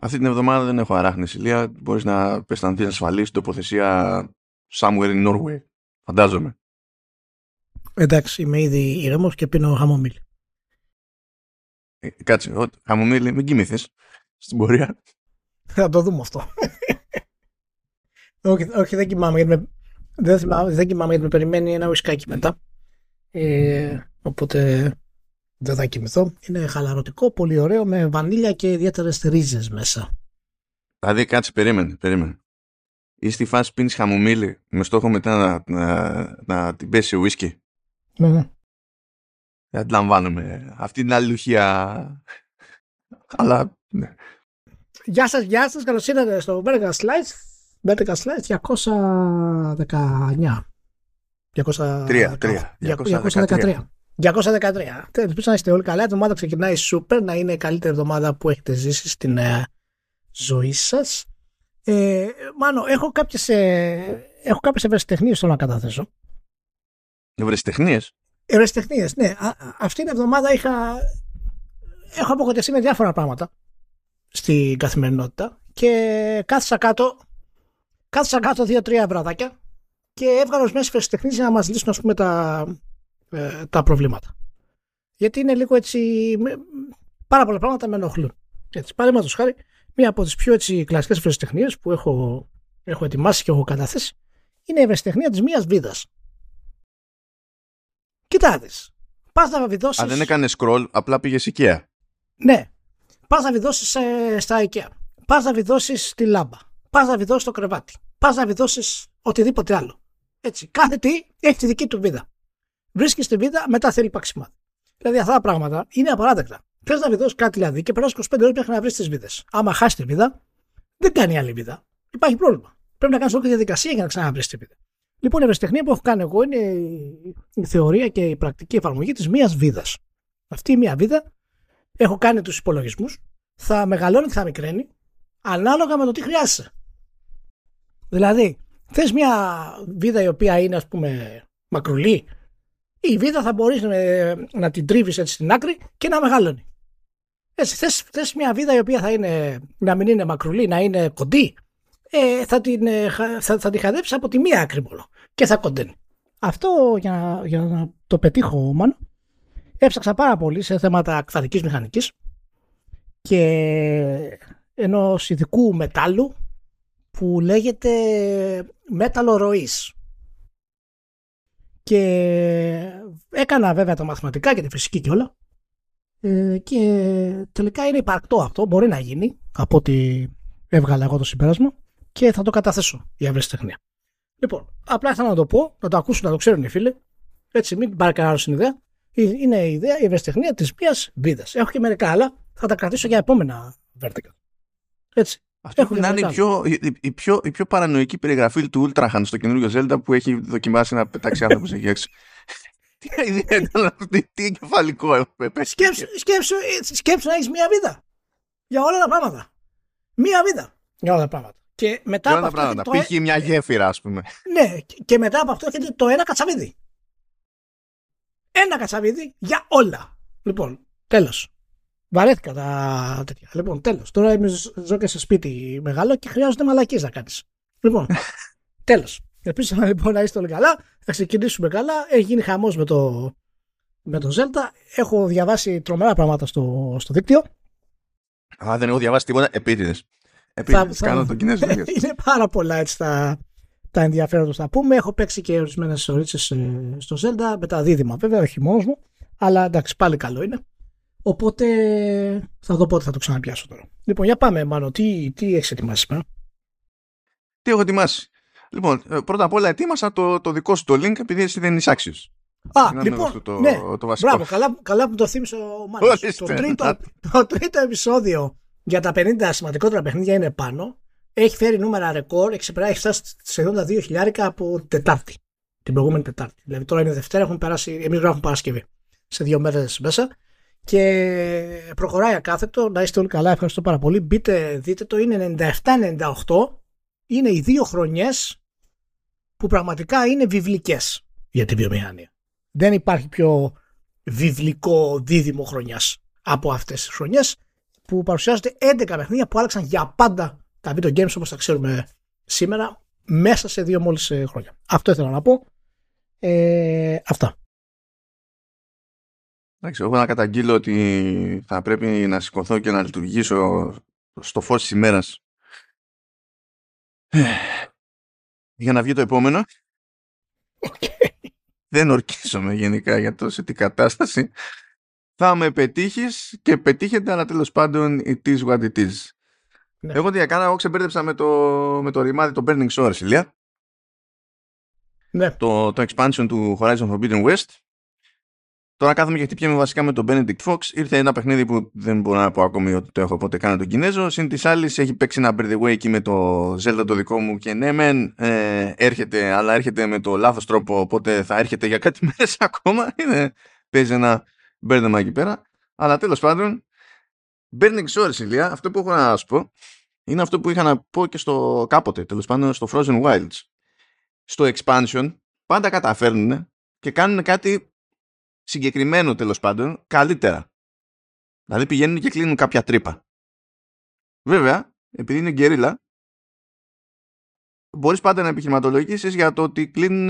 Αυτή την εβδομάδα δεν έχω αράχνη ηλία. Μπορείς να αισθανθείς ασφαλής στην τοποθεσία somewhere in Norway. Φαντάζομαι. Εντάξει, είμαι ήδη ηρεμός και πίνω χαμομήλι. Ε, κάτσε, ο, χαμομήλι, μην κοιμηθείς στην πορεία. Θα το δούμε αυτό. όχι, όχι, δεν κοιμάμαι γιατί με, δεν, θυμάμαι, δεν κοιμάμαι γιατί με περιμένει ένα ουισκάκι μετά. Ε, οπότε δεν θα κοιμηθώ. Είναι χαλαρωτικό, πολύ ωραίο, με βανίλια και ιδιαίτερες ρίζες μέσα. Δηλαδή, κάτσε, περίμενε, περίμενε. Ή στη φάση πίνεις χαμομήλι με στόχο μετά να, να, να την πέσει ο ουίσκι. Ναι, ναι. Δεν αντιλαμβάνομαι αυτή την αλληλουχία. Αλλά. Ναι. Γεια σας, γεια σας. Καλώς ήρθατε στο Berga Slice. Berga Slice 219. 213. 213. 213. Ελπίζω να είστε όλοι καλά. Η εβδομάδα ξεκινάει super, να είναι η καλύτερη εβδομάδα που έχετε ζήσει στην ε, ζωή σας. Ε, μάνο, έχω κάποιες ε, έχω κάποιες ευρεσιτεχνίες να καταθέσω. Ευρεσιτεχνίες; Ευρεσιτεχνίες, ναι. Α, αυτή την εβδομάδα είχα, έχω απογοητευτεί με διάφορα πράγματα στην καθημερινότητα και κάθισα κάτω κάθισα κάτω δύο-τρία βραδάκια και έβγαλα ορισμένες ευρεσιτεχνίες για να μας λύσουν ας πούμε τα, ε, τα προβλήματα. Γιατί είναι λίγο έτσι. Πάρα πολλά πράγματα με ενοχλούν. Έτσι, παραδείγματος χάρη, μία από τις πιο έτσι, κλασικές ευρεσιτεχνίες που έχω, έχω ετοιμάσει και έχω καταθέσει είναι η ευρεσιτεχνία της μίας βίδας. Κοιτάτε. Πας να βιδώσει. Αν δεν έκανες scroll, απλά πήγες IKEA. Ναι. Πας να βιδώσεις ε, στα IKEA. Πας να βιδώσεις τη λάμπα. Πας να βιδώσεις το κρεβάτι. Πας να βιδώσεις οτιδήποτε άλλο. Έτσι. Κάθε τι έχει τη δική του βίδα βρίσκεις τη βίδα, μετά θέλει παξιμάδι. Δηλαδή αυτά τα πράγματα είναι απαράδεκτα. Θες να βιδώσεις κάτι δηλαδή και περάσει 25 ώρες μέχρι να βρεις τις βίδες. Άμα χάσεις τη βίδα, δεν κάνει άλλη βίδα. Υπάρχει πρόβλημα. Πρέπει να κάνεις όλη τη διαδικασία για να ξαναβρεις τη βίδα. Λοιπόν, η ευρεσιτεχνία που έχω κάνει εγώ είναι η θεωρία και η πρακτική εφαρμογή της μίας βίδας. Αυτή η μία βίδα έχω κάνει τους υπολογισμούς, θα μεγαλώνει και θα μικραίνει ανάλογα με το τι χρειάζεσαι. Δηλαδή, θες μια βίδα η οποία είναι ας πούμε μακρουλή η βίδα θα μπορείς να, να την τρίβεις έτσι στην άκρη και να μεγαλώνει. Έτσι, θες, θες μια βίδα η οποία θα είναι, να μην είναι μακρουλή, να είναι κοντή, ε, θα, την, ε, θα, θα την χαδέψεις από τη μία άκρη μόνο και θα κοντένει. Αυτό για, για να το πετύχω μάλλον, έψαξα πάρα πολύ σε θέματα κθαρικής μηχανικής και ενός ειδικού μετάλλου που λέγεται μέταλλο ροής. Και έκανα βέβαια τα μαθηματικά και τη φυσική και όλα. Ε, και τελικά είναι υπαρκτό αυτό. Μπορεί να γίνει από ό,τι έβγαλα εγώ το συμπέρασμα και θα το καταθέσω η ευρεσιτεχνία. Λοιπόν, απλά ήθελα να το πω, να το ακούσουν, να το ξέρουν οι φίλοι. Έτσι, μην πάρει κανένα στην ιδέα. Είναι η ιδέα, η ευρεσιτεχνία της μίας βίδας. Έχω και μερικά άλλα, θα τα κρατήσω για επόμενα vertical. Έτσι. Αυτό να είναι η πιο, η, πιο, η πιο παρανοϊκή περιγραφή του Ultrahan στο καινούριο Zelda που έχει δοκιμάσει να πετάξει άνθρωπος εκεί έξω. Τι ιδέα ήταν αυτή, τι εγκεφαλικό έπρεπε. Σκέψου, σκέψου, σκέψου να έχεις μία βίδα. Για όλα τα πράγματα. Μία βίδα. Για όλα τα πράγματα. Και μετά για όλα τα πράγματα. Π.χ. Ε- μια γέφυρα, ας πούμε. Ναι, και μετά από αυτό έρχεται το ένα κατσαβίδι. Ένα κατσαβίδι για όλα. Λοιπόν, τέλος. Βαρέθηκα τα τέτοια. Λοιπόν, τέλος. Τώρα είμαι ζω και σε σπίτι μεγάλο και χρειάζονται μαλακίες να κάνεις. Λοιπόν, τέλος. Ελπίζω λοιπόν να είστε όλοι καλά. Θα ξεκινήσουμε καλά. Έχει γίνει χαμός με το, με το Zelda. Έχω διαβάσει τρομερά πράγματα στο, στο δίκτυο. Α, δεν έχω διαβάσει τίποτα. Επίτηδες. Επίτηδες. Κάνω το κινέζικο. Είναι πάρα πολλά έτσι τα, τα ενδιαφέροντα θα πούμε. Έχω παίξει και ορισμένες ωρίτσε ε, στο Zelda με τα δίδυμα βέβαια, όχι μόνος μου. Αλλά εντάξει, πάλι καλό είναι. Οπότε θα δω πότε θα το ξαναπιάσω τώρα. Λοιπόν, για πάμε, μάλλον. Τι, τι έχεις ετοιμάσει σήμερα; Τι έχω ετοιμάσει; Λοιπόν, ε, πρώτα απ' όλα ετοίμασα το, το δικό σου το link επειδή εσύ δεν είσαι άξιος. Α, λοιπόν, το, ναι, το βασικό. Μπράβο, καλά, καλά που το θύμισε ο Μάνος. Το τρίτο, το τρίτο επεισόδιο για τα 50 σημαντικότερα παιχνίδια είναι πάνω. Έχει φέρει νούμερα ρεκόρ, έχει φτάσει σε 82 χιλιάρικα από Τετάρτη. Την προηγούμενη Τετάρτη. Δηλαδή τώρα είναι Δευτέρα, έχουν περάσει, εμείς γράφουμε Παρασκευή. Σε δύο μέρες μέσα. Και προχωράει ακάθεκτο. Να είστε όλοι καλά. Ευχαριστώ πάρα πολύ. Μπείτε, δείτε το. Είναι 97-98. Είναι οι δύο χρονιές που πραγματικά είναι βιβλικές για τη βιομηχανία. Δεν υπάρχει πιο βιβλικό δίδυμο χρονιάς από αυτές τις χρονιές. που παρουσιάζεται 11 παιχνίδια που άλλαξαν για πάντα τα video games όπως τα ξέρουμε σήμερα μέσα σε δύο μόλις ε, χρόνια. Αυτό ήθελα να πω. Ε, αυτά. Εντάξει, εγώ να καταγγείλω ότι θα πρέπει να σηκωθώ και να λειτουργήσω στο φως της ημέρας για να βγει το επόμενο. Okay. Δεν ορκίζομαι γενικά για το σε τι κατάσταση. Θα με πετύχεις και πετύχετε, αλλά τέλος πάντων it is what it is. Ναι. Εγώ τι έκανα, εγώ ξεμπέρδεψα με το, με το ρημάδι το Burning Shores, ηλία. Ναι. Το, το expansion του Horizon Forbidden West Τώρα κάθομαι και χτυπιέμαι βασικά με τον Benedict Fox. Ήρθε ένα παιχνίδι που δεν μπορώ να πω ακόμη ότι το έχω πότε κάνει τον Κινέζο. Συν της άλλης έχει παίξει ένα by the way εκεί με το Zelda το δικό μου και ναι, μεν ε, έρχεται, αλλά έρχεται με το λάθος τρόπο. Οπότε θα έρχεται για κάτι μέρες ακόμα. Είναι, παίζει ένα μπέρδεμα εκεί πέρα. Αλλά τέλος πάντων, Burning Shores, ηλία, αυτό που έχω να σου πω είναι αυτό που είχα να πω και στο κάποτε, τέλος πάντων στο Frozen Wilds. Στο expansion πάντα καταφέρνουν και κάνουν κάτι συγκεκριμένο τέλος πάντων καλύτερα. Δηλαδή πηγαίνουν και κλείνουν κάποια τρύπα. Βέβαια, επειδή είναι γκέριλα, μπορείς πάντα να επιχειρηματολογήσεις για το ότι κλείνουν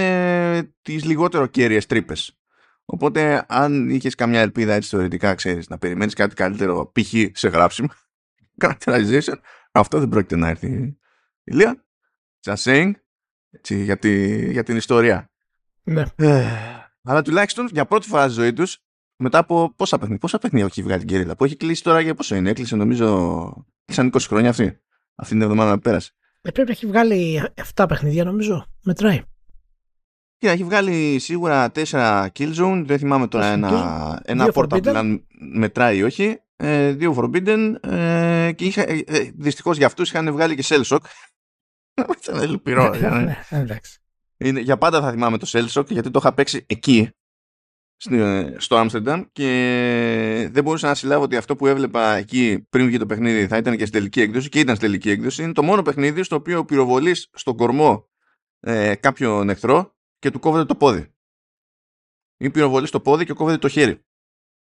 τις λιγότερο κέρυες τρύπες. Οπότε, αν είχες καμιά ελπίδα έτσι θεωρητικά, ξέρεις, να περιμένεις κάτι καλύτερο, π.χ. σε γράψιμο, characterization, αυτό δεν πρόκειται να έρθει. Ηλία, just saying, έτσι, για, για την ιστορία. Ναι. Ε, αλλά τουλάχιστον για πρώτη φορά στη ζωή τους, μετά από πόσα παιχνίδια, πόσα παιχνίδια έχει βγάλει την Κερίλα, που έχει κλείσει τώρα για πόσο είναι, έκλεισε νομίζω. Κλείσαν 20 χρόνια αυτή. Αυτή την εβδομάδα που πέρασε. Ε, πρέπει να έχει βγάλει 7 παιχνίδια νομίζω. Μετράει. Και έχει βγάλει σίγουρα 4 Killzone. Δεν θυμάμαι τώρα ένα, ένα Portal αν μετράει ή όχι. Ε, δύο Forbidden. Ε, και είχα, ε, ε, δυστυχώς για αυτούς είχαν βγάλει και Cell Shock. Ήταν λυπηρό. Ναι, εντάξει. Είναι, για πάντα θα θυμάμαι το Cell Shock γιατί το είχα παίξει εκεί στο Άμστερνταμ και δεν μπορούσα να συλλάβω ότι αυτό που έβλεπα εκεί πριν βγει το παιχνίδι θα ήταν και στην τελική έκδοση και ήταν στην τελική έκδοση. Είναι το μόνο παιχνίδι στο οποίο πυροβολείς στον κορμό ε, κάποιον εχθρό και του κόβεται το πόδι. Ή πυροβολείς το πόδι και κόβεται το χέρι.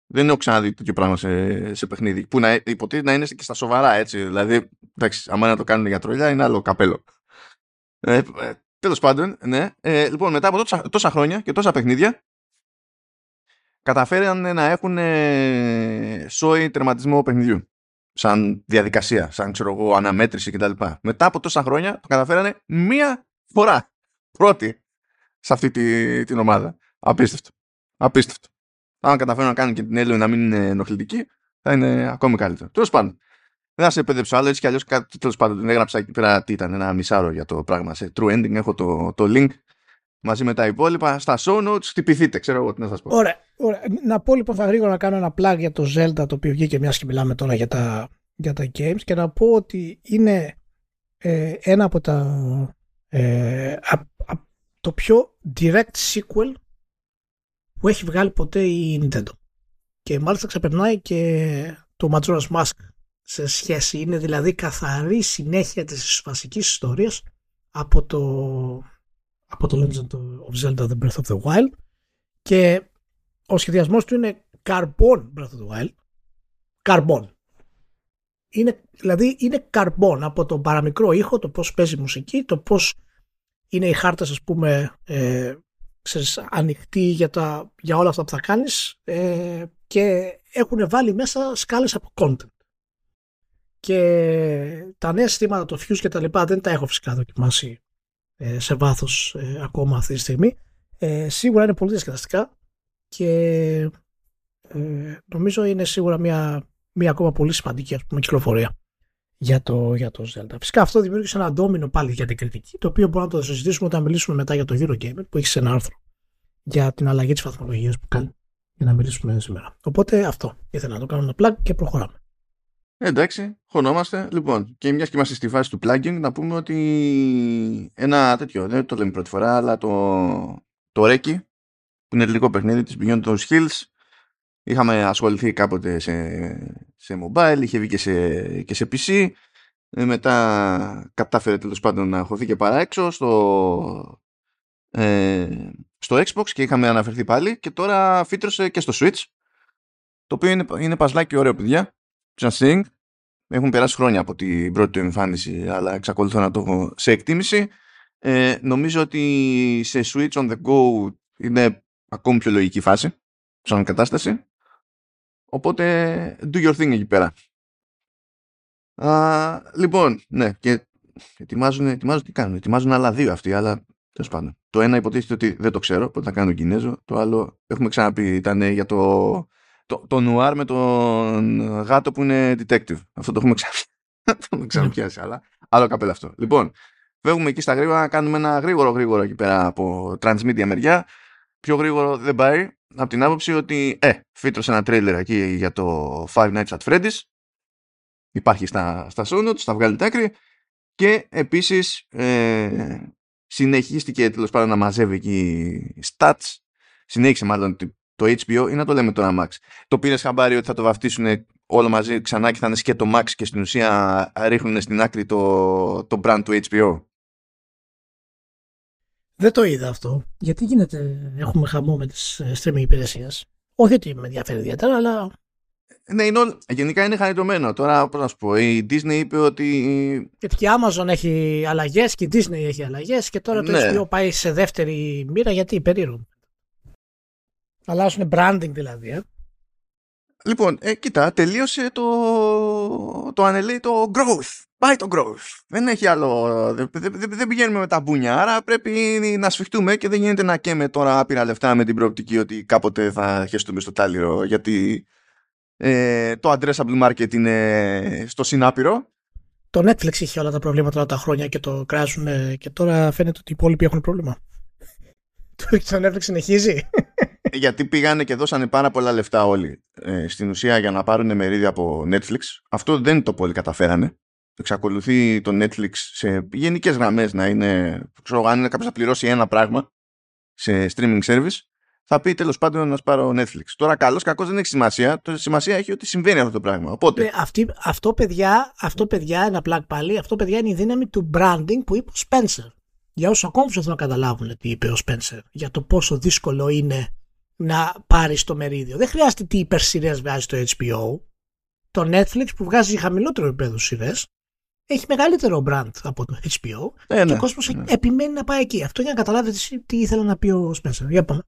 Δεν έχω ξαναδεί τέτοιο πράγμα σε, σε παιχνίδι. Που να, υποτίθεται να είναι και στα σοβαρά έτσι. Δηλαδή, εντάξει, άμα να το κάνουν για τρολιά είναι άλλο καπέλο. Ε, ε, Τέλος πάντων, ναι. Ε, λοιπόν, μετά από τόσα, τόσα, χρόνια και τόσα παιχνίδια, καταφέραν να έχουν ε, σόι τερματισμό παιχνιδιού. Σαν διαδικασία, σαν ξέρω εγώ, αναμέτρηση κτλ. Μετά από τόσα χρόνια το καταφέρανε μία φορά. Πρώτη σε αυτή τη, την ομάδα. Απίστευτο. Απίστευτο. Αν καταφέρουν να κάνουν και την Έλληνο να μην είναι ενοχλητική, θα είναι ακόμη καλύτερο. Τέλος πάντων, δεν θα σε επέδεψω άλλο, έτσι κι αλλιώς τέλος πάντων έγραψα εκεί πέρα τι ήταν, ένα μισάρο για το πράγμα. Σε true ending έχω το, το link μαζί με τα υπόλοιπα. Στα show notes χτυπηθείτε, ξέρω εγώ τι να σας πω. Ωραία, ωραία. Να πω λοιπόν θα γρήγορα να κάνω ένα plug για το Zelda το οποίο βγήκε μιας και μιλάμε τώρα για τα, για τα games και να πω ότι είναι ε, ένα από τα ε, το πιο direct sequel που έχει βγάλει ποτέ η Nintendo. Και μάλιστα ξεπερνάει και το Majora's Mask σε σχέση. Είναι δηλαδή καθαρή συνέχεια της βασικής ιστορίας από το, από το Legend of Zelda The Breath of the Wild και ο σχεδιασμός του είναι Carbon Breath of the Wild. Carbon. Είναι, δηλαδή είναι καρμπόν από τον παραμικρό ήχο, το πώς παίζει μουσική, το πώς είναι οι χάρτες ας πούμε ε, ξέρεις, ανοιχτοί για, τα, για όλα αυτά που θα κάνεις ε, και έχουν βάλει μέσα σκάλες από content και τα νέα συστήματα, το Fuse και τα λοιπά δεν τα έχω φυσικά δοκιμάσει ε, σε βάθος ε, ακόμα αυτή τη στιγμή. Ε, σίγουρα είναι πολύ διασκεδαστικά και ε, νομίζω είναι σίγουρα μια, μια ακόμα πολύ σημαντική ας πούμε, κυκλοφορία για το, για το Zelda. Φυσικά αυτό δημιούργησε ένα ντόμινο πάλι για την κριτική, το οποίο μπορούμε να το συζητήσουμε όταν μιλήσουμε μετά για το Eurogamer που έχει ένα άρθρο για την αλλαγή της βαθμολογίας που κάνει για να μιλήσουμε σήμερα. Οπότε αυτό ήθελα να το κάνω ένα plug και προχωράμε. Εντάξει, χωνόμαστε. Λοιπόν, και μιας και είμαστε στη φάση του plugging, να πούμε ότι ένα τέτοιο, δεν το λέμε πρώτη φορά, αλλά το, το Reiki, που είναι ελληνικό παιχνίδι της Beyond Those Hills, είχαμε ασχοληθεί κάποτε σε, σε mobile, είχε βγει και σε, και σε PC, ε, μετά κατάφερε τέλος πάντων να χωθεί και παρά έξω στο, ε, στο Xbox και είχαμε αναφερθεί πάλι. Και τώρα φύτρωσε και στο Switch, το οποίο είναι, είναι παζλάκι ωραίο παιδιά, Just Έχουν περάσει χρόνια από την πρώτη του εμφάνιση, αλλά εξακολουθώ να το έχω σε εκτίμηση. Ε, νομίζω ότι σε Switch on the Go είναι ακόμη πιο λογική φάση, σαν κατάσταση. Οπότε, do your thing εκεί πέρα. Α, λοιπόν, ναι, και ετοιμάζουν, ετοιμάζουν τι κάνουν. Ετοιμάζουν άλλα δύο αυτοί, αλλά τέλος πάντων. Το ένα υποτίθεται ότι δεν το ξέρω, οπότε θα κάνω Κινέζο. Το άλλο έχουμε ξαναπεί, ήταν για το, το, το νουάρ με τον γάτο που είναι detective. Αυτό το έχουμε ξαναπιάσει, ξαναπιάσει, αλλά άλλο καπέλα αυτό. Λοιπόν, φεύγουμε εκεί στα γρήγορα, κάνουμε ένα γρήγορο γρήγορο εκεί πέρα από transmedia μεριά. Πιο γρήγορο δεν πάει, από την άποψη ότι, ε, φύτρωσε ένα τρέιλερ εκεί για το Five Nights at Freddy's. Υπάρχει στα, στα show notes, θα βγάλει άκρη. Και επίσης ε, συνεχίστηκε τέλος πάντων να μαζεύει εκεί stats. Συνέχισε μάλλον το HBO ή να το λέμε τώρα Max. Το πήρε χαμπάρι ότι θα το βαφτίσουν όλο μαζί ξανά και θα είναι σκέτο Max και στην ουσία ρίχνουν στην άκρη το, το brand του HBO. Δεν το είδα αυτό. Γιατί γίνεται, έχουμε χαμό με τις ε, streaming υπηρεσίες. Όχι ότι με ενδιαφέρει ιδιαίτερα, αλλά ναι, είναι όλ... γενικά είναι χαριτωμένο. Τώρα, πώς να σου πω, η Disney είπε ότι. Γιατί και η Amazon έχει αλλαγές και η Disney έχει αλλαγές και τώρα το ναι. HBO πάει σε δεύτερη μοίρα γιατί περίεργο. Αλλάζουν branding δηλαδή. Ε. Λοιπόν, ε, κοίτα, τελείωσε το, το ανελέει το growth. Πάει το growth. Δεν έχει άλλο. Δεν, δεν, δεν πηγαίνουμε με τα μπούνια. Άρα πρέπει να σφιχτούμε και δεν γίνεται να καίμε τώρα άπειρα λεφτά με την προοπτική ότι κάποτε θα χεστούμε στο τάλιρο. Γιατί ε, το addressable market είναι στο συνάπειρο. Το Netflix είχε όλα τα προβλήματα όλα τα χρόνια και το κράζουν και τώρα φαίνεται ότι οι υπόλοιποι έχουν πρόβλημα. το Netflix συνεχίζει. Γιατί πήγανε και δώσανε πάρα πολλά λεφτά όλοι ε, στην ουσία για να πάρουν μερίδια από Netflix. Αυτό δεν το πολύ καταφέρανε. Εξακολουθεί το Netflix σε γενικές γραμμές να είναι, ξέρω, αν είναι κάποιος να πληρώσει ένα πράγμα σε streaming service, θα πει τέλος πάντων να πάρω Netflix. Τώρα, καλός κακός δεν έχει σημασία. Το σημασία έχει ότι συμβαίνει αυτό το πράγμα. Οπότε... Ε, αυτή, αυτό, παιδιά, αυτό, παιδιά, ένα πλάκ πάλι, αυτό, παιδιά, είναι η δύναμη του branding που είπε ο Spencer. Για όσους ακόμα θέλουν να καταλάβουν τι είπε ο Spencer, για το πόσο δύσκολο είναι να πάρει το μερίδιο. Δεν χρειάζεται τι υπερσυρέ βγάζει το HBO. Το Netflix που βγάζει χαμηλότερο επίπεδο σειρές έχει μεγαλύτερο brand από το HBO ε, ναι, και ο κόσμος ναι. επιμένει να πάει εκεί. Αυτό για να καταλάβετε τι ήθελε να πει ο Spencer. Για πάμε.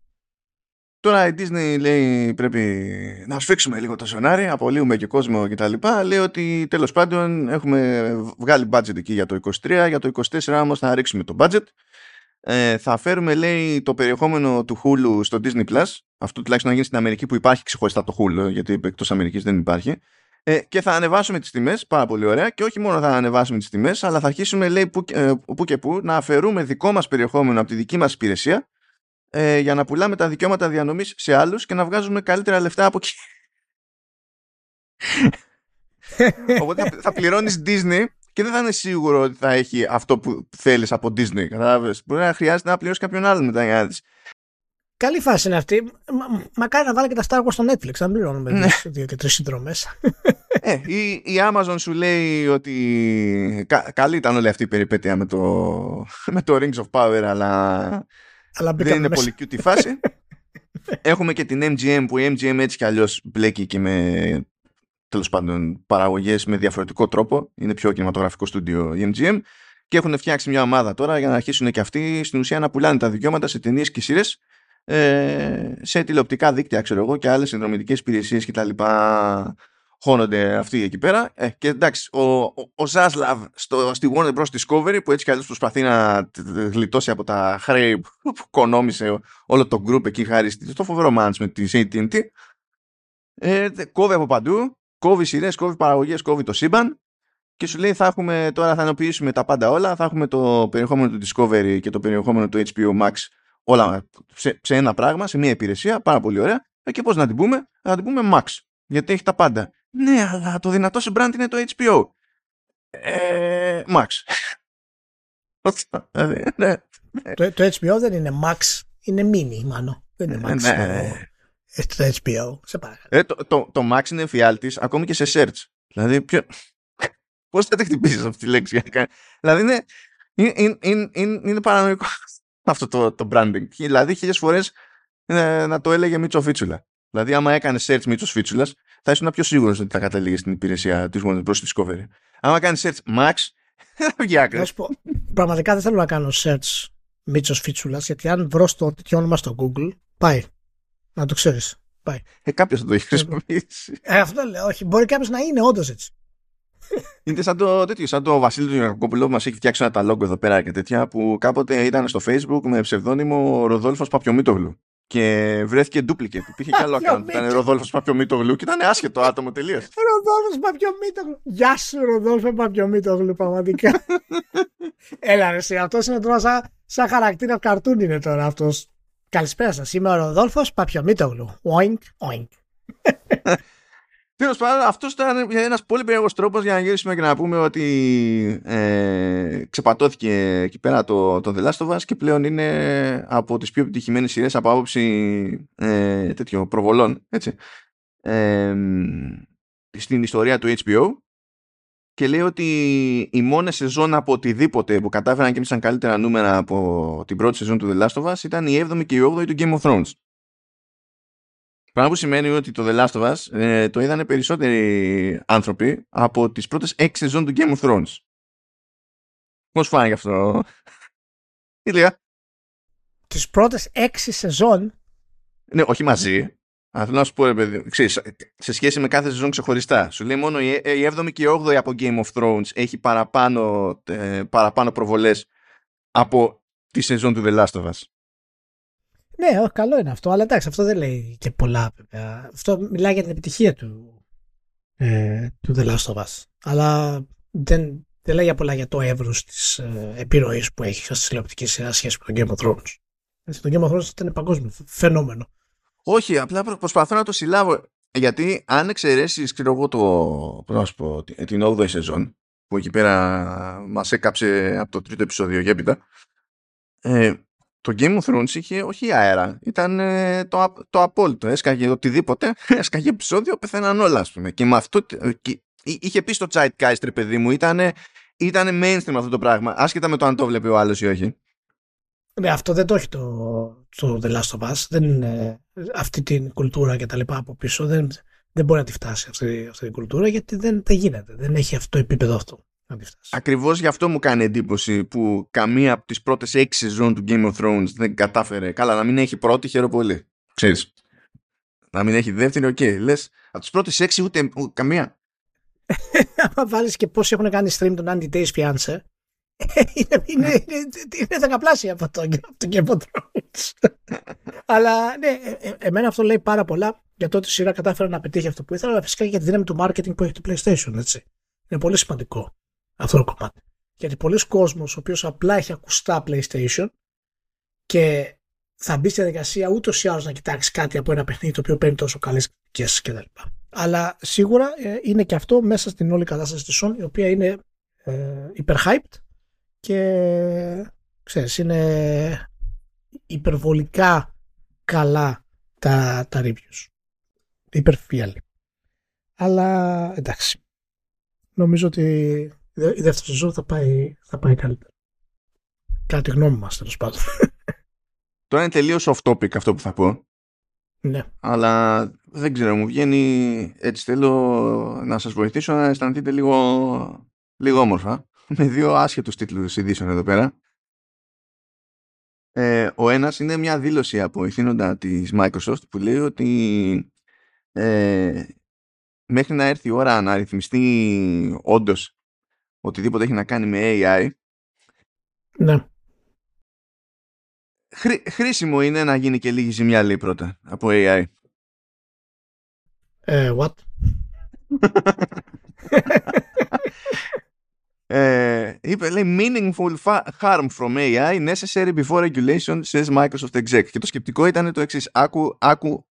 Τώρα η Disney λέει πρέπει να σφίξουμε λίγο το σενάρι, απολύουμε και κόσμο κτλ. Λέει ότι τέλος πάντων έχουμε βγάλει budget εκεί για το 23, για το 24 όμως θα ρίξουμε το budget. Ε, θα φέρουμε λέει το περιεχόμενο του Hulu στο Disney Plus, αυτό τουλάχιστον να γίνει στην Αμερική που υπάρχει ξεχωριστά το Hulu, γιατί εκτός Αμερικής δεν υπάρχει. Ε, και θα ανεβάσουμε τις τιμές, πάρα πολύ ωραία, και όχι μόνο θα ανεβάσουμε τις τιμές, αλλά θα αρχίσουμε λέει που, ε, που και που να αφαιρούμε δικό μας περιεχόμενο από τη δική μας υπηρεσία ε, για να πουλάμε τα δικαιώματα διανομής σε άλλους και να βγάζουμε καλύτερα λεφτά από εκεί. Οπότε θα πληρώνεις Disney και δεν θα είναι σίγουρο ότι θα έχει αυτό που θέλεις από Disney. Κατάλαβες. Μπορεί να χρειάζεται να πληρώσει κάποιον άλλον μετά για να Καλή φάση είναι αυτή. Μα, μακάρι να βάλει και τα Star Wars στο Netflix. Αν πληρώνουμε ναι. δύο και τρεις συνδρομές. ε, η, η Amazon σου λέει ότι κα, καλή ήταν όλη αυτή η περιπέτεια με το, με το Rings of Power, αλλά αλλά δεν είναι πολύ cute η φάση. Έχουμε και την MGM που η MGM έτσι κι αλλιώς μπλέκει και με τέλος πάντων παραγωγές με διαφορετικό τρόπο. Είναι πιο κινηματογραφικό στούντιο η MGM και έχουν φτιάξει μια ομάδα τώρα για να αρχίσουν και αυτοί στην ουσία να πουλάνε τα δικαιώματα σε ταινίες και σειρές ε, σε τηλεοπτικά δίκτυα ξέρω εγώ και άλλες συνδρομητικές υπηρεσίες κτλ χώνονται αυτοί εκεί πέρα. Ε, και εντάξει, ο, ο, ο Ζάσλαβ στο, στη Warner Bros. Discovery που έτσι κι αλλιώς προσπαθεί να γλιτώσει από τα χρέη που κονόμησε όλο το group εκεί χάρη στο φοβερό μάντς με τη AT&T ε, κόβει από παντού, κόβει σειρές, κόβει παραγωγές, κόβει το σύμπαν και σου λέει θα έχουμε τώρα θα ενοποιήσουμε τα πάντα όλα, θα έχουμε το περιεχόμενο του Discovery και το περιεχόμενο του HBO Max όλα σε, σε ένα πράγμα, σε μια υπηρεσία, πάρα πολύ ωραία. Ε, και πώς να την πούμε, να την πούμε Max, γιατί έχει τα πάντα. Ναι, αλλά το δυνατό σου brand είναι το HBO. Ε, Max. Δηλαδή, ναι, ναι. το, το HBO δεν είναι Max, είναι mini μάλλον. Δεν είναι Max. Ναι. Το, HBO, σε παρακαλώ. Ε, το, το, το Max είναι εφιάλτης ακόμη και σε search. Δηλαδή, ποιο... πώς θα τη χτυπήσεις αυτή τη λέξη; δηλαδή, είναι, είναι, είναι, είναι, είναι παρανοϊκό αυτό το, το branding. Δηλαδή, χίλιες φορές ε, να το έλεγε Μίτσο Φίτσουλα. Δηλαδή, άμα έκανε search Μίτσος Φίτσουλας, θα ήσουν πιο σίγουρος ότι θα κατέληγε στην υπηρεσία της Warner Bros. Discovery. Άμα κάνεις search Max, θα βγει άκρη. Πραγματικά δεν θέλω να κάνω search Μίτσος Φίτσουλας, γιατί αν βρω το τέτοιο όνομα στο Google, πάει. Να το ξέρεις. Πάει. Ε, κάποιος θα το έχει χρησιμοποιήσει. Ε, αυτό λέω. Όχι, μπορεί κάποιος να είναι όντως έτσι. Είναι σαν το, τέτοιο, σαν το Βασίλη του Ιακωκόπουλο που μας έχει φτιάξει ένα ταλόγκο εδώ πέρα και τέτοια που κάποτε ήταν στο Facebook με ψευδόνυμο Ροδόλφος Παπιομήτογλου. Και βρέθηκε duplicate. Υπήρχε κι άλλο account. Ήταν Ροδόλφος Παπιομήτογλου και ήταν άσχετο άτομο τελείως. Ροδόλφος Παπιομήτογλου. Γεια σου, Ροδόλφο Παπιομήτογλου, πραγματικά. Έλα, ρε, αυτός είναι τώρα σαν, σαν χαρακτήρας καρτούν είναι τώρα αυτός. Καλησπέρα σας. Είμαι ο Ροδόλφος Παπιομήτογλου. Oink, oink. Τέλος πάντων, αυτός ήταν ένας πολύ περίεργος τρόπος για να γυρίσουμε και να πούμε ότι ε, ξεπατώθηκε εκεί πέρα το, το The Last of Us και πλέον είναι από τις πιο επιτυχημένες σειρές από άποψη ε, τέτοιο προβολών. Έτσι. Ε, στην ιστορία του HBO και λέει ότι οι μόνες σεζόν από οτιδήποτε που κατάφεραν και έμειναν καλύτερα νούμερα από την πρώτη σεζόν του The Last of Us ήταν η 7η και η 8η του Game of Thrones. Πράγμα που σημαίνει ότι το The Last of Us ε, το είδανε περισσότεροι άνθρωποι από τις πρώτες 6 σεζόν του Game of Thrones. Πώς φάνηκε αυτό, Ηλία. Τις πρώτες 6 σεζόν; Ναι, όχι μαζί. Αλλά θέλω να σου πω, ρε παιδί, ξέρεις, σε σχέση με κάθε σεζόν ξεχωριστά. Σου λέει μόνο η 7η και η 8η από Game of Thrones έχει παραπάνω, ε, παραπάνω προβολές από τη σεζόν του The Last of Us. Ναι, όχι, καλό είναι αυτό, αλλά εντάξει, αυτό δεν λέει και πολλά. Βέβαια. Αυτό μιλάει για την επιτυχία του, ε, του The Last of Us. Αλλά δεν, δεν λέει για πολλά για το εύρος της ε, επιρροής που έχει στη τηλεοπτική σειρά σχέση με τον Game of Thrones. Έτσι, το Game of Thrones ήταν παγκόσμιο φαινόμενο. Όχι, απλά προσπαθώ να το συλλάβω. Γιατί αν εξαιρέσεις, ξέρω εγώ, το, πώς πω, την 8η σεζόν, που εκεί πέρα μας έκαψε από το τρίτο επεισόδιο και έπειτα, ε, το Game of Thrones είχε όχι αέρα, ήταν ε, το, το απόλυτο. Έσκαγε οτιδήποτε, έσκαγε επεισόδιο, πεθαίναν όλα, ας πούμε. Και με αυτό. Και, είχε πει στο Zeitgeist, παιδί μου, ήταν ήτανε mainstream αυτό το πράγμα, άσχετα με το αν το βλέπει ο άλλος ή όχι. Ναι, αυτό δεν το έχει το, το The Last of Us. Δεν είναι αυτή την κουλτούρα και τα λοιπά από πίσω. Δεν, δεν μπορεί να τη φτάσει αυτή, αυτή την κουλτούρα γιατί δεν, δεν γίνεται. Δεν έχει αυτό το επίπεδο αυτό. Ακριβώς γι' αυτό μου κάνει εντύπωση που καμία από τις πρώτες έξι σεζόν του Game of Thrones δεν κατάφερε. Καλά, να μην έχει πρώτη, χαίρομαι πολύ. Ξέρεις. Να μην έχει δεύτερη, οκ. Okay. Λες, από τις πρώτες έξι ούτε, ούτε καμία. Αν βάλεις και πόσο έχουν κάνει stream τον 90 Day Fiance, είναι, είναι, είναι, είναι δεκαπλάσια από το, το Game of Thrones. Αλλά ναι, ε, ε, εμένα αυτό λέει πάρα πολλά για το ότι η σειρά κατάφερε να πετύχει αυτό που ήθελα, αλλά φυσικά για τη δύναμη του marketing που έχει το PlayStation, έτσι. Είναι πολύ σημαντικό αυτό το κομμάτι. Γιατί πολλοί κόσμος ο οποίος απλά έχει ακουστά PlayStation και θα μπει στη διαδικασία ούτως ή άλλως να κοιτάξει κάτι από ένα παιχνίδι το οποίο παίρνει τόσο καλές κριτικές κτλ. Αλλά σίγουρα ε, είναι και αυτό μέσα στην όλη κατάσταση της Sony, η οποία είναι ε, hyperhyped και ξέρεις, είναι υπερβολικά καλά τα, τα reviews. Υπερφιάλη. Αλλά εντάξει. Νομίζω ότι η δεύτερη σεζόν θα πάει, θα πάει καλύτερα. Κατά τη γνώμη μας, τέλος πάντων. Τώρα είναι τελείως off topic αυτό που θα πω. Ναι. Αλλά δεν ξέρω, μου βγαίνει έτσι. Θέλω να σας βοηθήσω να αισθανθείτε λίγο, λίγο όμορφα. Με δύο άσχετους τίτλους ειδήσεων εδώ πέρα. Ε, ο ένας είναι μια δήλωση από ηθήνοντα της Microsoft που λέει ότι ε, μέχρι να έρθει η ώρα να ρυθμιστεί όντως οτιδήποτε έχει να κάνει με AI. Ναι. χρήσιμο είναι να γίνει και λίγη ζημιά, λέει πρώτα, από AI. Ε, what? ε, είπε, λέει, meaningful harm from AI necessary before regulation, says Microsoft exec. Και το σκεπτικό ήταν το εξής. Άκου, άκου,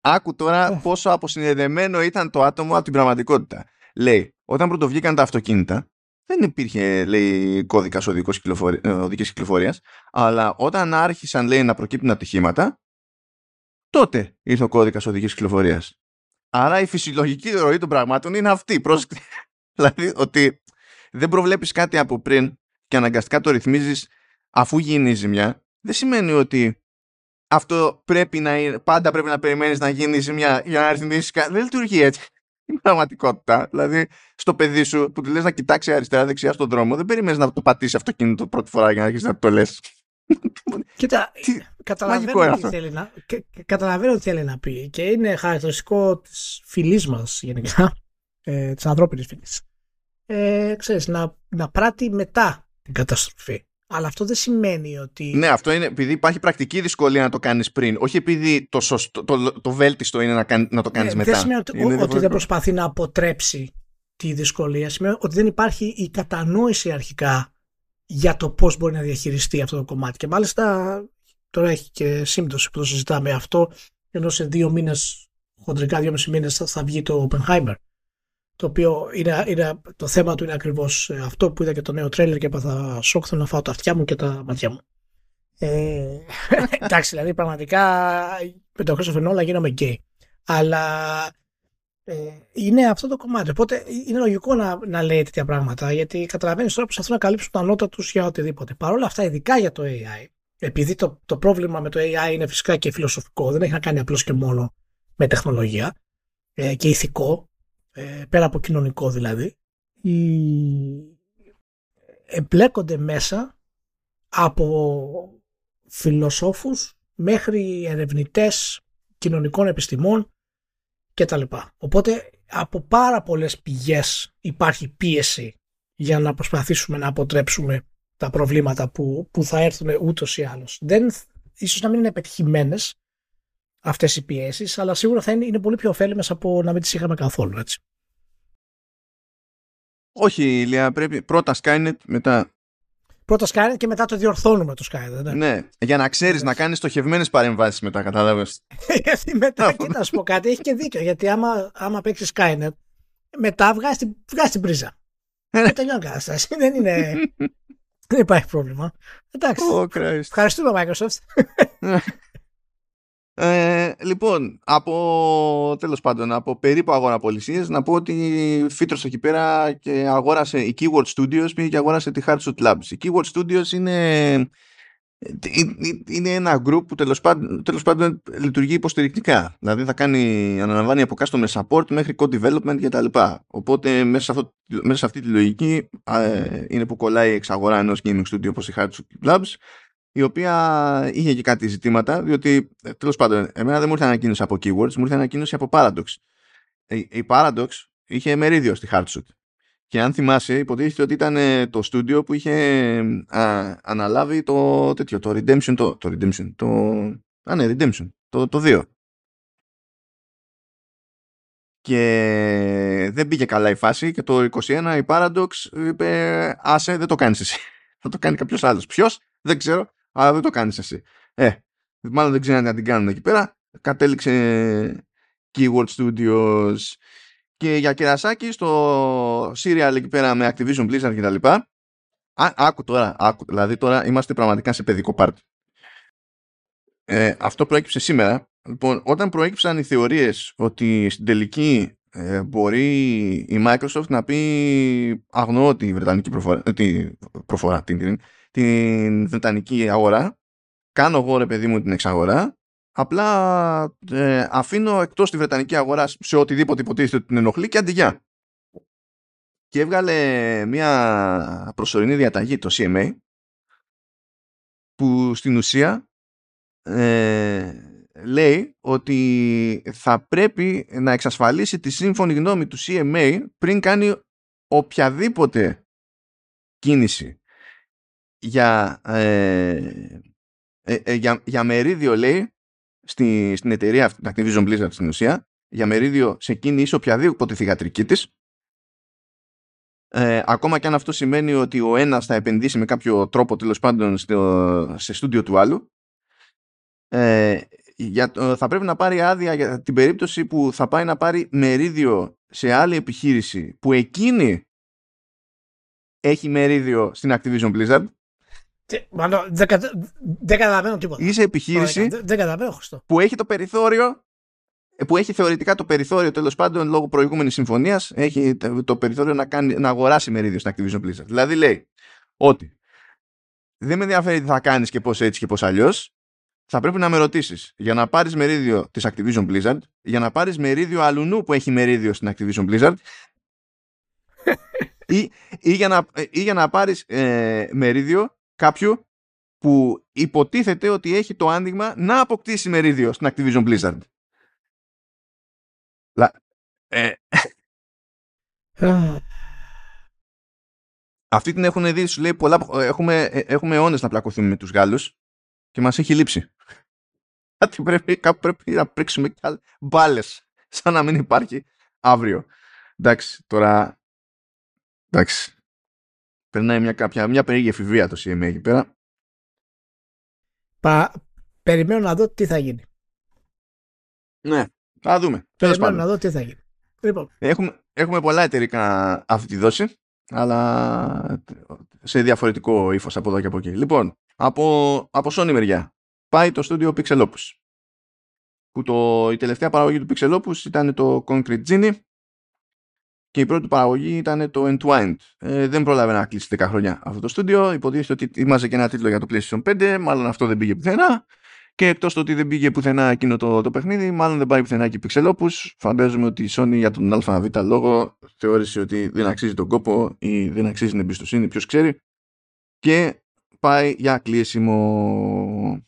άκου τώρα πόσο αποσυνδεδεμένο ήταν το άτομο από την πραγματικότητα. Λέει, όταν πρωτοβγήκαν τα αυτοκίνητα, δεν υπήρχε λέει, κώδικας ε, οδικής κυκλοφορίας, αλλά όταν άρχισαν λέει, να προκύπτουν ατυχήματα, τότε ήρθε ο κώδικας οδικής κυκλοφορίας. Άρα η φυσιολογική ροή των πραγμάτων είναι αυτή. δηλαδή ότι δεν προβλέπεις κάτι από πριν και αναγκαστικά το ρυθμίζεις αφού γίνει η ζημιά, δεν σημαίνει ότι αυτό πρέπει να είναι, πάντα πρέπει να περιμένεις να γίνει η ζημιά για να ρυθμίσει κάτι. Δεν λειτουργεί έτσι. η πραγματικότητα. Δηλαδή, στο παιδί σου που του λες να κοιτάξει αριστερά-δεξιά στον δρόμο, δεν περιμένεις να το πατήσει αυτοκίνητο πρώτη φορά για να αρχίσει να το λες. Κοίτα, καταλαβαίνω τι, θέλει να, καταλαβαίνω τι θέλει να πει και είναι χαρακτηριστικό της φυλής μας γενικά, ε, της ανθρώπινης φυλής. Ε, ξέρεις, να, να πράττει μετά την καταστροφή. Αλλά αυτό δεν σημαίνει ότι. Ναι, αυτό είναι επειδή υπάρχει πρακτική δυσκολία να το κάνεις πριν. Όχι επειδή το, σωστό, το, το, βέλτιστο είναι να, να το κάνεις ναι, μετά. Δεν σημαίνει ότι, ότι δεν προσπαθεί να αποτρέψει τη δυσκολία. Σημαίνει ότι δεν υπάρχει η κατανόηση αρχικά για το πώς μπορεί να διαχειριστεί αυτό το κομμάτι. Και μάλιστα τώρα έχει και σύμπτωση που το συζητάμε αυτό, ενώ σε δύο μήνες, χοντρικά δύο μισή μήνες, θα βγει το Oppenheimer το οποίο είναι, είναι, το θέμα του είναι ακριβώς ε, αυτό που είδα και το νέο τρέιλερ και έπαθα σοκ θέλω να φάω τα αυτιά μου και τα μάτια μου. Ε, εντάξει, δηλαδή πραγματικά με το Christopher Nolan γίνομαι γκέι. Αλλά ε, είναι αυτό το κομμάτι. Οπότε είναι λογικό να, να λέει τέτοια πράγματα γιατί καταλαβαίνεις τώρα προσπαθούν να καλύψουν τα νότα τους για οτιδήποτε. Παρ' όλα αυτά, ειδικά για το AI, επειδή το, το πρόβλημα με το AI είναι φυσικά και φιλοσοφικό, δεν έχει να κάνει απλώς και μόνο με τεχνολογία ε, και ηθικό, ε, πέρα από κοινωνικό δηλαδή, οι... εμπλέκονται μέσα από φιλοσόφους μέχρι ερευνητές κοινωνικών επιστημών κτλ. Οπότε από πάρα πολλές πηγές υπάρχει πίεση για να προσπαθήσουμε να αποτρέψουμε τα προβλήματα που, που θα έρθουν ούτως ή άλλως. Δεν, ίσως να μην είναι πετυχημένες αυτές οι πιέσεις, αλλά σίγουρα θα είναι, είναι πολύ πιο ωφέλιμες από να μην τις είχαμε καθόλου, έτσι. Όχι, Ηλία, πρέπει πρώτα Skynet, μετά... Πρώτα Skynet και μετά το διορθώνουμε το Skynet. Ναι, ναι για να ξέρεις να κάνεις στοχευμένες παρεμβάσεις μετά, κατάλαβες. γιατί μετά, κοίτα να σου πω κάτι, έχει και δίκιο, γιατί άμα, άμα παίξεις Skynet, μετά βγάζεις την, βγάζεις την πρίζα. Δεν ναι. τελειώνει κατάσταση, δεν είναι... δεν υπάρχει πρόβλημα. Εντάξει. Oh, Ευχαριστούμε Microsoft. Ε, λοιπόν, από τέλος πάντων, από περίπου αγοραπολισίες να πω ότι φύτρωσε εκεί πέρα και αγόρασε η Keyword Studios πήγε και αγόρασε τη Hardsuit Labs. Η Keyword Studios είναι, ε, είναι ένα group που τέλος πάντων, τέλος πάντων λειτουργεί υποστηρικτικά. Δηλαδή θα κάνει, αναλαμβάνει από customer support μέχρι code development και τα λοιπά. Οπότε μέσα σε, αυτό, μέσα σε αυτή τη λογική ε, είναι που κολλάει η εξαγορά ενός gaming studio όπως η Hardsuit Labs η οποία είχε και κάτι ζητήματα, διότι ε, τέλος πάντων, εμένα δεν μου ήρθε ανακοίνωση από keywords, μου ήρθε ανακοίνωση από Paradox. Η, η Paradox είχε μερίδιο στη Hardsuit. Και αν θυμάσαι, υποτίθεται ότι ήταν ε, το στούντιο που είχε α, αναλάβει το τέτοιο, το Redemption, το, το Redemption, το, α ναι, Redemption, το, το 2. Και δεν πήγε καλά η φάση και το 21 η Paradox είπε άσε δεν το κάνεις εσύ. Θα το κάνει κάποιος άλλος. Ποιος; Δεν ξέρω αλλά δεν το κάνεις εσύ. Ε, μάλλον δεν ξέρει να την κάνουν εκεί πέρα. Κατέληξε Keyword Studios και για κερασάκι στο serial εκεί πέρα με Activision Blizzard και τα λοιπά. Α, άκου τώρα, άκου, δηλαδή τώρα είμαστε πραγματικά σε παιδικό πάρτι. Ε, αυτό προέκυψε σήμερα. Λοιπόν, όταν προέκυψαν οι θεωρίες ότι στην τελική ε, μπορεί η Microsoft να πει αγνοώ τη Βρετανική προφορά, ε, τη προφορά την, την, την Βρετανική αγορά, κάνω εγώ ρε παιδί μου την εξαγορά, απλά ε, αφήνω εκτός τη Βρετανική αγορά σε οτιδήποτε υποτίθεται ότι την ενοχλεί και αντιγιά. Και έβγαλε μια προσωρινή διαταγή το CMA που στην ουσία ε, λέει ότι θα πρέπει να εξασφαλίσει τη σύμφωνη γνώμη του CMA πριν κάνει οποιαδήποτε κίνηση για, ε, ε, ε, για, για μερίδιο λέει στη, στην εταιρεία την Activision Blizzard στην ουσία για μερίδιο σε εκείνη ή σε οποιαδήποτε θηγατρική της. Ε, ακόμα και αν αυτό σημαίνει ότι ο ένας θα επενδύσει με κάποιο τρόπο τέλος πάντων στο, σε στούντιο του άλλου ε, για, θα πρέπει να πάρει άδεια για την περίπτωση που θα πάει να πάρει μερίδιο σε άλλη επιχείρηση που εκείνη έχει μερίδιο στην Activision Blizzard Μάλλον δεν, κατα... δεν καταλαβαίνω τίποτα. Είσαι επιχείρηση δεν, δεν καταλαβαίνω, που έχει το περιθώριο που έχει θεωρητικά το περιθώριο τέλος πάντων λόγω προηγούμενης συμφωνίας, έχει το περιθώριο να, κάνει, να αγοράσει μερίδιο στην Activision Blizzard. Δηλαδή λέει ότι δεν με ενδιαφέρει τι θα κάνεις και πώς έτσι και πώς αλλιώς. Θα πρέπει να με ρωτήσεις για να πάρεις μερίδιο της Activision Blizzard, για να πάρεις μερίδιο αλουνού που έχει μερίδιο στην Activision Blizzard ή, ή, για να, ή για να πάρεις ε, μερίδιο κάποιου που υποτίθεται ότι έχει το άνοιγμα να αποκτήσει μερίδιο στην Activision Blizzard. Ε, αυτή την έχουν δει, σου λέει πολλά, έχουμε, ε, έχουμε αιώνες να πλακωθούμε με τους Γάλλους και μας έχει λείψει. Κάτι πρέπει, κάπου πρέπει να πρίξουμε μπάλες σαν να μην υπάρχει αύριο. Εντάξει, τώρα εντάξει. Περνάει μια, κάποια, μια περίεργη εφηβεία το CMA εκεί πέρα. Πα, περιμένω να δω τι θα γίνει. Ναι, θα δούμε. Περιμένω να δω τι θα γίνει. Λοιπόν. Έχουμε, έχουμε πολλά εταιρικά αυτή τη δόση, αλλά σε διαφορετικό ύφος από εδώ και από εκεί. Λοιπόν, από, από Sony μεριά πάει το στούντιο Pixelopus. Που το, η τελευταία παραγωγή του Pixelopus ήταν το Concrete Genie και η πρώτη παραγωγή ήταν το Entwined. Ε, δεν πρόλαβε να κλείσει 10 χρόνια αυτό το στούντιο. Υποτίθεται ότι ήμαζε και ένα τίτλο για το PlayStation 5, μάλλον αυτό δεν πήγε πουθενά. Και εκτός το ότι δεν πήγε πουθενά εκείνο το, το παιχνίδι, μάλλον δεν πάει πουθενά και Pixelopus. Φαντάζομαι ότι η Sony για τον ΑΒ λόγο θεώρησε ότι δεν αξίζει τον κόπο ή δεν αξίζει την εμπιστοσύνη, ποιος ξέρει. Και πάει για κλείσιμο.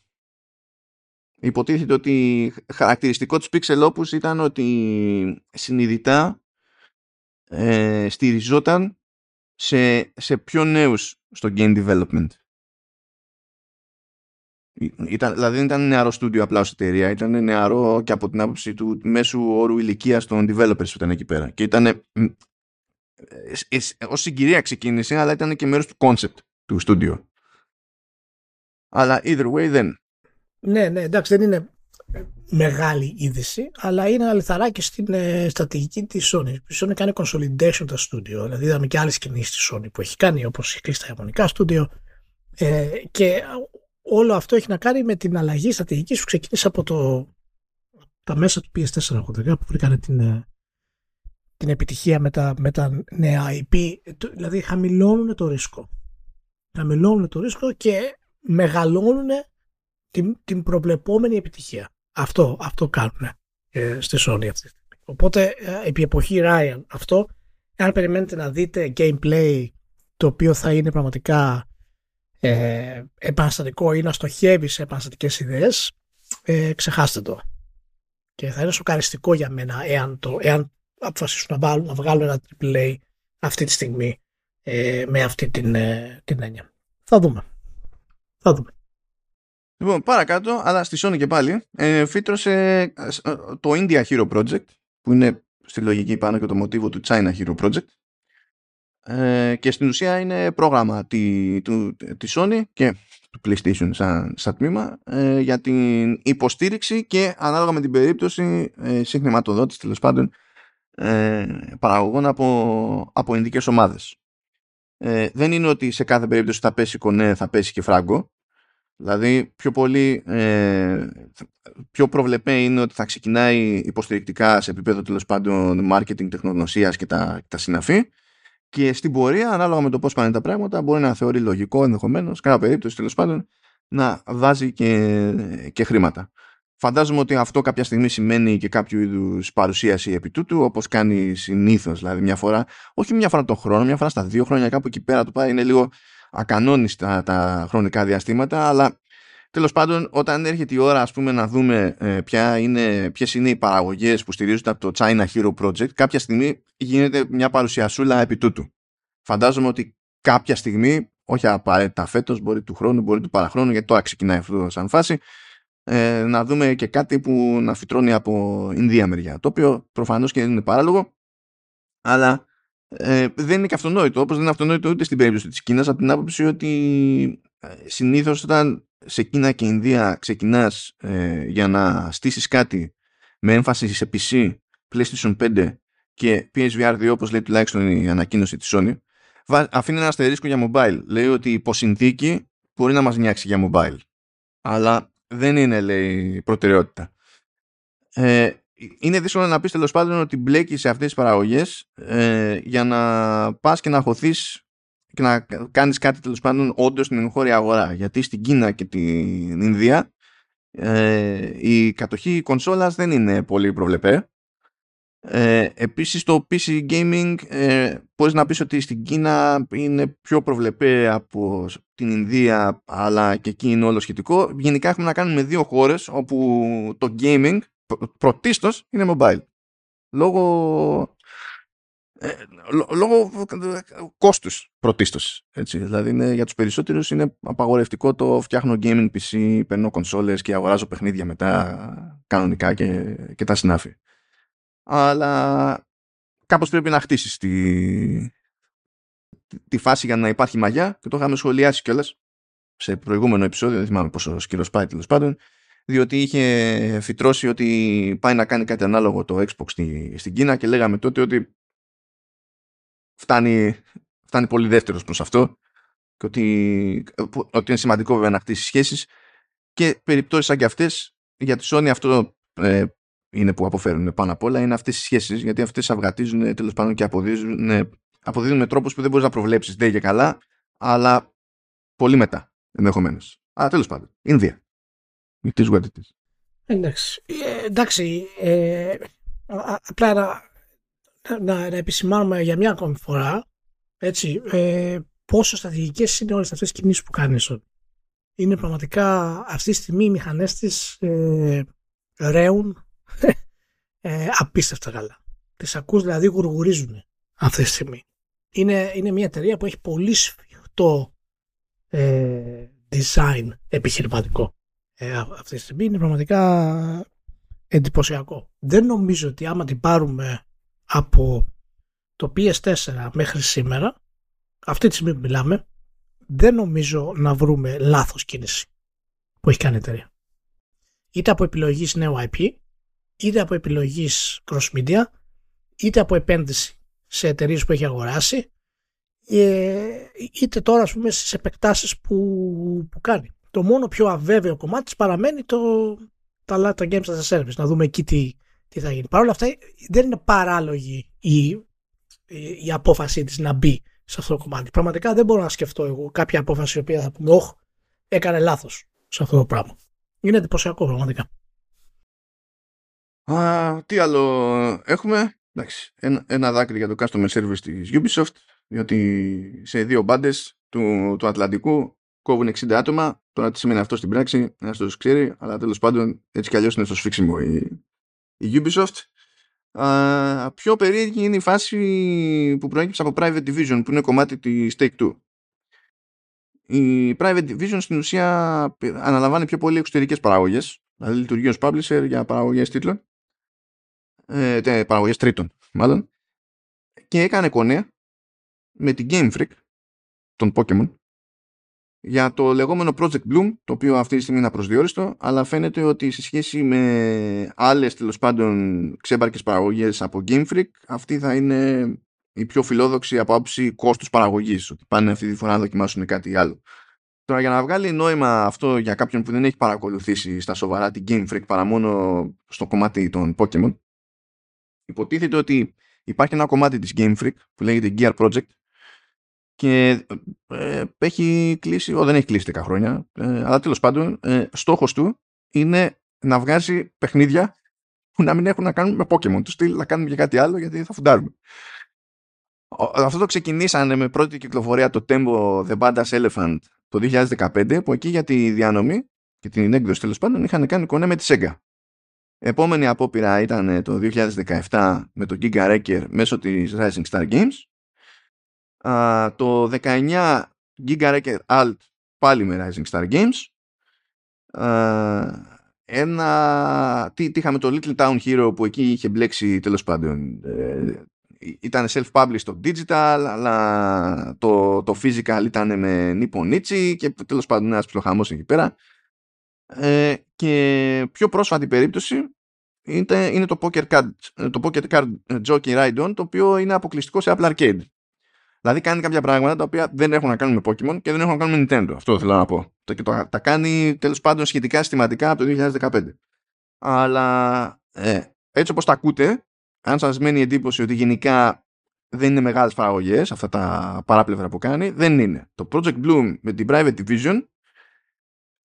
Υποτίθεται ότι χαρακτηριστικό της Pixelopus ήταν ότι συνειδητά ε, στηριζόταν σε, σε πιο νέους στο game development. Ήταν, δηλαδή δεν ήταν νεαρό στούντιο απλά ως εταιρεία, ήταν νεαρό και από την άποψη του μέσου όρου ηλικίας των developers που ήταν εκεί πέρα. Και ήταν ε, ε, ως συγκυρία ξεκίνησε, αλλά ήταν και μέρος του concept του στούντιο. Αλλά either way δεν. Ναι, ναι, εντάξει, δεν είναι μεγάλη είδηση, αλλά είναι αληθαράκι στην ε, στρατηγική της Sony. Η Sony κάνει consolidation τα studio, δηλαδή είδαμε και άλλες κινήσεις της Sony που έχει κάνει, όπως έχει κλείσει τα Ιαπωνικά studio. Ε, και όλο αυτό έχει να κάνει με την αλλαγή στρατηγικής που ξεκίνησε από το, τα μέσα του PS4 που βρήκαν την, ε, την επιτυχία με τα, με τα νέα IP. Δηλαδή χαμηλώνουν το ρίσκο. Χαμηλώνουν το ρίσκο και μεγαλώνουν την, την προβλεπόμενη επιτυχία. Αυτό, αυτό κάνουν ε, στη Sony αυτή τη στιγμή. Οπότε ε, επί εποχή Ryan αυτό, αν περιμένετε να δείτε gameplay το οποίο θα είναι πραγματικά ε, επαναστατικό ή να στοχεύει σε επαναστατικές ιδέες, ε, ξεχάστε το. Και θα είναι σοκαριστικό για μένα εάν, το, εάν αποφασίσουν να, βάλουν, να βγάλουν ένα AAA αυτή τη στιγμή ε, με αυτή την, ε, την έννοια. Θα δούμε. Θα δούμε. Λοιπόν, παρακάτω, αλλά στη Sony και πάλι, ε, φύτρωσε ε, το India Hero Project, που είναι στη λογική πάνω και το μοτίβο του China Hero Project. Ε, και στην ουσία είναι πρόγραμμα τη, του, της Sony και του PlayStation σαν, σαν τμήμα ε, για την υποστήριξη και ανάλογα με την περίπτωση ε, συγχρηματοδότηση τέλος πάντων ε, παραγωγών από, από ειδικές ομάδες. Ε, δεν είναι ότι σε κάθε περίπτωση θα πέσει κονέ, θα πέσει και φράγκο. Δηλαδή πιο πολύ ε, πιο προβλεπέ είναι ότι θα ξεκινάει υποστηρικτικά σε επίπεδο τέλος πάντων marketing, τεχνογνωσίας και τα, τα συναφή και στην πορεία ανάλογα με το πώς πάνε τα πράγματα μπορεί να θεωρεί λογικό ενδεχομένως, κατά περίπτωση τέλος πάντων να βάζει και, και χρήματα. Φαντάζομαι ότι αυτό κάποια στιγμή σημαίνει και κάποιο είδους παρουσίαση επί τούτου, όπως κάνει συνήθως. Δηλαδή, μια φορά, όχι μια φορά τον χρόνο, μια φορά στα δύο χρόνια, κάπου εκεί πέρα το πάει. Είναι λίγο ακανόνιστα τα χρονικά διαστήματα, αλλά τέλος πάντων όταν έρχεται η ώρα ας πούμε να δούμε ε, ποια είναι, ποιες είναι οι παραγωγές που στηρίζονται από το China Hero Project κάποια στιγμή γίνεται μια παρουσιασούλα επί τούτου. Φαντάζομαι ότι κάποια στιγμή, όχι απαραίτητα φέτος, μπορεί του χρόνου, μπορεί του παραχρόνου, γιατί τώρα ξεκινάει αυτό σαν φάση, ε, να δούμε και κάτι που να φυτρώνει από Ινδία μεριά. Το οποίο προφανώς και δεν είναι παράλογο, αλλά ε, δεν είναι και αυτονόητο, όπως δεν είναι αυτονόητο ούτε στην περίπτωση της Κίνας, από την άποψη ότι ε, συνήθως όταν σε Κίνα και Ινδία ξεκινάς ε, για να στήσεις κάτι με έμφαση σε PC, PlayStation 5 και PSVR 2 όπως λέει τουλάχιστον η ανακοίνωση της Sony αφήνει ένα αστερίσκο για mobile. Λέει ότι υπό συνθήκη μπορεί να μας νιάξει για mobile. Αλλά δεν είναι λέει προτεραιότητα. Ε, είναι δύσκολο να πεις τέλος πάντων ότι μπλέκεις σε αυτές τις παραγωγές ε, για να πας και να χωθείς και να κάνεις κάτι τέλος πάντων όντως στην εγχώρια αγορά. Γιατί στην Κίνα και την Ινδία Ε, η κατοχή κονσόλας δεν είναι πολύ προβλεπέ. Ε, επίσης το PC Gaming ε, μπορείς να πεις ότι στην Κίνα είναι πιο προβλεπέ από την Ινδία αλλά και εκεί είναι όλο σχετικό. Γενικά έχουμε να κάνουμε με δύο χώρες όπου το gaming πρωτίστως είναι mobile. Λόγω ε, λόγω κόστους πρωτίστως. Έτσι. Δηλαδή είναι, για τους περισσότερους είναι απαγορευτικό το φτιάχνω gaming PC, παίρνω κονσόλες και αγοράζω παιχνίδια μετά κανονικά και, και τα συνάφη. Αλλά κάπως πρέπει να χτίσεις τη, τη φάση για να υπάρχει μαγιά και το είχαμε σχολιάσει κιόλας σε προηγούμενο επεισόδιο, δεν θυμάμαι πόσο σκύλο πάει τέλος πάντων, διότι είχε φυτρώσει ότι πάει να κάνει κάτι ανάλογο το Xbox στη, στην Κίνα και λέγαμε τότε ότι φτάνει, φτάνει πολύ δεύτερος προς αυτό και ότι, ότι είναι σημαντικό βέβαια να χτίσει σχέσεις και περιπτώσεις σαν και αυτές για τη Sony αυτό ε, είναι που αποφέρουν πάνω απ' όλα είναι αυτές οι σχέσεις γιατί αυτές αυγατίζουν τέλος πάντων και αποδίδουν, αποδίδουν με τρόπους που δεν μπορείς να προβλέψεις δεν και καλά αλλά πολύ μετά ενδεχομένως. Αλλά τέλος πάντων, Ινδία. It is what it is. Εντάξει, ε, εντάξει ε, απλά να, να, να επισημάνουμε για μια ακόμη φορά έτσι, ε, πόσο στρατηγικές είναι όλες αυτές τις κινήσεις που κάνεις Είναι πραγματικά αυτή τη στιγμή οι μηχανές της ε, ρέουν ε, απίστευτα καλά. Τις ακούς δηλαδή γουργουρίζουν αυτή τη στιγμή. Είναι, είναι μια εταιρεία που έχει πολύ σφιχτό ε, design επιχειρηματικό. Ε, αυτή τη στιγμή είναι πραγματικά εντυπωσιακό. Δεν νομίζω ότι άμα την πάρουμε από το PS4 μέχρι σήμερα, αυτή τη στιγμή που μιλάμε, δεν νομίζω να βρούμε λάθος κίνηση που έχει κάνει η εταιρεία. Είτε από επιλογής νέου IP, είτε από επιλογής cross media, είτε από επένδυση σε εταιρείες που έχει αγοράσει, ε, είτε τώρα ας πούμε στις επεκτάσεις που, που κάνει. Το μόνο πιο αβέβαιο κομμάτι παραμένει το, τα, τα games as a service, να δούμε εκεί τι, τι θα γίνει. Παρ' όλα αυτά δεν είναι παράλογη η, η, απόφασή της να μπει σε αυτό το κομμάτι. Πραγματικά δεν μπορώ να σκεφτώ εγώ κάποια απόφαση η οποία θα πούμε όχι, έκανε λάθος σε αυτό το πράγμα. Είναι εντυπωσιακό πραγματικά. Α, τι άλλο έχουμε; Εντάξει, ένα, ένα δάκρυ για το customer service της Ubisoft διότι σε δύο μπάντες του, του Ατλαντικού κόβουν 60 άτομα. Τώρα τις σημαίνει αυτό στην πράξη, ένα το ξέρει, αλλά τέλος πάντων έτσι κι αλλιώς είναι στο σφίξιμο η, η Ubisoft. Α, πιο περίεργη είναι η φάση που προέκυψε από Private Division που είναι κομμάτι της Take 2. Η Private Division στην ουσία αναλαμβάνει πιο πολύ εξωτερικές παραγωγές, δηλαδή λειτουργεί ως publisher για παραγωγές τίτλων, ε, παραγωγές τρίτων μάλλον, και έκανε κονέ με την Game Freak των Pokemon για το λεγόμενο Project Bloom, το οποίο αυτή τη στιγμή είναι απροσδιόριστο, αλλά φαίνεται ότι σε σχέση με άλλες τέλος πάντων ξέμπαρκες παραγωγές από Game Freak, αυτή θα είναι η πιο φιλόδοξη από άποψη κόστους παραγωγής, ότι πάνε αυτή τη φορά να δοκιμάσουν κάτι άλλο. Τώρα για να βγάλει νόημα αυτό για κάποιον που δεν έχει παρακολουθήσει στα σοβαρά την Game Freak παρά μόνο στο κομμάτι των Pokemon, υποτίθεται ότι υπάρχει ένα κομμάτι της Game Freak που λέγεται Gear Project και ε, έχει κλείσει, ο, δεν έχει κλείσει 10 χρόνια, ε, αλλά τέλος πάντων ε, στόχος του είναι να βγάζει παιχνίδια που να μην έχουν να κάνουν με Pokemon. Του στυλ να κάνουμε και κάτι άλλο γιατί θα φουντάρουμε. Αυτό το ξεκινήσανε με πρώτη κυκλοφορία το Tempo The Badass Elephant το 2015 που εκεί για τη διανομή και την έκδοση τέλος πάντων είχαν κάνει κονέ με τη Sega. Επόμενη απόπειρα ήταν το 2017 με το Giga Wrecker μέσω της Rising Star Games το 19 Giga Record Alt πάλι με Rising Star Games. ένα, τι, τι είχαμε το Little Town Hero που εκεί είχε μπλέξει τέλος πάντων ε, ήταν self-published το digital αλλά το, το physical ήταν με Nippon Ichi και τέλος πάντων ένας ψιλοχαμός εκεί πέρα ε, και πιο πρόσφατη περίπτωση είναι, είναι το Poker Card, το Poker Card Jockey Ride On το οποίο είναι αποκλειστικό σε Apple Arcade Δηλαδή κάνει κάποια πράγματα τα οποία δεν έχουν να κάνουν με Pokemon και δεν έχουν να κάνουν με Nintendo. Αυτό θέλω να πω. Και το, τα κάνει τέλος πάντων σχετικά συστηματικά από το 2015. Αλλά ε, έτσι όπως τα ακούτε, αν σας μένει η εντύπωση ότι γενικά δεν είναι μεγάλες παραγωγές αυτά τα παράπλευρα που κάνει, δεν είναι. Το Project Bloom με την Private Division,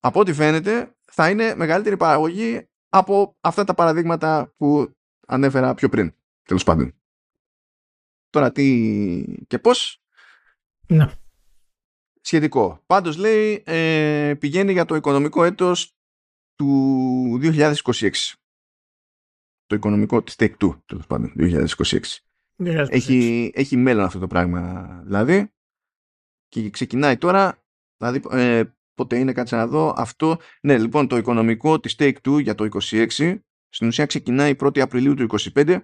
από ό,τι φαίνεται, θα είναι μεγαλύτερη παραγωγή από αυτά τα παραδείγματα που ανέφερα πιο πριν. Τέλος πάντων. Τώρα τι και πώς. Ναι. Σχετικό. Πάντως λέει ε, πηγαίνει για το οικονομικό έτος του 2026. Το οικονομικό της Take Two, τέλος πάντων, 2026. 2026. Έχει, έχει μέλλον αυτό το πράγμα δηλαδή και ξεκινάει τώρα δηλαδή ε, πότε είναι κάτσε να δω αυτό ναι λοιπόν το οικονομικό της Take Two για το 26 στην ουσία ξεκινάει 1η Απριλίου του 25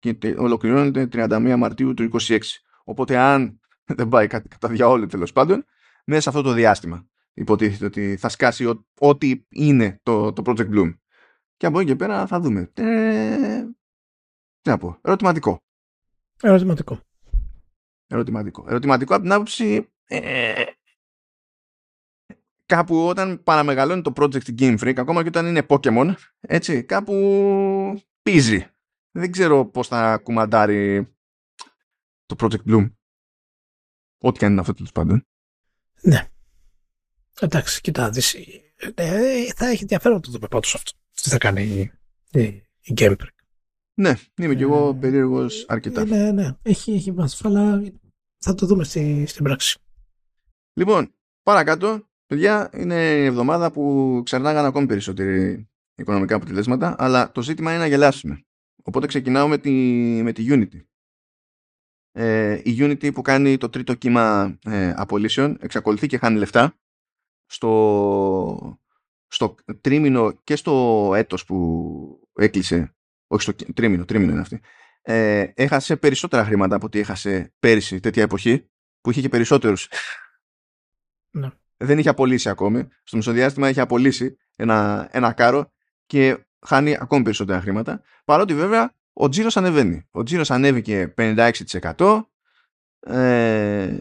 και τε- ολοκληρώνεται 31 Μαρτίου του 26 οπότε αν δεν πάει κάτι κατά διαόλου τέλος πάντων μέσα σε αυτό το διάστημα υποτίθεται ότι θα σκάσει ό- ό,τι είναι το, το Project Bloom και από εκεί και πέρα θα δούμε ε, τι να πω, ερωτηματικό Ερωτηματικό. Ερωτηματικό. Ερωτηματικό από την άποψη ε, κάπου όταν παραμεγαλώνει το project στην Game Freak, ακόμα και όταν είναι Pokemon, έτσι, κάπου πίζει. Δεν ξέρω πώς θα κουμαντάρει το Project Bloom. Ό,τι και αν είναι αυτό τέλος πάντων. Ναι. Εντάξει, κοιτά, δεις, ε, θα έχει ενδιαφέρον να το δούμε πάντως αυτό. Τι θα κάνει η, η, η Game Freak. Ναι, είμαι κι εγώ Ε, περίεργος αρκετά. Ναι, ναι, έχει, έχει βάση, αλλά θα το δούμε στη, στην πράξη. Λοιπόν, παρακάτω, παιδιά, είναι η εβδομάδα που ξερνάγαν ακόμη περισσότεροι οικονομικά αποτελέσματα, αλλά το ζήτημα είναι να γελάσουμε. Οπότε ξεκινάω με τη, με τη Unity. Ε, η Unity που κάνει το τρίτο κύμα ε, απολύσεων εξακολουθεί και χάνει λεφτά στο, στο τρίμηνο και στο έτος που έκλεισε όχι στο κι- τρίμηνο, τρίμηνο είναι αυτή ε, έχασε περισσότερα χρήματα από ό,τι έχασε πέρυσι τέτοια εποχή που είχε και περισσότερους Ναι. δεν είχε απολύσει ακόμη. Στο μεσοδιάστημα είχε απολύσει ένα, ένα κάρο και χάνει ακόμη περισσότερα χρήματα. Παρότι βέβαια ο τζίρος ανεβαίνει. Ο τζίρος ανέβηκε 56%. Ε,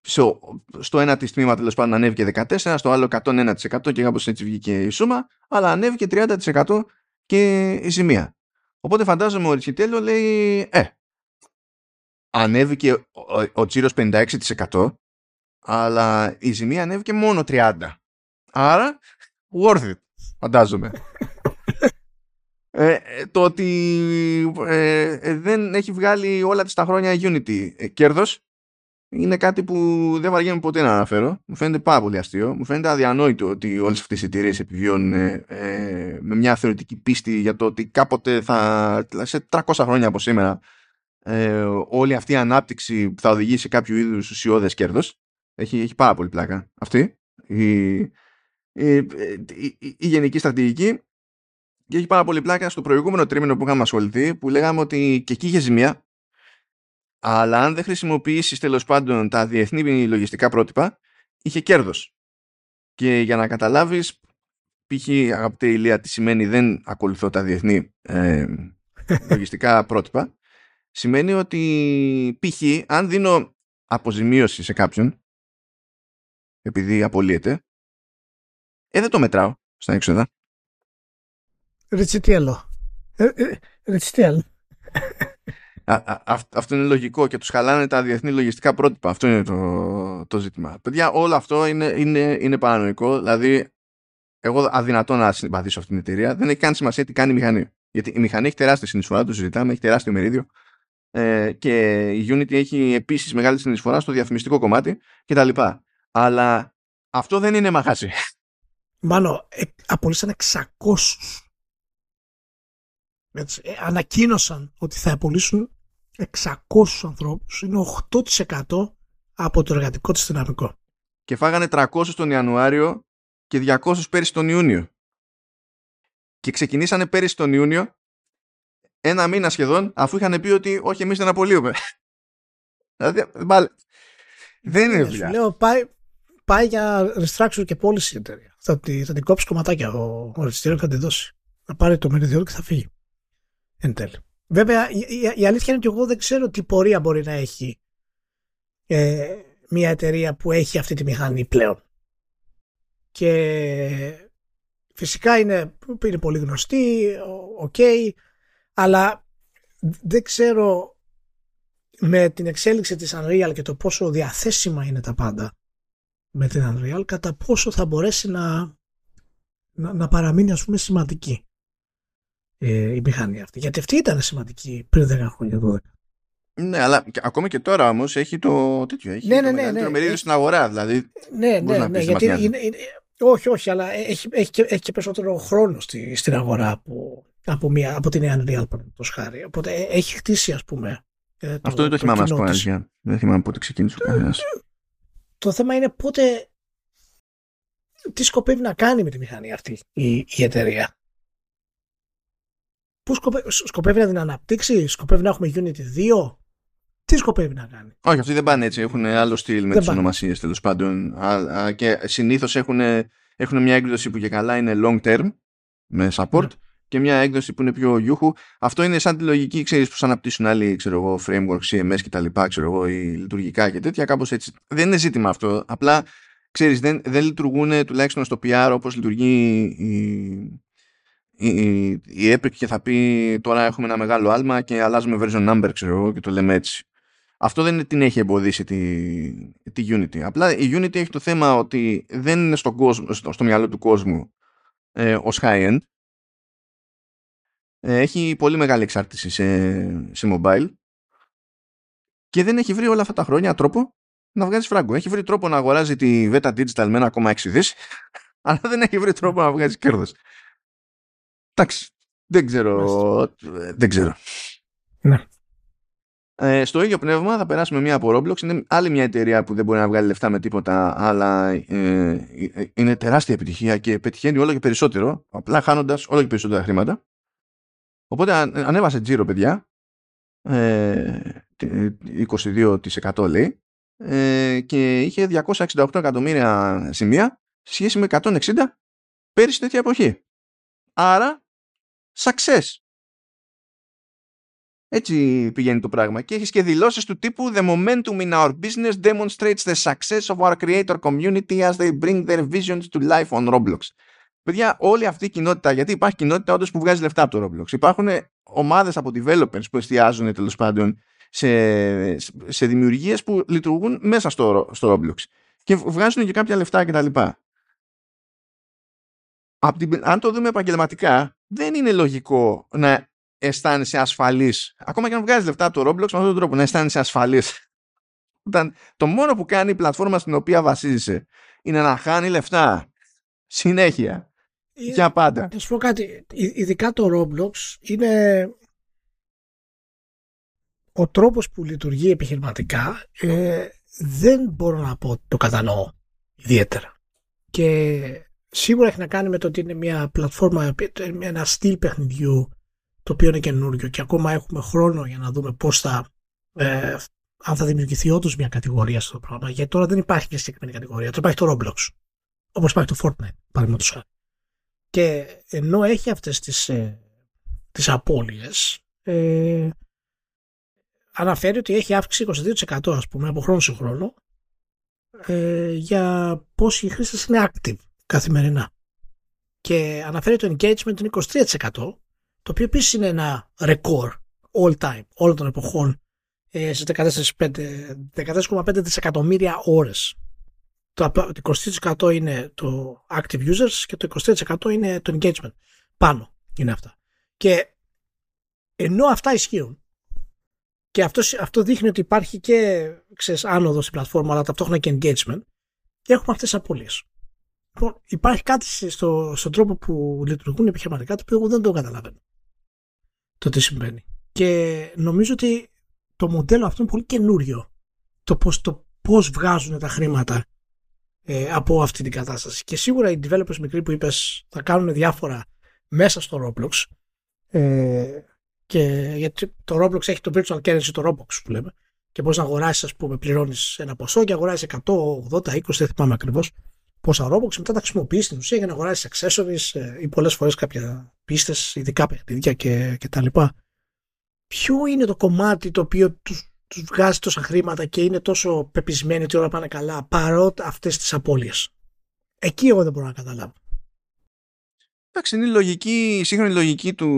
στο, στο ένα της τμήμα τέλος πάντων ανέβηκε 14%, στο άλλο 101% και κάπως έτσι βγήκε η σούμα, αλλά ανέβηκε 30% και η ζημία. Οπότε φαντάζομαι ο Ριτσιτέλο λέει, ε, ανέβηκε ο, ο, ο τζίρος 56%, αλλά η ζημία ανέβηκε μόνο 30. Άρα, worth it, φαντάζομαι. Ε, ε, το ότι ε, ε, δεν έχει βγάλει όλα τις τα χρόνια η Unity ε, κέρδος είναι κάτι που δεν βαριέμαι ποτέ να αναφέρω. Μου φαίνεται πάρα πολύ αστείο. Μου φαίνεται αδιανόητο ότι όλες αυτές οι εταιρείες επιβιώνουν ε, ε, με μια θεωρητική πίστη για το ότι κάποτε θα, σε 300 χρόνια από σήμερα ε, όλη αυτή η ανάπτυξη θα οδηγήσει σε κάποιο είδους ουσιώδες κέρδος. Έχει, έχει πάρα πολύ πλάκα αυτή η, η, η, η, η γενική στρατηγική και έχει πάρα πολύ πλάκα στο προηγούμενο τρίμηνο που είχαμε ασχοληθεί που λέγαμε ότι και εκεί είχε ζημία αλλά αν δεν χρησιμοποιήσεις τέλος πάντων τα διεθνή λογιστικά πρότυπα είχε κέρδος και για να καταλάβεις π.χ. αγαπητέ Ηλία τι σημαίνει δεν ακολουθώ τα διεθνή ε, λογιστικά πρότυπα σημαίνει ότι π.χ. αν δίνω αποζημίωση σε κάποιον επειδή απολύεται ε δεν το μετράω στα έξοδα Ριτσιτέλο. Ε, ε, Ριτσιτέλο. Α, α, αυ- αυτό είναι λογικό και τους χαλάνε τα διεθνή λογιστικά πρότυπα. Αυτό είναι το, το ζήτημα. Παιδιά, όλο αυτό είναι, είναι, είναι παρανοϊκό. Δηλαδή, εγώ αδυνατό να συμπαθήσω αυτήν την εταιρεία. Δεν έχει καν σημασία τι κάνει η μηχανή. Γιατί η μηχανή έχει τεράστια συνεισφορά, το συζητάμε, έχει τεράστιο μερίδιο. Ε, και η Unity έχει επίσης μεγάλη συνεισφορά στο διαφημιστικό κομμάτι κτλ. Αλλά αυτό δεν είναι μαγάζι. Μάλλον ε, απολύσαν 600. Έτσι, ε, ανακοίνωσαν ότι θα απολύσουν 600 ανθρώπους. Είναι 8% από το εργατικό της δυναμικό. Και φάγανε 300 τον Ιανουάριο και 200 πέρυσι τον Ιούνιο. Και ξεκινήσανε πέρυσι τον Ιούνιο ένα μήνα σχεδόν αφού είχαν πει ότι όχι εμείς δεν απολύουμε. δηλαδή, μπάλε. Δεν είναι Ε, Σου δουλειά. λέω πάει, πάει για restructure και πώληση η εταιρεία. Θα, τη, θα την κόψει κομματάκια ο, ο Ριστήριο και θα τη δώσει. Θα πάρει το μεριδιό και θα φύγει. Εν τέλει. Βέβαια, η, η- η αλήθεια είναι ότι εγώ δεν ξέρω τι πορεία μπορεί να έχει ε, μια εταιρεία που έχει αυτή τη μηχανή πλέον. Και φυσικά είναι, είναι πολύ γνωστή, ο- οκ, αλλά δεν ξέρω με την εξέλιξη της Unreal και το πόσο διαθέσιμα είναι τα πάντα με την Unreal, κατά πόσο θα μπορέσει να, να, να παραμείνει ας πούμε σημαντική ε, η μηχανή αυτή. Γιατί αυτή ήταν σημαντική πριν 10 χρόνια, 12. Ναι, αλλά ακόμα και τώρα όμως έχει το τέτοιο. Έχει ναι, το ναι, ναι, μεγαλύτερο ναι. μερίδιο Έχει- στην αγορά. Δηλαδή, Ναι, Μπορείς ναι, να ναι, πεις, γιατί δεν μας είναι, είναι- όχι, όχι, αλλά έχει, έχει, και, έχει και περισσότερο χρόνο στη, στην αγορά από, από, μια, από την Unreal, παραδείγματος χάρη. Οπότε ε, έχει χτίσει, ας πούμε, ε, αυτό δεν το θυμάμαι, ας κοινό πούμε. της. αλήθεια. Δεν θυμάμαι πότε ξεκίνησε ο καθένας. Το θέμα είναι πότε, τι σκοπεύει να κάνει με τη μηχανή αυτή η, η εταιρεία. Πού σκοπεύει, σκοπεύει να την αναπτύξει, σκοπεύει να έχουμε Unity 2, τι σκοπεύει να κάνει; Όχι, αυτοί δεν πάνε έτσι. Έχουν άλλο στυλ με Δεν τις πάνε. ονομασίες τέλος πάντων. Α, α, και συνήθως έχουν, έχουν μια έκδοση που και καλά είναι long term με support Ναι. και μια έκδοση που είναι πιο γιούχου. Αυτό είναι σαν τη λογική, ξέρεις, που αναπτύσσουν άλλοι ξέρω εγώ, framework, CMS και τα λοιπά, ξέρω εγώ, ή λειτουργικά και τέτοια. Κάπως έτσι. Δεν είναι ζήτημα αυτό. Απλά ξέρεις, δεν, δεν λειτουργούν τουλάχιστον στο PR όπως λειτουργεί η, η, η, η Epic και θα πει τώρα έχουμε ένα μεγάλο άλμα και αλλάζουμε version number ξέρω εγώ και το λέμε έτσι. Αυτό δεν είναι την έχει εμποδίσει τη, τη Unity. Απλά η Unity έχει το θέμα ότι δεν είναι στο, κόσμο, στο, στο μυαλό του κόσμου ε, ως high-end. Ε, έχει πολύ μεγάλη εξάρτηση σε, σε mobile και δεν έχει βρει όλα αυτά τα χρόνια τρόπο να βγάζει φράγκο. Έχει βρει τρόπο να αγοράζει τη Veta Digital με 1,6 δις αλλά δεν έχει βρει τρόπο να βγάζει κέρδος. Εντάξει, δεν ξέρω. ε, Δεν ξέρω. Ναι. Ε, στο ίδιο πνεύμα θα περάσουμε μία από Roblox. Είναι άλλη μια εταιρεία που δεν μπορεί να βγάλει λεφτά με τίποτα, αλλά ε, ε, είναι τεράστια επιτυχία και πετυχαίνει όλο και περισσότερο, απλά χάνοντας όλο και περισσότερα χρήματα. Οπότε αν- ανέβασε τζίρο, παιδιά. Ε, τε- 22% λέει. Ε, και είχε 268 εκατομμύρια σημεία σε σχέση με 160 πέρυσι τέτοια εποχή. Άρα, success. Έτσι πηγαίνει το πράγμα. Και έχεις και δηλώσεις του τύπου The momentum in our business demonstrates the success of our creator community as they bring their visions to life on Roblox. Παιδιά, όλη αυτή η κοινότητα, γιατί υπάρχει κοινότητα όντως που βγάζει λεφτά από το Roblox. Υπάρχουν ομάδες από developers που εστιάζουν τέλος πάντων σε, σε δημιουργίες που λειτουργούν μέσα στο, στο Roblox. Και βγάζουν και κάποια λεφτά κτλ. Απ' την- αν το δούμε επαγγελματικά, δεν είναι λογικό να αισθάνεσαι ασφαλής. Ακόμα και αν βγάζεις λεφτά από το Roblox, με αυτόν τον τρόπο να αισθάνεσαι ασφαλής. Όταν το μόνο που κάνει η πλατφόρμα στην οποία βασίζεσαι είναι να χάνει λεφτά συνέχεια Ε, για πάντα. Να σου πω κάτι, ει- ειδικά το Roblox είναι ο τρόπος που λειτουργεί επιχειρηματικά ε, δεν μπορώ να πω ότι το κατανοώ ιδιαίτερα. Και σίγουρα έχει να κάνει με το ότι είναι μια πλατφόρμα, ένα στυλ παιχνιδιού το οποίο είναι καινούριο και ακόμα έχουμε χρόνο για να δούμε πώς θα ε, αν θα δημιουργηθεί όντως μια κατηγορία στο πράγμα. Γιατί τώρα δεν υπάρχει μια συγκεκριμένη κατηγορία. Τώρα υπάρχει το Roblox. Όπως υπάρχει το Fortnite, παραδείγματος χάρη. Και ενώ έχει αυτές τις, ε, τις απώλειες, ε, αναφέρει ότι έχει αύξηση 22% ας πούμε από χρόνο σε χρόνο ε, για πόσοι χρήστες είναι active καθημερινά. Και αναφέρει το engagement είναι 23% το οποίο επίσης είναι ένα record all time, όλων των εποχών ε, σε 14,5 14,5 δισεκατομμύρια ώρες. Το απλά- το 23% είναι το active users και το 23% είναι το engagement. Πάνω είναι αυτά. Και ενώ αυτά ισχύουν και αυτό, αυτό δείχνει ότι υπάρχει και ξέρεις, άνοδος στην πλατφόρμα αλλά ταυτόχρονα και engagement και έχουμε αυτές τις απώλειες. Λοιπόν, υπάρχει κάτι στο, στον τρόπο που λειτουργούν επιχειρηματικά το οποίο εγώ δεν το καταλαβαίνω. Το τι συμβαίνει. Και νομίζω ότι το μοντέλο αυτό είναι πολύ καινούριο. Το πώς, το πώς βγάζουν τα χρήματα ε, από αυτή την κατάσταση. Και σίγουρα οι developers μικροί που είπες θα κάνουν διάφορα μέσα στο Roblox ε, και γιατί το Roblox έχει το virtual currency, το Roblox που λέμε και πώς να αγοράσεις ας πούμε πληρώνεις ένα ποσό και αγοράσεις 100, 80, 20 δεν θυμάμαι ακριβώς πόσα Roblox μετά τα χρησιμοποιείς στην ουσία για να αγοράσεις accessories ε, ή πολλές φορές κάποια πίστες, ειδικά παιχνίδια και, και τα λοιπά. Ποιο είναι το κομμάτι το οποίο τους, τους βγάζει τόσα χρήματα και είναι τόσο πεπισμένοι ότι όλα πάνε καλά παρότι αυτές τις απώλειες; Εκεί εγώ δεν μπορώ να καταλάβω. Εντάξει, είναι η, λογική, η σύγχρονη λογική του,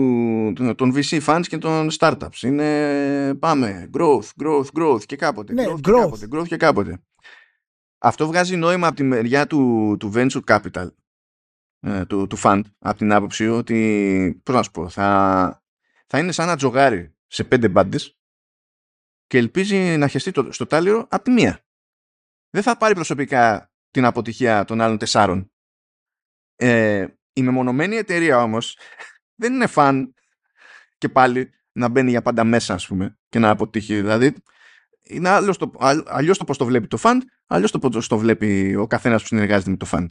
του- των VC funds και των startups. Είναι πάμε, growth, growth, growth και κάποτε. Ναι, growth, growth. Και κάποτε, growth και κάποτε. Αυτό βγάζει νόημα από τη μεριά του, του venture capital. ε, του, του fund από την άποψη ότι, πώς να σου πω, θα, θα είναι σαν να τζογάρει σε πέντε μπάντες και ελπίζει να χεστεί το, στο τάλιρο από τη μία. Δεν θα πάρει προσωπικά την αποτυχία των άλλων τεσσάρων. Ε, η μεμονωμένη εταιρεία όμως δεν είναι φαν και πάλι να μπαίνει για πάντα μέσα ας πούμε και να αποτύχει. Δηλαδή είναι αλλιώς το, αλλιώς το πώς το βλέπει το fund, αλλιώς το πώς το βλέπει ο καθένας που συνεργάζεται με το fund.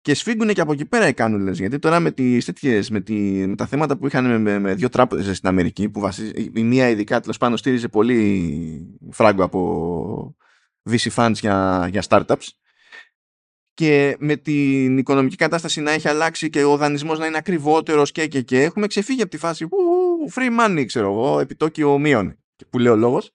Και σφίγγουν και από εκεί πέρα οι κάνουλες. Γιατί τώρα με, τις τέτοιες, με, τη, με τα θέματα που είχαν με, με δύο τράπεζες στην Αμερική, που βασί, η μία ειδικά τέλος πάνω στήριζε πολύ φράγκο από VC funds για, για startups, και με την οικονομική κατάσταση να έχει αλλάξει και ο δανεισμός να είναι ακριβότερος και, και, και έχουμε ξεφύγει από τη φάση free money, ξέρω εγώ, επιτόκιο μείον, που λέει ο λόγος.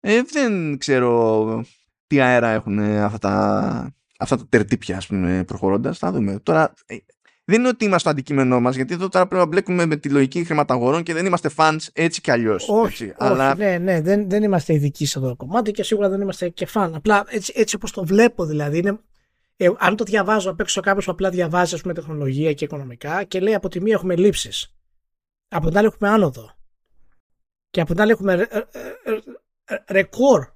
Ε, δεν ξέρω τι αέρα έχουν αυτά τα, αυτά τα τερτύπια, ας πούμε, προχωρώντας. Θα δούμε. Τώρα, ε, δεν είναι ότι είμαστε το αντικείμενό μας, γιατί εδώ τώρα πρέπει να μπλέκουμε με τη λογική χρηματαγορών και δεν είμαστε fans έτσι κι αλλιώς. Όχι, όχι, αλλά... ναι, ναι, δεν, δεν είμαστε ειδικοί σε αυτό το κομμάτι και σίγουρα δεν είμαστε και φαν. Απλά έτσι, έτσι όπως το βλέπω δηλαδή, είναι, ε, αν το διαβάζω απ' έξω κάποιος που απλά διαβάζει ας πούμε, τεχνολογία και οικονομικά και λέει από τη μία έχουμε λήψεις, από την άλλη έχουμε άνοδο και από την άλλη έχουμε ρεκόρ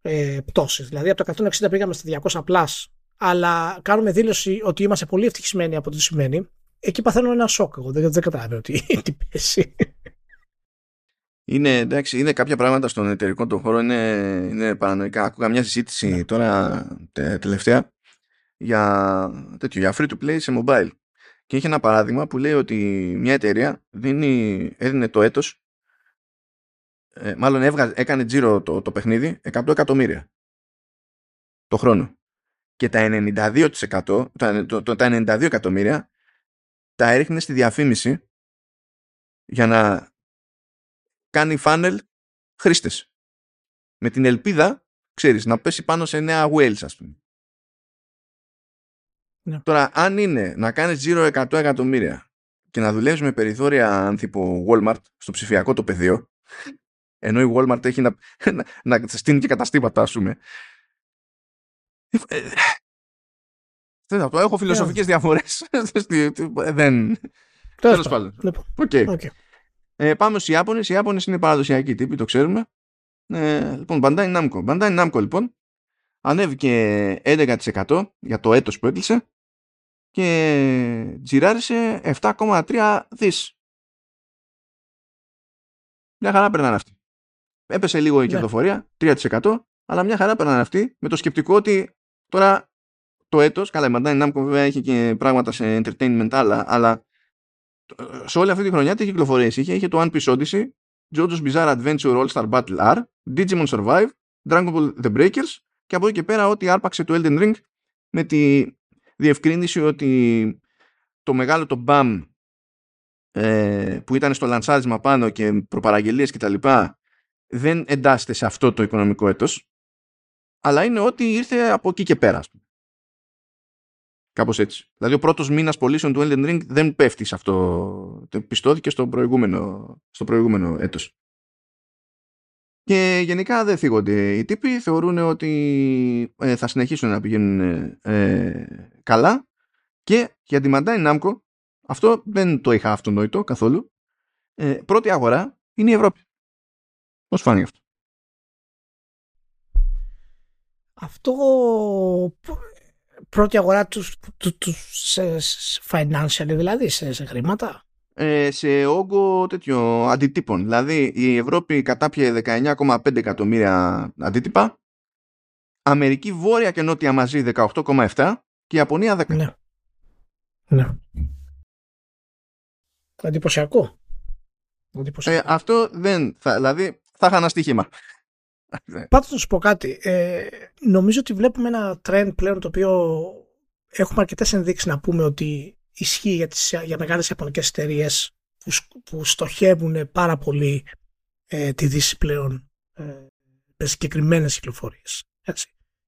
ε, πτώσεις. Δηλαδή από το 160 πήγαμε στα 200 plus, αλλά κάνουμε δήλωση ότι είμαστε πολύ ευτυχισμένοι από το τι σημαίνει. Εκεί παθαίνω ένα σοκ. Εγώ δεν, δεν καταλαβαίνω τι, τι πέσει. Είναι, εντάξει, είναι κάποια πράγματα στον εταιρικό τον χώρο είναι, είναι παρανοϊκά. Ακούγα μια συζήτηση τώρα τε, τελευταία για, τέτοιο, για free to play σε mobile. Και είχε ένα παράδειγμα που λέει ότι μια εταιρεία δίνει, έδινε το έτος ε, μάλλον έβγαζε, έκανε τζίρο το, το παιχνίδι 100 εκατομμύρια το χρόνο. Και τα 92%, τα, το, τα 92 εκατομμύρια τα έριχνε στη διαφήμιση για να κάνει funnel χρήστες. Με την ελπίδα, ξέρεις, να πέσει πάνω σε νέα whales, ας πούμε. Ναι. Τώρα, αν είναι να κάνεις τζίρο 100 εκατομμύρια και να δουλεύεις με περιθώρια ανθίπο Walmart στο ψηφιακό το πεδίο, ενώ η Walmart έχει να, να, να στείλει και καταστήματα, ας πούμε. Δεν θα το έχω φιλοσοφικές διαφορές. Δεν. Τέλος πάντων. Okay. Ε, πάμε στους Ιάπωνες. Οι Ιάπωνες είναι παραδοσιακοί τύποι, το ξέρουμε. Ε, λοιπόν, Bandai Namco. Bandai Namco, λοιπόν, ανέβηκε 11% για το έτος που έκλεισε και τζιράρισε 7,3 δις. Μια χαρά περνάνε αυτοί. Έπεσε λίγο η ναι. κερδοφορία, 3%, αλλά μια χαρά περνάνε αυτοί με το σκεπτικό ότι τώρα το έτος, καλά η Bandai Namco βέβαια έχει και πράγματα σε entertainment άλλα, αλλά σε όλη αυτή τη χρονιά τι κυκλοφορίες είχε, είχε το One Piece Odyssey, JoJo's Bizarre Adventure All Star Battle R, Digimon Survive, Dragon Ball The Breakers και από εκεί και πέρα ό,τι άρπαξε το Elden Ring με τη διευκρίνηση ότι το μεγάλο το BAM ε, που ήταν στο λανσάρισμα πάνω και προπαραγγελίες και τα λοιπά δεν εντάσσεται σε αυτό το οικονομικό έτος αλλά είναι ότι ήρθε από εκεί και πέρα κάπως έτσι. Δηλαδή ο πρώτος μήνας πωλήσεων του Elden Ring δεν πέφτει σε αυτό πιστώθηκε στο προηγούμενο, στο προηγούμενο έτος. Και γενικά δεν θίγονται οι τύποι θεωρούν ότι ε, θα συνεχίσουν να πηγαίνουν ε, καλά και για τη Bandai Namco. Αυτό δεν το είχα αυτονόητο καθόλου. Ε, πρώτη αγορά είναι η Ευρώπη Πώς φάνηκε αυτό; Αυτό πρώτη αγορά τους, σε financial δηλαδή, σε, σε χρήματα. Ε, σε όγκο τέτοιο αντιτύπων. Δηλαδή η Ευρώπη κατάπιε 19,5 εκατομμύρια αντίτυπα, Αμερική βόρεια και νότια μαζί 18,7 και η Ιαπωνία 10. Ναι. Ναι. Εντυπωσιακό. Ε, αυτό δεν θα, δηλαδή θα είχα ένα στοίχημα. Πάντως να σου πω κάτι. Ε, νομίζω ότι βλέπουμε ένα trend πλέον το οποίο έχουμε αρκετές ενδείξεις να πούμε ότι ισχύει για, τις, για μεγάλες ιαπωνικές εταιρείες που, που στοχεύουν πάρα πολύ ε, τη Δύση πλέον ε, με συγκεκριμένες κυκλοφορίες.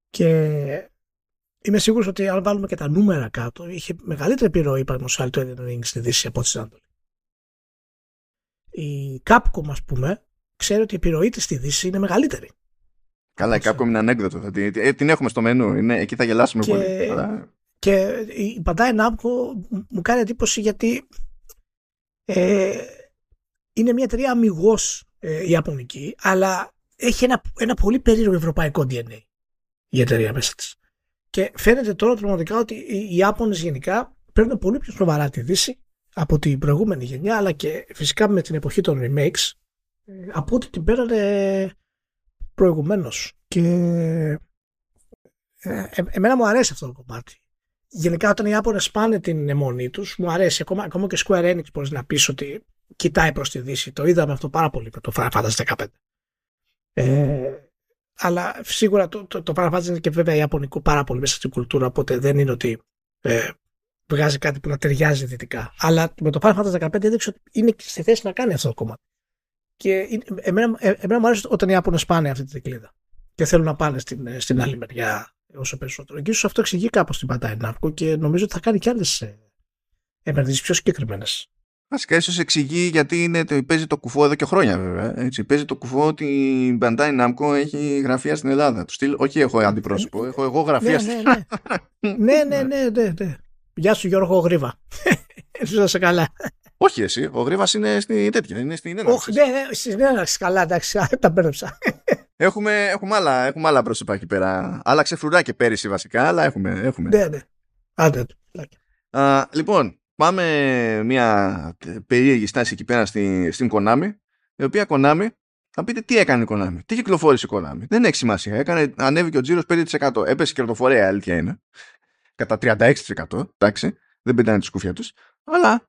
Και είμαι σίγουρος ότι αν βάλουμε και τα νούμερα κάτω, είχε μεγαλύτερη επιρροή παραδείγματος το Elden Ring στη Δύση από ό,τι στην Ανατολή. Η Capcom, ας πούμε, ξέρει ότι η επιρροή της στη Δύση είναι μεγαλύτερη. Καλά, η Capcom είναι ανέκδοτο. Ε, την έχουμε στο μενού. Είναι, εκεί θα γελάσουμε και, πολύ. Και η Bandai Namco μου κάνει εντύπωση γιατί ε, είναι μια εταιρεία αμυγός ε, ιαπωνική, αλλά έχει ένα, ένα πολύ περίεργο ευρωπαϊκό DNA η εταιρεία μέσα της. Και φαίνεται τώρα πραγματικά ότι οι Ιάπωνες γενικά παίρνουν πολύ πιο σοβαρά τη Δύση από την προηγούμενη γενιά, αλλά και φυσικά με την εποχή των remakes, ε, από ό,τι την πέρανε προηγουμένως. Και ε, ε, εμένα μου αρέσει αυτό το κομμάτι. Γενικά όταν οι Ιάπωνες πάνε την αιμονή τους, μου αρέσει. Ακόμα, ακόμα και Square Enix μπορείς να πεις ότι κοιτάει προς τη Δύση. Το είδαμε αυτό πάρα πολύ με το Final Fantasy 15. Ε, αλλά σίγουρα το, το, το Final Fantasy είναι και βέβαια ιαπωνικό πάρα πολύ μέσα στην κουλτούρα, οπότε δεν είναι ότι ε, βγάζει κάτι που να ταιριάζει δυτικά. Αλλά με το Final Fantasy 15 έδειξε ότι είναι στη θέση να κάνει αυτό το κομμάτι. Και εμένα, ε, εμένα μου αρέσει όταν οι Ιάπωνες πάνε αυτή την κλίδα και θέλουν να πάνε στην, ε, στην άλλη μεριά όσο περισσότερο. Και ίσως αυτό εξηγεί κάπως την Bandai Namco και νομίζω ότι θα κάνει κι άλλες ε, επενδύσεις πιο συγκεκριμένες. Βασικά ίσως εξηγεί γιατί είναι, παίζει το κουφό εδώ και χρόνια βέβαια. Έτσι. Παίζει το κουφό ότι η Bandai Namco έχει γραφεία στην Ελλάδα. Του στυλ, όχι έχω αντιπρόσωπο, έχω εγώ γραφεία ναι, στην ναι, ναι. ναι, ναι, ναι, ναι, Γεια σου Γιώργο Γρήβα. Σου σε καλά. Όχι εσύ, ο Γρήβα είναι στην τέτοια, είναι στην έναρξη. Όχι, ναι, ναι, στην έναρξη, καλά, εντάξει, τα μπέρδεψα. Έχουμε, έχουμε, άλλα, έχουμε άλλα πρόσωπα εκεί πέρα. Άλλαξε φρουράκι πέρυσι βασικά, αλλά έχουμε. έχουμε. Ναι, ναι. Άντε, Α, λοιπόν, πάμε μια περίεργη στάση εκεί πέρα στην, στην Konami, η οποία Konami θα πείτε τι έκανε η Konami, τι κυκλοφόρησε η Konami. Δεν έχει σημασία. Έκανε, ανέβηκε ο τζίρος 5%. Έπεσε η κερδοφορία, αλήθεια είναι. Κατά 36%. Εντάξει, δεν πετάνε τη σκούφια τους. Αλλά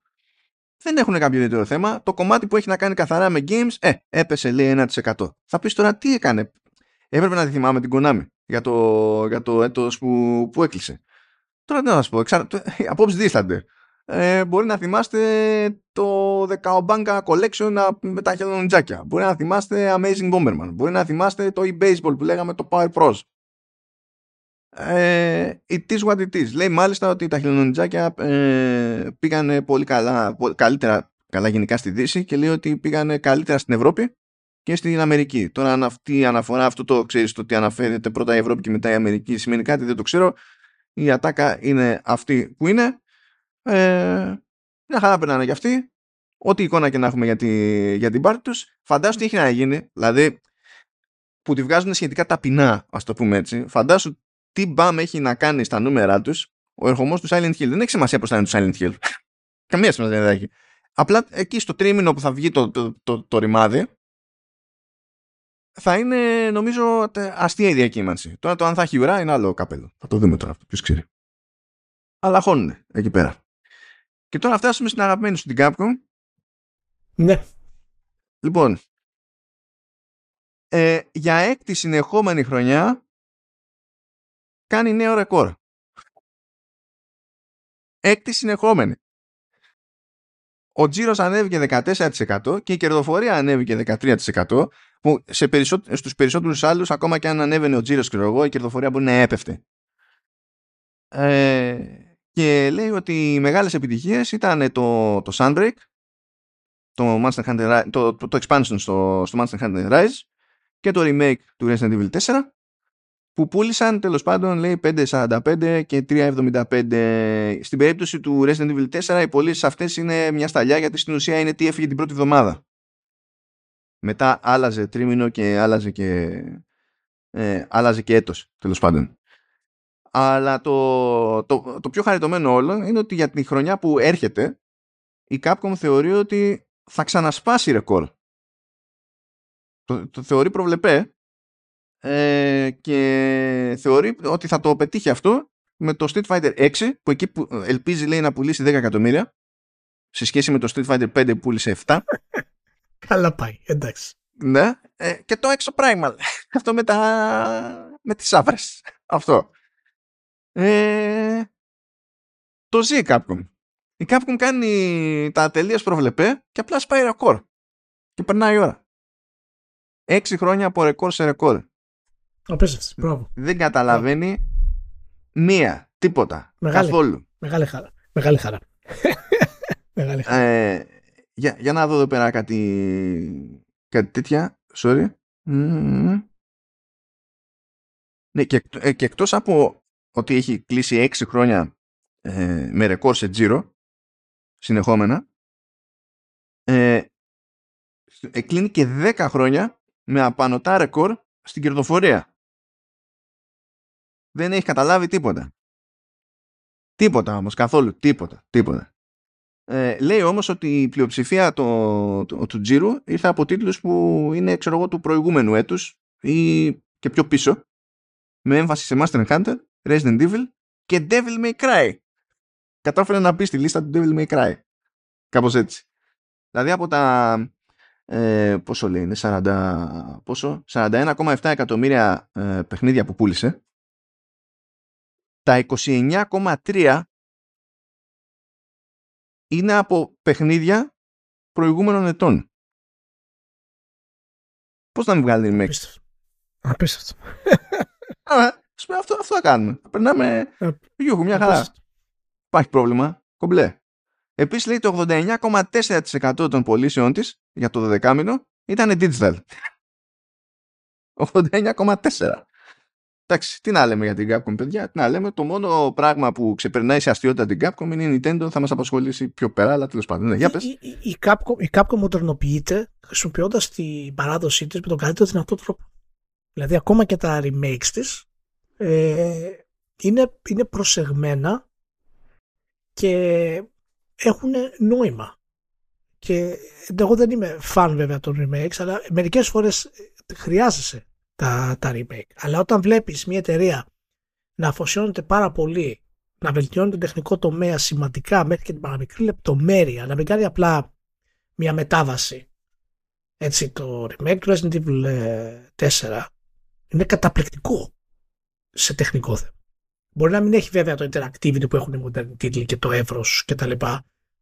δεν έχουν κάποιο ιδιαίτερο θέμα. Το κομμάτι που έχει να κάνει καθαρά με games, ε, έπεσε λέει 1%. Θα πεις τώρα τι έκανε; Έπρεπε να τη θυμάμαι την Konami για το, για το έτος που, που έκλεισε. Τώρα τι να σα πω, εξα... απόψη δίστανται. Ε, μπορεί να θυμάστε το Decaobanga Collection με τα χελονιτζάκια. Μπορεί να θυμάστε Amazing Bomberman. Μπορεί να θυμάστε το e-baseball που λέγαμε το Power Pros. Ε, it is what it is. Λέει μάλιστα ότι τα χελονιτζάκια ε, πήγανε πολύ καλά, καλύτερα καλά γενικά στη Δύση και λέει ότι πήγανε καλύτερα στην Ευρώπη και στην Αμερική. Τώρα αν αυτή η αναφορά, αυτό το ξέρεις το ότι αναφέρεται πρώτα η Ευρώπη και μετά η Αμερική σημαίνει κάτι, δεν το ξέρω. Η ατάκα είναι αυτή που είναι. Ε, μια χαρά περνάνε για αυτή. Ό,τι εικόνα και να έχουμε για, τη, για την πάρτη τους. Φαντάσου τι έχει να γίνει. Δηλαδή που τη βγάζουν σχετικά ταπεινά, ας το πούμε έτσι. Φαντάσου τι μπαμ έχει να κάνει στα νούμερα τους ο ερχομός του Silent Hill. Δεν έχει σημασία πώς θα είναι το Silent Hill. Καμία σημασία δεν έχει. Απλά εκεί στο τρίμηνο που θα βγει το, το, το, το ρημάδι, θα είναι νομίζω αστεία η διακύμανση. Τώρα το αν θα έχει ουρά είναι άλλο καπέλο. Θα το δούμε τώρα αυτό, ποιος ξέρει. Αλλά χώνουν εκεί πέρα. Και τώρα φτάσουμε στην αγαπημένη σου την Capcom. Ναι. Λοιπόν, ε, για έκτη συνεχόμενη χρονιά κάνει νέο ρεκόρ. Έκτη συνεχόμενη. Ο τζίρος ανέβηκε 14% και η κερδοφορία ανέβηκε 13% που σε περισσό... στους περισσότερους άλλους ακόμα και αν ανέβαινε ο τζίρος ξέρω εγώ, η κερδοφορία μπορεί να έπεφτε. Ε, και λέει ότι οι μεγάλες επιτυχίες ήταν το, το Sunbreak το, Monster Hunter, το, το, το expansion στο, στο Monster Hunter Rise και το remake του Resident Evil 4 που πούλησαν τέλος πάντων λέει 5.45 και 3.75 στην περίπτωση του Resident Evil 4 οι πωλήσεις αυτές είναι μια σταλιά γιατί στην ουσία είναι τι έφυγε την πρώτη εβδομάδα. Μετά άλλαζε τρίμηνο και άλλαζε και ε, άλλαζε και έτος τέλος πάντων. Αλλά το, το, το πιο χαριτωμένο όλο είναι ότι για τη χρονιά που έρχεται η Capcom θεωρεί ότι θα ξανασπάσει ρεκόρ. Το, το θεωρεί προβλεπέ ε, και θεωρεί ότι θα το πετύχει αυτό με το Street Fighter 6 που εκεί που ελπίζει λέει να πουλήσει 10 εκατομμύρια σε σχέση με το Street Fighter 5 που πούλησε 7 Καλά πάει, εντάξει. Ναι, ε, και το έξω Primal. Αυτό με, τα... με τις άβρες. Αυτό. Ε, το ζει η Capcom. Η Capcom κάνει τα τελείως προβλεπέ και απλά σπάει ρεκόρ. Και περνάει η ώρα. Έξι χρόνια από ρεκόρ σε ρεκόρ μπράβο. Δεν καταλαβαίνει μία, τίποτα, μεγάλη, καθόλου. Μεγάλη χαρά. Μεγάλη χαρά. μεγάλη χαρά. Ε, για, για να δω εδώ πέρα κάτι, κάτι τέτοια. Sorry. Ναι, και, ε, και εκτός από ότι έχει κλείσει έξι χρόνια ε, με ρεκόρ σε τζίρο συνεχόμενα ε, κλείνει και 10 χρόνια με απανοτά ρεκόρ στην κερδοφορία. Δεν έχεις καταλάβει τίποτα. Τίποτα όμως, καθόλου. Τίποτα. Τίποτα. Ε, λέει όμως ότι η πλειοψηφία το, το, του τζίρου ήρθε από τίτλους που είναι ξέρω εγώ, του προηγούμενου έτους ή και πιο πίσω με έμφαση σε Master Hunter, Resident Evil και Devil May Cry. Κατάφερε να μπει στη λίστα του Devil May Cry. Κάπως έτσι. Δηλαδή από τα ε, πόσο λέει, είναι 40, πόσο, 41,7 εκατομμύρια ε, παιχνίδια που πούλησε τα 29,3 είναι από παιχνίδια προηγούμενων ετών. Πώς να μην βγάλει remake. Απίστευτο. Απίστευτο. αυτό, αυτό θα κάνουμε. Περνάμε ε, γιούχου, μια χαρά. Υπάρχει πρόβλημα. Κομπλέ. Επίσης λέει το 89,4% των πωλήσεών της για το 12 μήνο ήταν digital. 89,4%. Εντάξει, τι να λέμε για την Capcom, παιδιά. Τι να λέμε, το μόνο πράγμα που ξεπερνάει σε αστείωτα την Capcom είναι η Nintendo, θα μας απασχολήσει πιο πέρα, αλλά τέλος πάντων. Ναι, για πες. Η, η, η, Capcom, η Capcom μοντερνοποιείται χρησιμοποιώντας την παράδοσή της με τον καλύτερο δυνατό τρόπο. Δηλαδή, ακόμα και τα remakes της ε, είναι, είναι προσεγμένα και έχουν νόημα. Και εγώ δεν είμαι fan βέβαια των remakes, αλλά μερικές φορές χρειάζεσαι τα, τα remake. Αλλά όταν βλέπεις μια εταιρεία να αφοσιώνεται πάρα πολύ, να βελτιώνει τον τεχνικό τομέα σημαντικά μέχρι και την παραμικρή λεπτομέρεια, να μην κάνει απλά μια μετάβαση. Έτσι, το remake του Resident Evil 4 ε, είναι καταπληκτικό σε τεχνικό θέμα. Μπορεί να μην έχει βέβαια το interactivity που έχουν οι μοντέρνοι τίτλοι και το εύρος κτλ.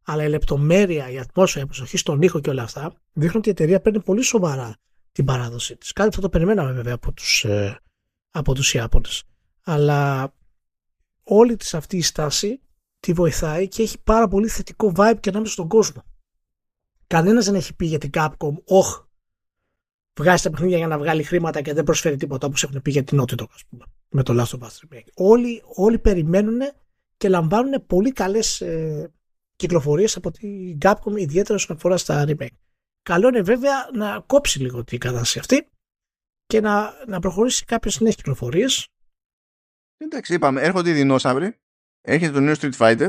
Αλλά η λεπτομέρεια, η ατμόσφαιρα, η προσοχή στον ήχο και όλα αυτά δείχνουν ότι η εταιρεία παίρνει πολύ σοβαρά την παράδοσή της. Κάτι που θα το περιμέναμε βέβαια από τους, ε, από τους Ιάπωνες. Αλλά όλη της αυτή η στάση τη βοηθάει και έχει πάρα πολύ θετικό vibe και ανάμεσα στον κόσμο. Κανένας δεν έχει πει για την Capcom, όχ, βγάζει τα παιχνίδια για να βγάλει χρήματα και δεν προσφέρει τίποτα όπως έχουν πει για την Naughty Dog, ας πούμε, με το Last of Us Remake. Όλοι, όλοι περιμένουν και λαμβάνουν πολύ καλές ε, κυκλοφορίες από την Capcom, ιδιαίτερα όσον αφορά στα remake. Καλό είναι βέβαια να κόψει λίγο την κατάσταση αυτή και να, να προχωρήσει κάποιες νέες κυκλοφορίες. Εντάξει, είπαμε, έρχονται οι δεινόσαυροι, έρχεται το νέο Street Fighter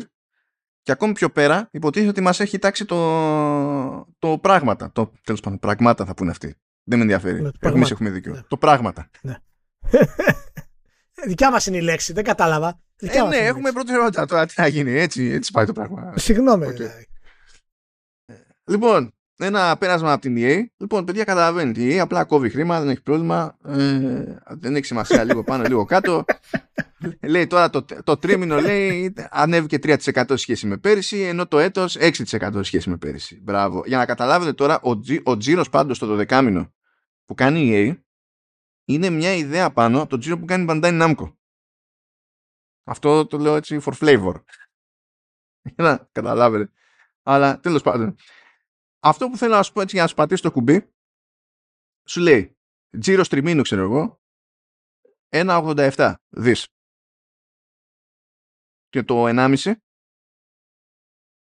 και ακόμη πιο πέρα υποτίθεται ότι μας έχει τάξει το, το πράγματα. Το, τέλος πάντων, πραγμάτα θα πούνε αυτοί. Δεν με ενδιαφέρει. Ναι, Εμείς έχουμε δίκιο. Ναι. Το πράγματα. Ναι. Δικιά μας είναι η λέξη, δεν κατάλαβα. Δικιά ε, ναι, έχουμε πρώτη ερώτηση τώρα. Τι θα γίνει, έτσι, έτσι πάει το πράγμα. Συγγνώμη. Okay. Δηλαδή. Λοιπόν, ένα πέρασμα από την EA. Λοιπόν, παιδιά, καταλαβαίνετε. Η EA απλά κόβει χρήμα, δεν έχει πρόβλημα. Ε, δεν έχει σημασία λίγο πάνω, λίγο κάτω. λέει τώρα το, το τρίμηνο λέει ανέβηκε 3% σχέση με πέρυσι, ενώ το έτος 6% σχέση με πέρυσι. Μπράβο. Για να καταλάβετε τώρα, ο, τζι, ο τζίρος πάντως το 12 μήνο που κάνει η EA είναι μια ιδέα πάνω από το τζίρο που κάνει η Bandai Namco. Αυτό το λέω έτσι for flavor. Για να καταλάβετε. Αλλά τέλος πάντων. Αυτό που θέλω να σου πω έτσι για να σου πατήσει το κουμπί, σου λέει τζίρο τριμήνου ξέρω εγώ, 1,87 δις. Και το 1,5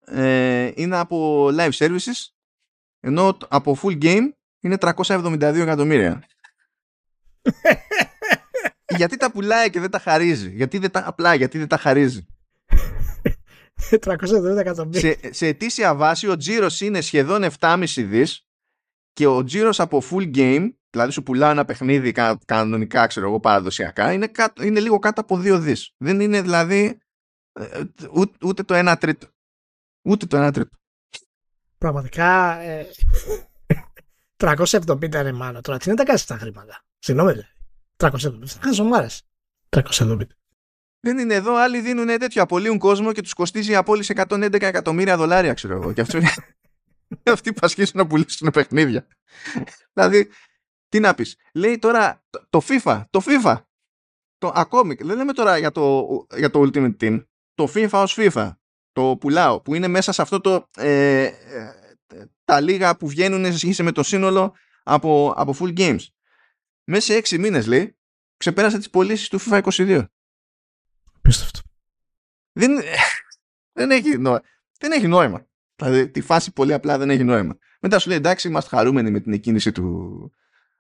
ε, είναι από live services, ενώ από full game είναι 372 εκατομμύρια. γιατί τα πουλάει και δεν τα χαρίζει; Γιατί δεν τα, απλά γιατί δεν τα χαρίζει; 370 εκατομμύρια. Σε, σε ετήσια βάση ο τζίρος είναι σχεδόν 7,5 δις και ο τζίρος από full game, δηλαδή σου πουλάω ένα παιχνίδι κανονικά, ξέρω εγώ, παραδοσιακά, είναι, είναι λίγο κάτω από 2 δις. Δεν είναι δηλαδή ε, ούτε, ούτε το 1 τρίτο. Ούτε το 1 τρίτο. Πραγματικά ε, 370 ρε μάνα. Τώρα τι να τα κάνεις τα χρήματα; Συγγνώμη δηλαδή. 370. Θα χάσω 370. Δεν είναι εδώ, άλλοι δίνουν τέτοιο, απολύουν κόσμο και τους κοστίζει η απόλυση 111 εκατομμύρια δολάρια, ξέρω εγώ. Και αυτό είναι. Αυτοί που ασχίσουν να πουλήσουν παιχνίδια. δηλαδή, τι να πεις. Λέει τώρα το, FIFA, το FIFA. Το, ακόμη, δεν λέμε τώρα για το, για το Ultimate Team. Το FIFA ως FIFA. Το πουλάω, που είναι μέσα σε αυτό το. Ε, ε, τα λίγα που βγαίνουν σε με το σύνολο από, από full games. Μέσα σε έξι μήνες λέει, ξεπέρασε τις πωλήσεις του FIFA 22. Απίστευτο. δεν, δεν, έχει νόημα. δεν έχει νόημα. Δηλαδή τη φάση πολύ απλά δεν έχει νόημα. Μετά σου λέει εντάξει είμαστε χαρούμενοι με την εκκίνηση του,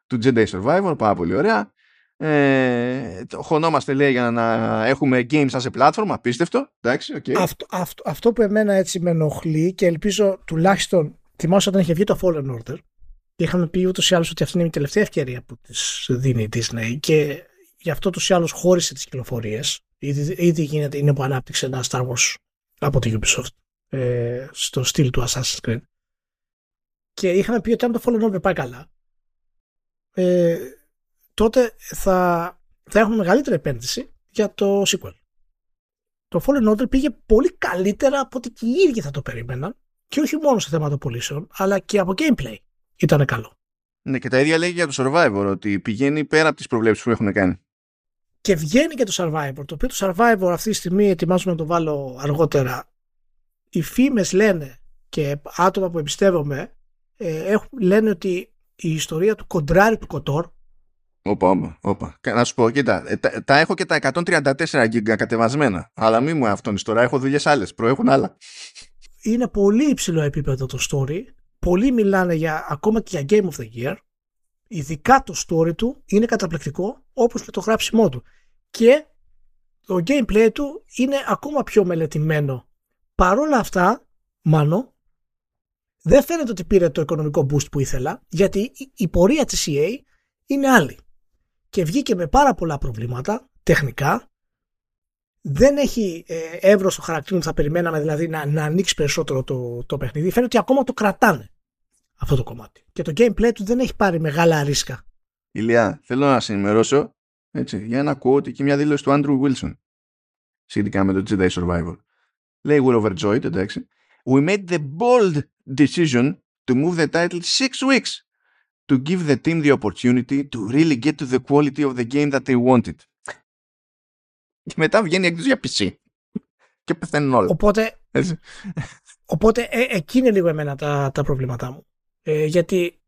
του Jedi Survivor, πάρα πολύ ωραία. Ε, χωνόμαστε λέει για να έχουμε games as a platform, απίστευτο. Εντάξει, okay. αυτό, αυτό, αυτό που εμένα έτσι με ενοχλεί και ελπίζω τουλάχιστον θυμάσαι όταν είχε βγει το Fallen Order και είχαμε πει ούτως ή άλλως ότι αυτή είναι η τελευταία ευκαιρία που της δίνει η Disney και γι' αυτό ούτω ή άλλω χώρισε τις κυκλοφορίες. Ήδη, ήδη γίνεται, είναι που ανάπτυξε ένα Star Wars από τη Ubisoft ε, στο στυλ του Assassin's Creed. Και είχαμε πει ότι αν το Fallen Order πάει καλά, ε, τότε θα, θα έχουμε μεγαλύτερη επένδυση για το sequel. Το Fallen Order πήγε πολύ καλύτερα από ό,τι και οι ίδιοι θα το περίμεναν και όχι μόνο σε θέματα πωλήσεων, αλλά και από gameplay ήταν καλό. Ναι, και τα ίδια λέει για το Survivor, ότι πηγαίνει πέρα από τις προβλέψεις που έχουν κάνει. Και βγαίνει και το Survivor, το οποίο το Survivor αυτή τη στιγμή ετοιμάζουμε να το βάλω αργότερα. Οι φήμες λένε και άτομα που εμπιστεύομαι ε, έχουν, λένε ότι η ιστορία του κοντράρι του Κοτόρ Όπα, όπα, όπα. Να σου πω, κοίτα, ε, τα, τα, έχω και τα 134 γίγκα κατεβασμένα. Αλλά μη μου αυτόν τώρα, έχω δουλειές άλλες. Προέχουν άλλα. Είναι πολύ υψηλό επίπεδο το story. Πολλοί μιλάνε για ακόμα και για Game of the Year. Ειδικά το story του είναι καταπληκτικό όπως και το γράψιμό του. Και το gameplay του είναι ακόμα πιο μελετημένο. Παρόλα αυτά, μάνο, δεν φαίνεται ότι πήρε το οικονομικό boost που ήθελα, γιατί η πορεία της EA είναι άλλη και βγήκε με πάρα πολλά προβλήματα τεχνικά. Δεν έχει ε, εύρος στο χαρακτήρας που θα περιμέναμε, δηλαδή να, να ανοίξει περισσότερο το, το παιχνίδι. Φαίνεται ότι ακόμα το κρατάνε αυτό το κομμάτι. Και το gameplay του δεν έχει πάρει μεγάλα ρίσκα. Ηλιά, θέλω να σε ενημερώσω έτσι, για ένα quote και μια δήλωση του Andrew Wilson σχετικά με το Jedi Survivor. Λέει We're overjoyed, εντάξει. We made the bold decision to move the title six weeks to give the team the opportunity to really get to the quality of the game that they wanted. Και μετά βγαίνει έκδοση για PC. Και πεθαίνουν όλα. Οπότε, οπότε ε, εκεί είναι λίγο εμένα τα, τα προβλήματά μου. Ε, γιατί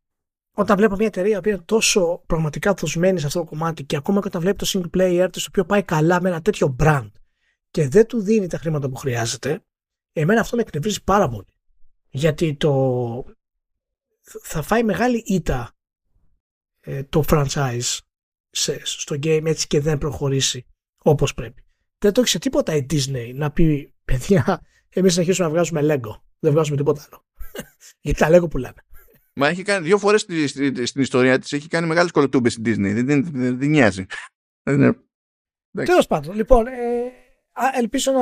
όταν βλέπω μια εταιρεία που είναι τόσο πραγματικά δοσμένη σε αυτό το κομμάτι και ακόμα και όταν βλέπει το single player το οποίο πάει καλά με ένα τέτοιο brand και δεν του δίνει τα χρήματα που χρειάζεται, εμένα αυτό με εκνευρίζει πάρα πολύ. Γιατί το, θα φάει μεγάλη ήττα ε, το franchise σε, στο game έτσι και δεν προχωρήσει όπως πρέπει. Δεν το έχει σε τίποτα η Disney να πει παιδιά εμείς να αρχίσουμε να βγάζουμε Lego. Δεν βγάζουμε τίποτα άλλο. Γιατί τα Lego πουλάνε. Μα έχει κάνει δύο φορές στη, στη, στην ιστορία της έχει κάνει μεγάλες κολοτούμπες στην Disney. Δεν, δεν, δεν, δεν νοιάζει. Τέλος πάντων, λοιπόν, ε, ελπίζω να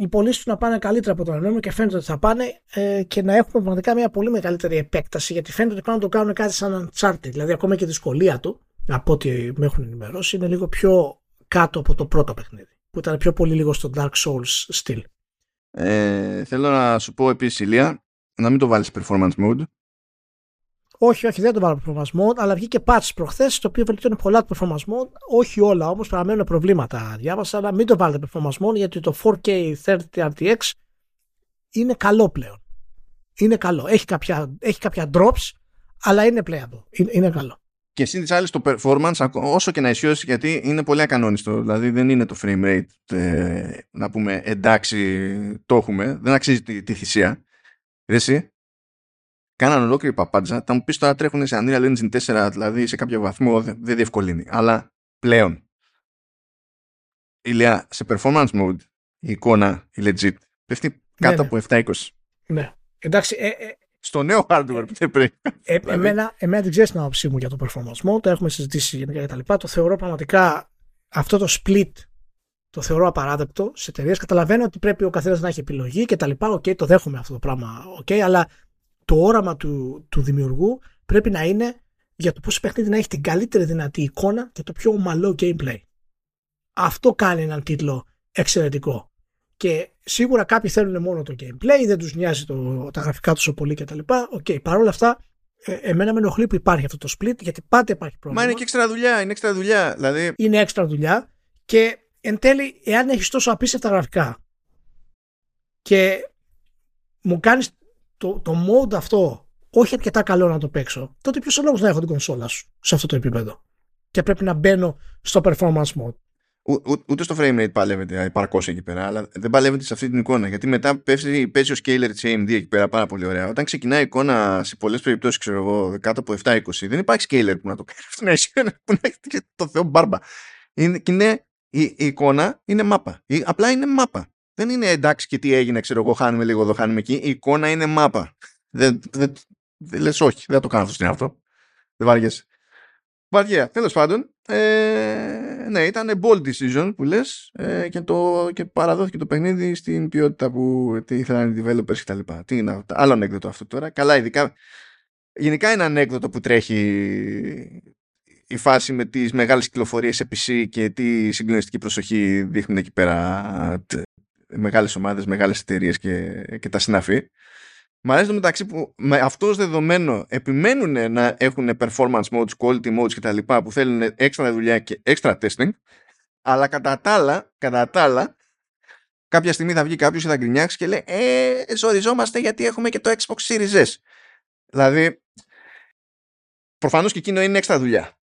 οι πωλήσεις του να πάνε καλύτερα από τον ανέμο και φαίνεται ότι θα πάνε ε, και να έχουμε πραγματικά μια πολύ μεγαλύτερη επέκταση γιατί φαίνεται ότι πάνε να το κάνουν κάτι σαν Uncharted. Δηλαδή, ακόμα και η δυσκολία του, από ό,τι με έχουν ενημερώσει, είναι λίγο πιο κάτω από το πρώτο παιχνίδι. Που ήταν πιο πολύ λίγο στο Dark Souls στυλ. Ε, θέλω να σου πω επίσης, Ηλία, να μην το βάλεις performance mode. Όχι, όχι, δεν το βάλω performance mode, αλλά βγήκε patch προχθές, το οποίο βελτιώνει πολλά το performance mode. Όχι όλα όμως, παραμένουν προβλήματα. Διάβασα, αλλά μην το βάλετε performance mode, γιατί το 4K 30 RTX είναι καλό πλέον. Είναι καλό. Έχει κάποια, έχει κάποια drops, αλλά είναι playable. Είναι, είναι καλό. Και εσύ της άλλης το performance, όσο και να ισιώσει, γιατί είναι πολύ ακανόνιστο. Δηλαδή δεν είναι το frame rate ε, να πούμε εντάξει, το έχουμε. Δεν αξίζει τη, τη θυσία. Εσύ, κάναν ολόκληρη παπάντζα. Θα μου πεις τώρα τρέχουν σε Unreal Engine 4, δηλαδή σε κάποιο βαθμό δεν, δεν διευκολύνει. Αλλά πλέον, ηλιά, σε performance mode, η εικόνα, η legit, πέφτει ναι, κάτω ναι. από 720. Ναι. Εντάξει, ε, ε, στο νέο hardware που δεν πρέπει. Ε, δηλαδή. εμένα, εμένα δεν ξέρεις την άποψή μου για το performance mode, το έχουμε συζητήσει γενικά κτλ. Το θεωρώ πραγματικά αυτό το split το θεωρώ απαράδεκτο σε εταιρείες. Καταλαβαίνω ότι πρέπει ο καθένας να έχει επιλογή κτλ. Οκ, okay, το δέχομαι αυτό το πράγμα. Okay, αλλά το όραμα του, του δημιουργού πρέπει να είναι για το πώς παιχνίδι να έχει την καλύτερη δυνατή εικόνα και το πιο ομαλό gameplay. Αυτό κάνει έναν τίτλο εξαιρετικό. Και σίγουρα κάποιοι θέλουν μόνο το gameplay, δεν τους νοιάζει το, τα γραφικά τόσο πολύ κτλ. Οκ, okay, παρόλα αυτά, ε, εμένα με ενοχλεί που υπάρχει αυτό το split, γιατί πάντα υπάρχει πρόβλημα. Μα είναι και έξτρα δουλειά, είναι έξτρα δουλειά. Δηλαδή... Είναι έξτρα δουλειά και εν τέλει, εάν έχεις τόσο απίστευτα γραφικά και μου κάνεις το, το mode αυτό όχι αρκετά καλό να το παίξω, τότε ποιος ο λόγος να έχω την κονσόλα σου σε αυτό το επίπεδο; Και πρέπει να μπαίνω στο performance mode. ούτε στο frame rate παλεύεται παρκώς εκεί πέρα, αλλά δεν παλεύεται σε αυτή την εικόνα. Γιατί μετά πέφτει, παίζει ο scaler τη AMD εκεί πέρα πάρα πολύ ωραία. Όταν ξεκινάει η εικόνα σε πολλές περιπτώσεις, ξέρω εγώ, κάτω από 7-20, δεν υπάρχει scaler που να το κάνει. που να έχει το θεό μπάρμπα. Είναι, και είναι, η, η, εικόνα είναι μάπα. Η, απλά είναι μάπα. Δεν είναι εντάξει και τι έγινε, ξέρω εγώ, χάνουμε λίγο εδώ, χάνουμε εκεί. Η εικόνα είναι μάπα. Δεν, δεν, δεν λες όχι, δεν θα το κάνω αυτό στην αυτό. Δεν βαριέσαι. Βαριά, τέλος πάντων. Ε, ναι, ήταν bold decision που λες ε, και, το, και παραδόθηκε το παιχνίδι στην ποιότητα που ήθελαν οι developers κτλ. Τι είναι άλλο ανέκδοτο αυτό τώρα. Καλά, ειδικά. Γενικά είναι ανέκδοτο που τρέχει η φάση με τις μεγάλες κυκλοφορίες σε PC και τι συγκλονιστική προσοχή δείχνουν εκεί πέρα μεγάλες ομάδες, μεγάλες εταιρείες και, και τα συναφή. Μ' αρέσει το μεταξύ που με αυτό ως δεδομένο επιμένουν να έχουν performance modes, quality modes κτλ. που θέλουν έξτρα δουλειά και έξτρα testing, αλλά κατά τα άλλα, κατά τα άλλα κάποια στιγμή θα βγει κάποιος και θα γκρινιάξει και λέει «Ε, ζοριζόμαστε γιατί έχουμε και το Xbox Series S». Δηλαδή, προφανώς και εκείνο είναι έξτρα δουλειά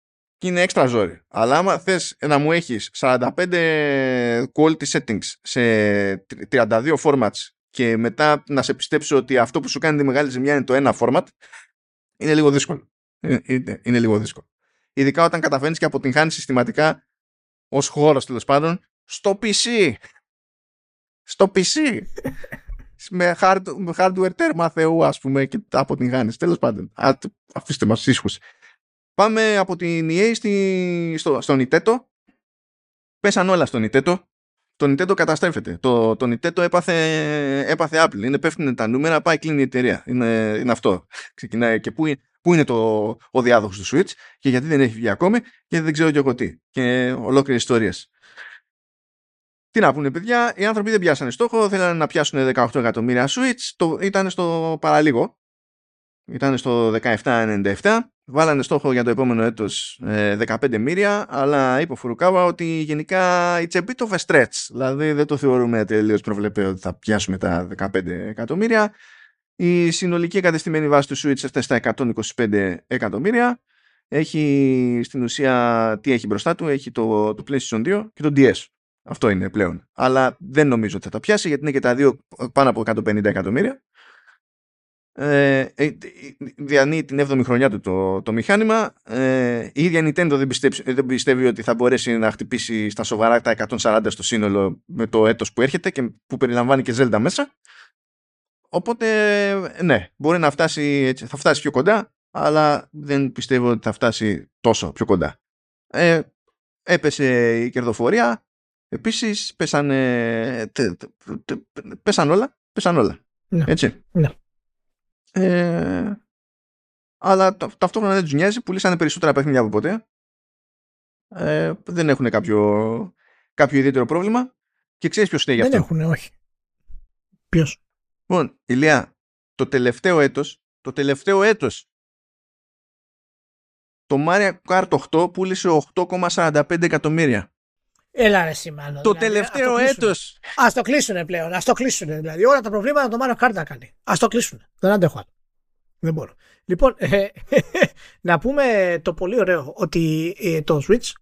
και είναι έξτρα ζόρι. Αλλά άμα θες να μου έχεις 45 quality settings σε 32 formats και μετά να σε πιστέψω ότι αυτό που σου κάνει τη μεγάλη ζημιά είναι το ένα format, είναι λίγο δύσκολο. Είναι, είναι λίγο δύσκολο. Ειδικά όταν καταφέρνεις και αποτυγχάνεις συστηματικά ως χώρος τέλος πάντων στο PC. Στο PC. με, hard, με hardware τέρμα Θεού, ας πούμε, και τα αποτυγχάνεις. Τέλος πάντων. Α, αφήστε μας ήσυχου. Πάμε από την EA στη, στο, στο Nintendo. Πέσαν όλα στο Nintendo το Nintendo καταστρέφεται. Το, το Nintendo έπαθε, έπαθε Apple. Είναι πέφτουν τα νούμερα, πάει κλείνει η εταιρεία. Είναι, είναι αυτό. Ξεκινάει και πού, πού είναι το, ο διάδοχος του Switch και γιατί δεν έχει βγει ακόμη και δεν ξέρω και εγώ τι. Και ολόκληρες ιστορίες. Τι να πούνε παιδιά, οι άνθρωποι δεν πιάσανε στόχο, θέλανε να πιάσουν 18 εκατομμύρια Switch, το, ήταν στο παραλίγο. Ήταν στο 17,97 Βάλανε στόχο για το επόμενο έτος 15 ε, μύρια, αλλά είπε ο Φουρουκάβα ότι γενικά it's a bit of a stretch. Δηλαδή δεν το θεωρούμε τελείως προβλεπέ ότι θα πιάσουμε τα 15 εκατομμύρια. Η συνολική εγκατεστημένη βάση του Switch έφτασε στα 125 εκατομμύρια. Έχει στην ουσία τι έχει μπροστά του, έχει το, το PlayStation 2 και το DS. Αυτό είναι πλέον. Αλλά δεν νομίζω ότι θα τα πιάσει γιατί είναι και τα δύο πάνω από 150 εκατομμύρια ε, ε διανύει την 7η χρονιά του το, το μηχάνημα. Ε, η ίδια Nintendo δεν πιστεύει, δεν πιστεύει ότι θα μπορέσει να χτυπήσει στα σοβαρά τα 140 στο σύνολο με το έτος που έρχεται και που περιλαμβάνει και Zelda μέσα. Οπότε, ναι, μπορεί να φτάσει, θα φτάσει πιο κοντά, αλλά δεν πιστεύω ότι θα φτάσει τόσο πιο κοντά. Ε, έπεσε η κερδοφορία, επίσης πέσανε, πέσαν όλα, πέσαν όλα. Ναι. Έτσι. Ναι. Ε, αλλά ταυτόχρονα δεν τους νοιάζει, πουλήσανε περισσότερα παιχνίδια από ποτέ. Ε, δεν έχουν κάποιο, κάποιο ιδιαίτερο πρόβλημα. Και ξέρεις ποιος στέγει αυτό. Δεν έχουν, όχι. Ποιος; Λοιπόν, Ηλία, το τελευταίο έτος, το τελευταίο έτος, το Mario Kart 8 πούλησε 8,45 εκατομμύρια. Έλα ρε σημαίνω. Το δηλαδή, τελευταίο έτος. Α το κλείσουν πλέον. Α το κλείσουν. Δηλαδή όλα τα προβλήματα το Mario Kart να κάνει. Α το κλείσουν. Δεν αντέχω άλλο. Δεν μπορώ. Λοιπόν, ε, να πούμε το πολύ ωραίο ότι ε, το Switch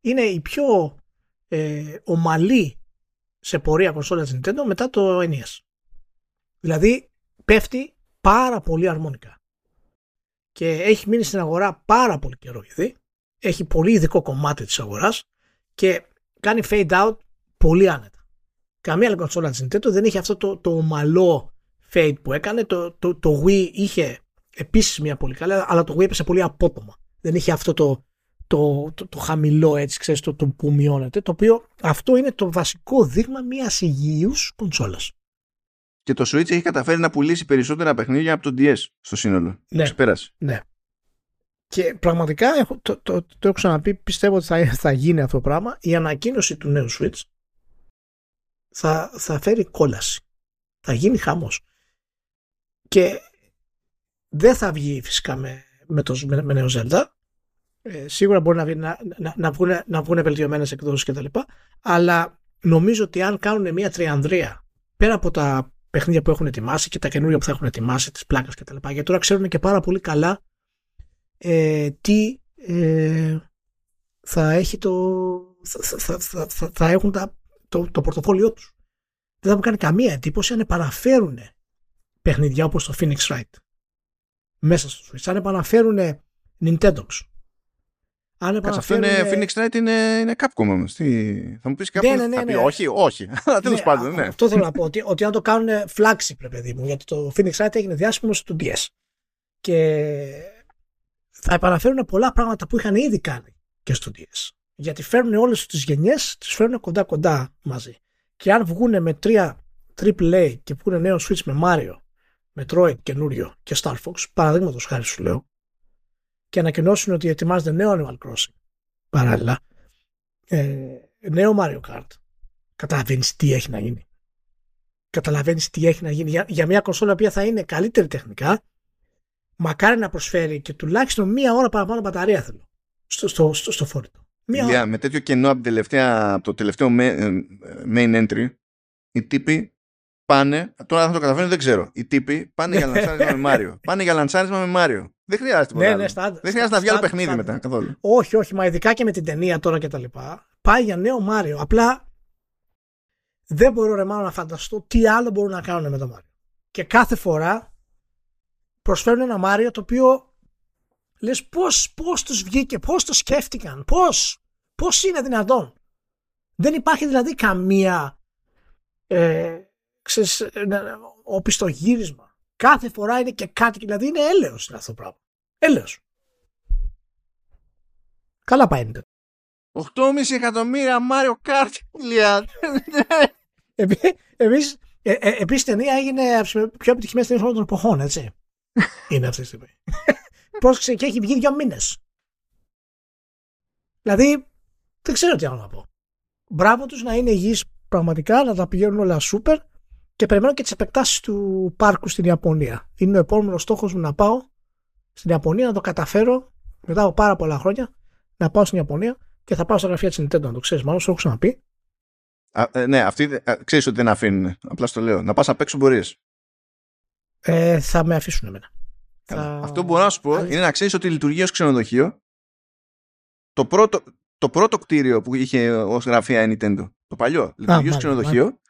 είναι η πιο ε, ομαλή σε πορεία κονσόλας της Nintendo μετά το NES. Δηλαδή πέφτει πάρα πολύ αρμόνικα. Και έχει μείνει στην αγορά πάρα πολύ καιρό ήδη. Έχει πολύ ειδικό κομμάτι της αγοράς και κάνει fade out πολύ άνετα. Καμία άλλη κονσόλα της Nintendo δεν είχε αυτό το, το ομαλό fade που έκανε. Το, το, το Wii είχε επίσης μια πολύ καλή, αλλά το Wii έπεσε πολύ απότομα. Δεν είχε αυτό το, το, το, το χαμηλό έτσι, ξέρεις, το, το που μειώνεται, το οποίο αυτό είναι το βασικό δείγμα μιας υγιούς κονσόλας. Και το Switch έχει καταφέρει να πουλήσει περισσότερα παιχνίδια από το DS στο σύνολο. Ναι. Ξεπέρασε. Ναι. Και πραγματικά έχω, το, το, το, έχω ξαναπεί, πιστεύω ότι θα, θα γίνει αυτό το πράγμα. Η ανακοίνωση του νέου Switch θα, θα φέρει κόλαση. Θα γίνει χαμός. Και δεν θα βγει φυσικά με, με, το, με, με νέο Zelda. Ε, σίγουρα μπορεί να, βγει, να, να, να, βγουν, να βγουν βελτιωμένες εκδόσεις κτλ. Αλλά νομίζω ότι αν κάνουν μια τριανδρία πέρα από τα παιχνίδια που έχουν ετοιμάσει και τα καινούργια που θα έχουν ετοιμάσει, τις πλάκες κτλ. Γιατί τώρα ξέρουν και πάρα πολύ καλά ε, τι ε, θα έχει το, θα, θα, θα, θα έχουν τα, το, το πορτοφόλιό τους. Δεν θα μου κάνει καμία εντύπωση αν επαναφέρουν παιχνιδιά όπως το Phoenix Wright μέσα στο Switch. Αν επαναφέρουν Nintendo. Αν αυτό είναι Phoenix Wright είναι, είναι Capcom όμως. Τι... Θα μου πεις Capcom; Ναι, ναι, ναι, ναι. όχι, όχι. Τέλος ναι, πάντων, ναι. Αυτό θέλω να πω. Ότι, ότι αν το κάνουν flagship, παιδί μου. Γιατί το Phoenix Wright έγινε διάσημος στο DS. Και θα επαναφέρουν πολλά πράγματα που είχαν ήδη κάνει και στο DS. Γιατί φέρνουν όλες τις γενιές, τις φέρνουν κοντά κοντά μαζί. Και αν βγουν με τρία AAA και βγουν νέο Switch με Mario, Metroid καινούριο και Star Fox, παραδείγματος χάρη σου λέω, και ανακοινώσουν ότι ετοιμάζεται νέο Animal Crossing παράλληλα, ε, νέο Mario Kart, καταλαβαίνεις τι έχει να γίνει. Καταλαβαίνεις τι έχει να γίνει για, για μια κονσόλα που θα είναι καλύτερη τεχνικά, μακάρι να προσφέρει και τουλάχιστον μία ώρα παραπάνω μπαταρία θέλω στο, στο, στο, στο φόρητο. Μία με τέτοιο κενό από, τελευταία, το τελευταίο ε, main entry, οι τύποι πάνε, τώρα θα το καταφέρουν δεν ξέρω, οι τύποι πάνε για λανσάρισμα με Μάριο. Πάνε για λανσάρισμα με Μάριο. Δεν χρειάζεται ναι, ναι, Δεν χρειάζεται να βγει άλλο παιχνίδι μετά καθόλου. Όχι, όχι, μα ειδικά και με την ταινία τώρα και τα λοιπά. Πάει για νέο Μάριο. Απλά δεν μπορώ ρε μάλλον να φανταστώ τι άλλο μπορούν να κάνουν με το Μάριο. Και κάθε φορά προσφέρουν ένα Μάριο το οποίο λες πώς, πώς τους βγήκε, πώς το σκέφτηκαν, πώς, πώς είναι δυνατόν. Δεν υπάρχει δηλαδή καμία ε, ξέρεις, ε, οπισθογύρισμα. Κάθε φορά είναι και κάτι, δηλαδή είναι έλεος αυτό το πράγμα. Έλεος. Καλά πάει είναι. 8,5 εκατομμύρια Mario Kart, Εμείς, ε, ε, επίσης η ταινία έγινε από τις πιο επιτυχημένες ταινίες όλων των εποχών, έτσι. Είναι αυτή τη στιγμή. Πρόσεξε και έχει βγει δύο μήνες. Δηλαδή, δεν ξέρω τι άλλο να πω. Μπράβο τους να είναι υγιείς πραγματικά, να τα πηγαίνουν όλα σούπερ και περιμένω και τις επεκτάσεις του πάρκου στην Ιαπωνία. Είναι ο επόμενος στόχος μου να πάω στην Ιαπωνία, να το καταφέρω μετά από πάρα πολλά χρόνια να πάω στην Ιαπωνία και θα πάω στα γραφεία της Nintendo, να το ξέρεις, μάλλον σου έχω ξαναπεί. Α, ε, ναι, αυτή ξέρεις ότι δεν αφήνουν. Απλά στο λέω. Να πας απ' έξω μπορείς. Ε, θα με αφήσουν εμένα. Αυτό που μπορώ να σου πω είναι να ξέρεις ότι λειτουργεί ως ξενοδοχείο. Το πρώτο, το πρώτο κτίριο που είχε ως γραφεία η Nintendo. Το παλιό. Λειτουργεί ως ξενοδοχείο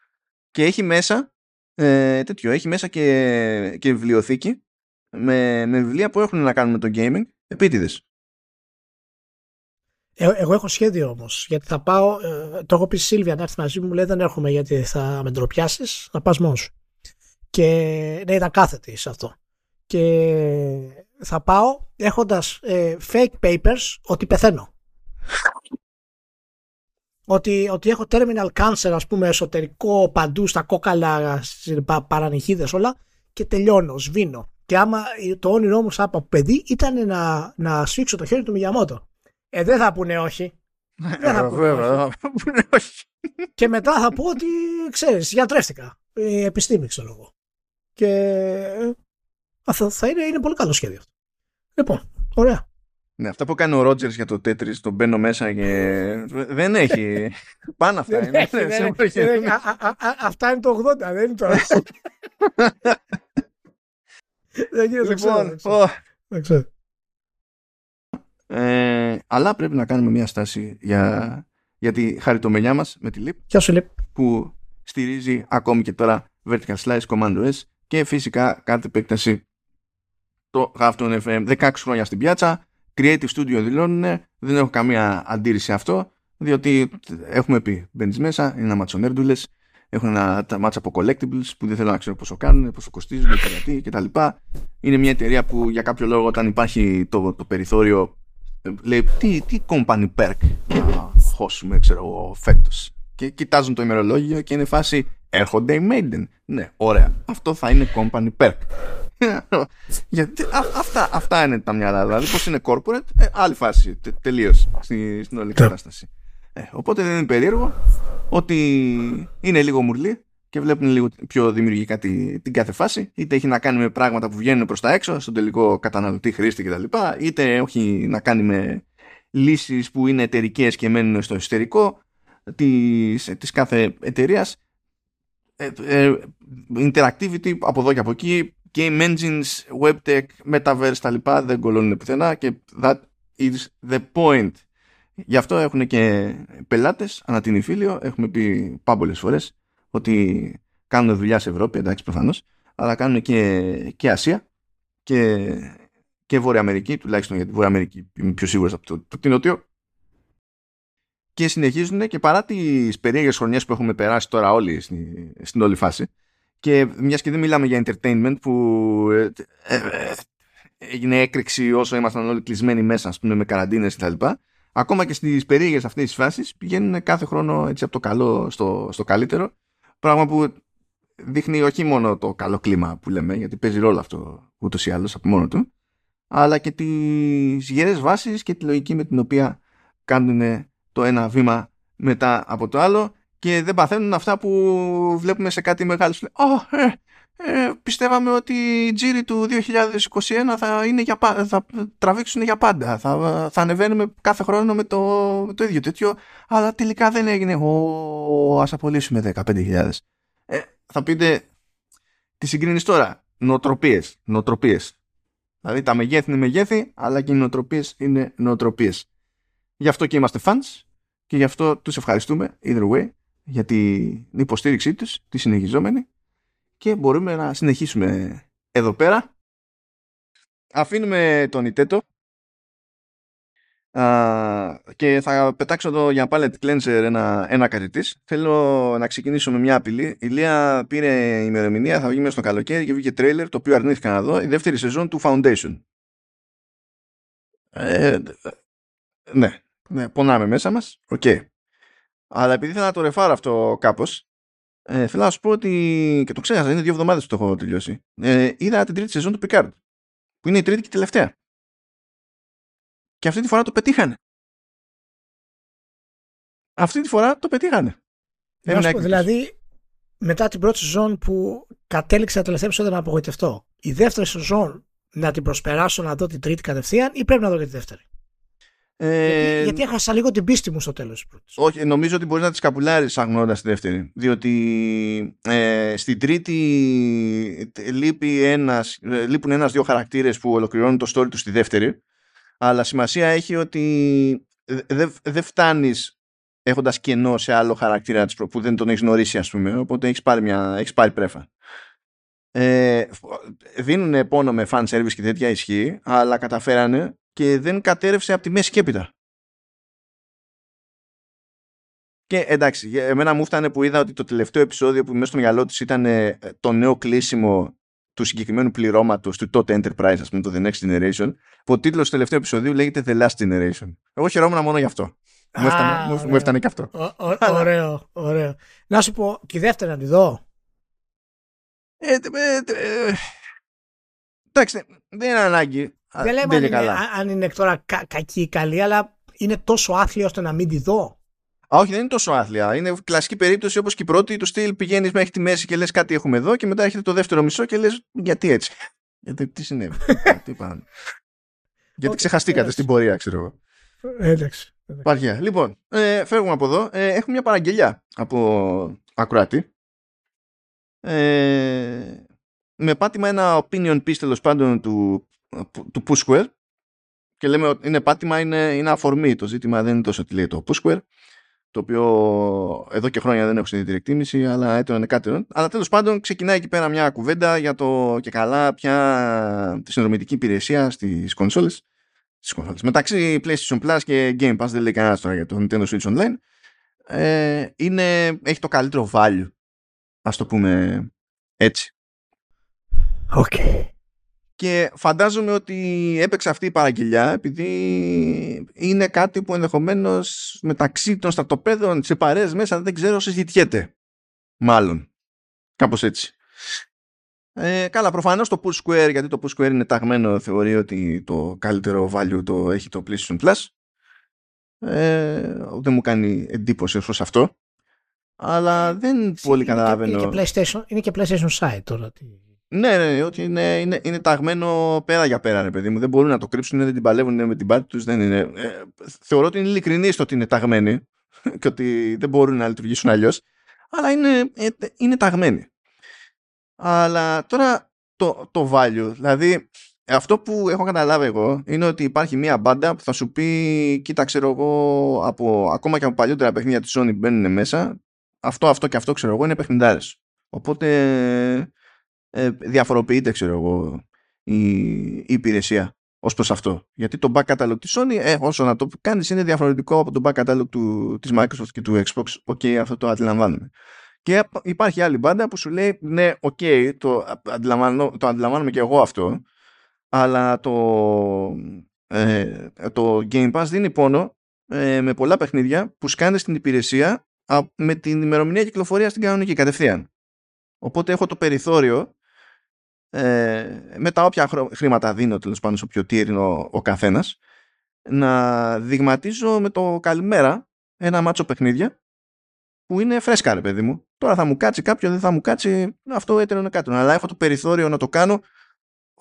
και έχει μέσα ε, τέτοιο. Έχει μέσα και, και βιβλιοθήκη με, με βιβλία που έχουν να κάνουν με το gaming επίτηδες. Ε, εγώ έχω σχέδιο όμως. Γιατί θα πάω. Ε, το έχω πει στη Σίλβια να έρθει μαζί μου. Λέει δεν έρχομαι γιατί θα με ντροπιάσεις. Να πας μόνος σου. Και ναι, ήταν κάθετη σε αυτό και θα πάω έχοντας ε, fake papers ότι πεθαίνω. ότι, ότι έχω terminal cancer ας πούμε εσωτερικό παντού στα κόκαλα παρανυχίδες όλα και τελειώνω, σβήνω. Και άμα το όνειρό μου σαν από παιδί ήταν να, να σφίξω το χέρι του Μιγιαμότο. Ε, δεν θα πούνε όχι. δεν θα πούνε όχι. και μετά θα πω ότι ξέρεις, γιατρεύτηκα. Η επιστήμη ξέρω εγώ. Και αυτό θα είναι, είναι πολύ καλό σχέδιο. Λοιπόν, ωραία. Ναι, αυτά που κάνει ο Ρότζερς για το Τέτρι, τον μπαίνω μέσα και. δεν έχει. Πάνω αυτά είναι. Αυτά είναι το 80, δεν είναι το. δεν γίνεται λοιπόν, Δεν ξέρω. Ε, αλλά πρέπει να κάνουμε μια στάση για, για τη χαριτομενιά μας με τη LIP. Γεια σου LIP. Που στηρίζει ακόμη και τώρα Vertical Slice Commando S και φυσικά κάθε επέκταση το Halftone FM 16 χρόνια στην πιάτσα. Creative Studio δηλώνουν, δεν έχω καμία αντίρρηση σε αυτό, διότι έχουμε πει, μπαίνεις μέσα, είναι ένα ματσονέρντουλε, έχουν ένα μάτσα από collectibles που δεν θέλω να ξέρω πόσο κάνουν, πόσο κοστίζουν, γιατί κτλ. Είναι μια εταιρεία που για κάποιο λόγο όταν υπάρχει το, το περιθώριο λέει τι, τι company perk να χώσουμε ξέρω εγώ φέτος και κοιτάζουν το ημερολόγιο και είναι φάση έρχονται οι Maiden ναι ωραία αυτό θα είναι company perk γιατί αυτά, αυτά είναι τα μυαλά. Δηλαδή, πώς είναι corporate, ε, άλλη φάση τελείω στη, στην όλη κατάσταση. Ε, οπότε δεν είναι περίεργο ότι είναι λίγο μουρλή και βλέπουν λίγο πιο δημιουργικά την, την κάθε φάση. Είτε έχει να κάνει με πράγματα που βγαίνουν προς τα έξω, στον τελικό καταναλωτή, χρήστη κτλ. Είτε έχει να κάνει με λύσεις που είναι εταιρικές και μένουν στο εσωτερικό της κάθε εταιρείας. Ε, ε, interactivity από εδώ και από εκεί game engines, web tech, metaverse τα λοιπά δεν κολλώνουν πουθενά και that is the point. Γι' αυτό έχουν και πελάτες ανά την Ιφίλιο. Έχουμε πει πάμπολες φορές ότι κάνουν δουλειά σε Ευρώπη, εντάξει προφανώς, αλλά κάνουν και, και Ασία και, και Βόρεια Αμερική, τουλάχιστον γιατί Βόρεια Αμερική είμαι πιο σίγουρος από το, το, το Νότιο. Και συνεχίζουν και παρά τις περίεργες χρονιές που έχουμε περάσει τώρα όλοι στην, στην όλη φάση και μιας και δεν μιλάμε για entertainment που ε, ε, ε, έγινε έκρηξη όσο ήμασταν όλοι κλεισμένοι μέσα, ας πούμε, με καραντίνες κτλ. Ακόμα και στις περίεργες αυτές τις φάσεις πηγαίνουν κάθε χρόνο έτσι από το καλό στο, στο καλύτερο. Πράγμα που δείχνει όχι μόνο το καλό κλίμα που λέμε, γιατί παίζει ρόλο αυτό ούτως ή άλλως από μόνο του, αλλά και τις γερές βάσεις και τη λογική με την οποία κάνουν το ένα βήμα μετά από το άλλο και δεν παθαίνουν αυτά που βλέπουμε σε κάτι μεγάλο. Oh, ε, ε, πιστεύαμε ότι οι τζίροι του 2021 θα, είναι για, θα τραβήξουν για πάντα. Θα, θα ανεβαίνουμε κάθε χρόνο με το, με το ίδιο τέτοιο, αλλά τελικά δεν έγινε. Ω, ας απολύσουμε 15.000. Ε, θα πείτε, τι συγκρίνεις τώρα. Νοοτροπίες. Νοοτροπίες. Δηλαδή τα μεγέθη είναι μεγέθη, αλλά και οι νοοτροπίες είναι νοοτροπίες. Γι' αυτό και είμαστε fans και γι' αυτό τους ευχαριστούμε, either way, για την υποστήριξή τους, τη συνεχιζόμενη και μπορούμε να συνεχίσουμε εδώ πέρα. Αφήνουμε τον Ιτέτο και θα πετάξω εδώ για palate cleanser ένα, ένα κάτι της. Θέλω να ξεκινήσω με μια απειλή. Η Λία πήρε ημερομηνία, θα βγει μέσα στο καλοκαίρι και βγήκε τρέιλερ το οποίο αρνήθηκα να δω. Η δεύτερη σεζόν του Foundation. Ε, ναι, ναι, πονάμε μέσα μας. Οκ. Okay. Αλλά επειδή θέλω να το ρεφάρω αυτό κάπως, ε, θέλω να σου πω ότι. και το ξέχασα, είναι δύο εβδομάδες που το έχω τελειώσει. Ε, είδα την τρίτη σεζόν του Picard. Που είναι η τρίτη και τελευταία. Και αυτή τη φορά το πετύχανε. Αυτή τη φορά το πετύχανε. πω, δηλαδή, μετά την πρώτη σεζόν που κατέληξε τα τελευταία επεισόδια να απογοητευτώ, η δεύτερη σεζόν να την προσπεράσω να δω την τρίτη κατευθείαν ή πρέπει να δω και τη δεύτερη; Ε, γιατί, έχασα λίγο την πίστη μου στο τέλος τη πρώτη. Όχι, νομίζω ότι μπορείς να τη καπουλάρεις αγνώντα τη δεύτερη. Διότι ε, στην τρίτη λείπει ένας, ε, λείπουν ένα-δύο χαρακτήρες που ολοκληρώνουν το story τους στη δεύτερη. Αλλά σημασία έχει ότι δεν δε φτάνεις έχοντας κενό σε άλλο χαρακτήρα που δεν τον έχεις γνωρίσει, ας πούμε. Οπότε έχεις πάρει, μια, έχεις πάρει πρέφα. Ε, δίνουν πόνο με fan service και τέτοια ισχύ, αλλά καταφέρανε και δεν κατέρευσε από τη μέση και έπειτα. Και εντάξει, εμένα μου φτάνε που είδα ότι το τελευταίο επεισόδιο που μέσα στο μυαλό του ήταν ε, το νέο κλείσιμο του συγκεκριμένου πληρώματος του τότε Enterprise, ας πούμε, το The Next Generation, που ο τίτλος του τελευταίου επεισοδίου λέγεται The Last Generation. Εγώ χαιρόμουν μόνο γι' αυτό. μου, έφτανε, μου, έφτανε και αυτό. ωραίο, ωραίο. Να σου πω, και η δεύτερη να τη δω. Ε, ε, ε, εντάξει, δεν είναι ανάγκη. Δεν λέμε αν, είναι, αν είναι τώρα κα, κακή ή καλή, αλλά είναι τόσο άθλια ώστε να μην τη δω. Α, όχι, δεν είναι τόσο άθλια. Είναι κλασική περίπτωση όπως και η πρώτη. Του στυλ πηγαίνεις μέχρι τη μέση και λες κάτι έχουμε εδώ και μετά έχετε το δεύτερο μισό και λες γιατί έτσι; Γιατί τι συνέβη; τι πάνω. Γιατί ξεχαστήκατε στην πορεία, ξέρω εγώ. Εντάξει. Παρχία. Λοιπόν, ε, φεύγουμε από εδώ. Ε, έχουμε μια παραγγελιά από ακροάτη. Ε, με πάτημα ένα opinion piece τέλος πάντων του του Pushware και λέμε ότι είναι πάτημα, είναι, είναι αφορμή. Το ζήτημα δεν είναι τόσο τι λέει το Pushware το οποίο εδώ και χρόνια δεν έχω συνειδητή εκτίμηση, αλλά έτοιμο είναι κάτι. Αλλά τέλος πάντων ξεκινάει εκεί πέρα μια κουβέντα για το και καλά πια τη συνδρομητική υπηρεσία στις κονσόλες. Στις κονσόλες. Μεταξύ PlayStation Plus και Game Pass, δεν λέει κανένας τώρα για το Nintendo Switch Online. Ε, είναι, έχει το καλύτερο value, ας το πούμε έτσι. Okay. Και φαντάζομαι ότι έπαιξε αυτή η παραγγελιά επειδή είναι κάτι που ενδεχομένως μεταξύ των στρατοπέδων σε παρέες μέσα δεν ξέρω συζητιέται. Μάλλον. Κάπως έτσι. Ε, καλά, προφανώς το Push Square, γιατί το Push Square είναι ταγμένο, θεωρεί ότι το καλύτερο value το έχει το PlayStation Plus. Ε, δεν μου κάνει εντύπωση ως αυτό. Αλλά δεν πολύ καταλαβαίνω. Είναι και PlayStation, είναι και PlayStation Side τώρα. Ναι, ναι, ναι, ότι είναι, είναι, είναι ταγμένο πέρα για πέρα, ρε παιδί μου. Δεν μπορούν να το κρύψουν, δεν την παλεύουν με την πάρτη τους. Δεν είναι. Ε, θεωρώ ότι είναι ειλικρινή στο ότι είναι ταγμένοι και ότι δεν μπορούν να λειτουργήσουν αλλιώς. Αλλά είναι, ε, είναι ταγμένοι. Αλλά τώρα το, το value, δηλαδή αυτό που έχω καταλάβει εγώ είναι ότι υπάρχει μια μπάντα που θα σου πει κοίτα ξέρω εγώ από, ακόμα και από παλιότερα παιχνίδια της Sony μπαίνουν μέσα αυτό, αυτό και αυτό ξέρω εγώ είναι παιχνιδάρες οπότε ε, διαφοροποιείται ξέρω εγώ η, η υπηρεσία ως προς αυτό. Γιατί το back catalog της Sony, ε, όσο να το κάνεις, είναι διαφορετικό από το back catalog του, της Microsoft και του Xbox. Οκ, okay, αυτό το αντιλαμβάνομαι. Και υπάρχει άλλη μπάντα που σου λέει, ναι, οκ, okay, το, το αντιλαμβάνομαι και εγώ αυτό, αλλά το, ε, το Game Pass δίνει πόνο ε, με πολλά παιχνίδια που σκάνε στην υπηρεσία με την ημερομηνία κυκλοφορίας στην κανονική κατευθείαν. Οπότε έχω το περιθώριο ε, με τα όποια χρήματα δίνω τέλος πάντων σε όποιο tier είναι ο, ο καθένας να δειγματίζω με το καλημέρα ένα μάτσο παιχνίδια που είναι φρέσκα ρε παιδί μου. Τώρα θα μου κάτσει κάποιο, δεν θα μου κάτσει αυτό έτερο είναι κάτι. Αλλά έχω το περιθώριο να το κάνω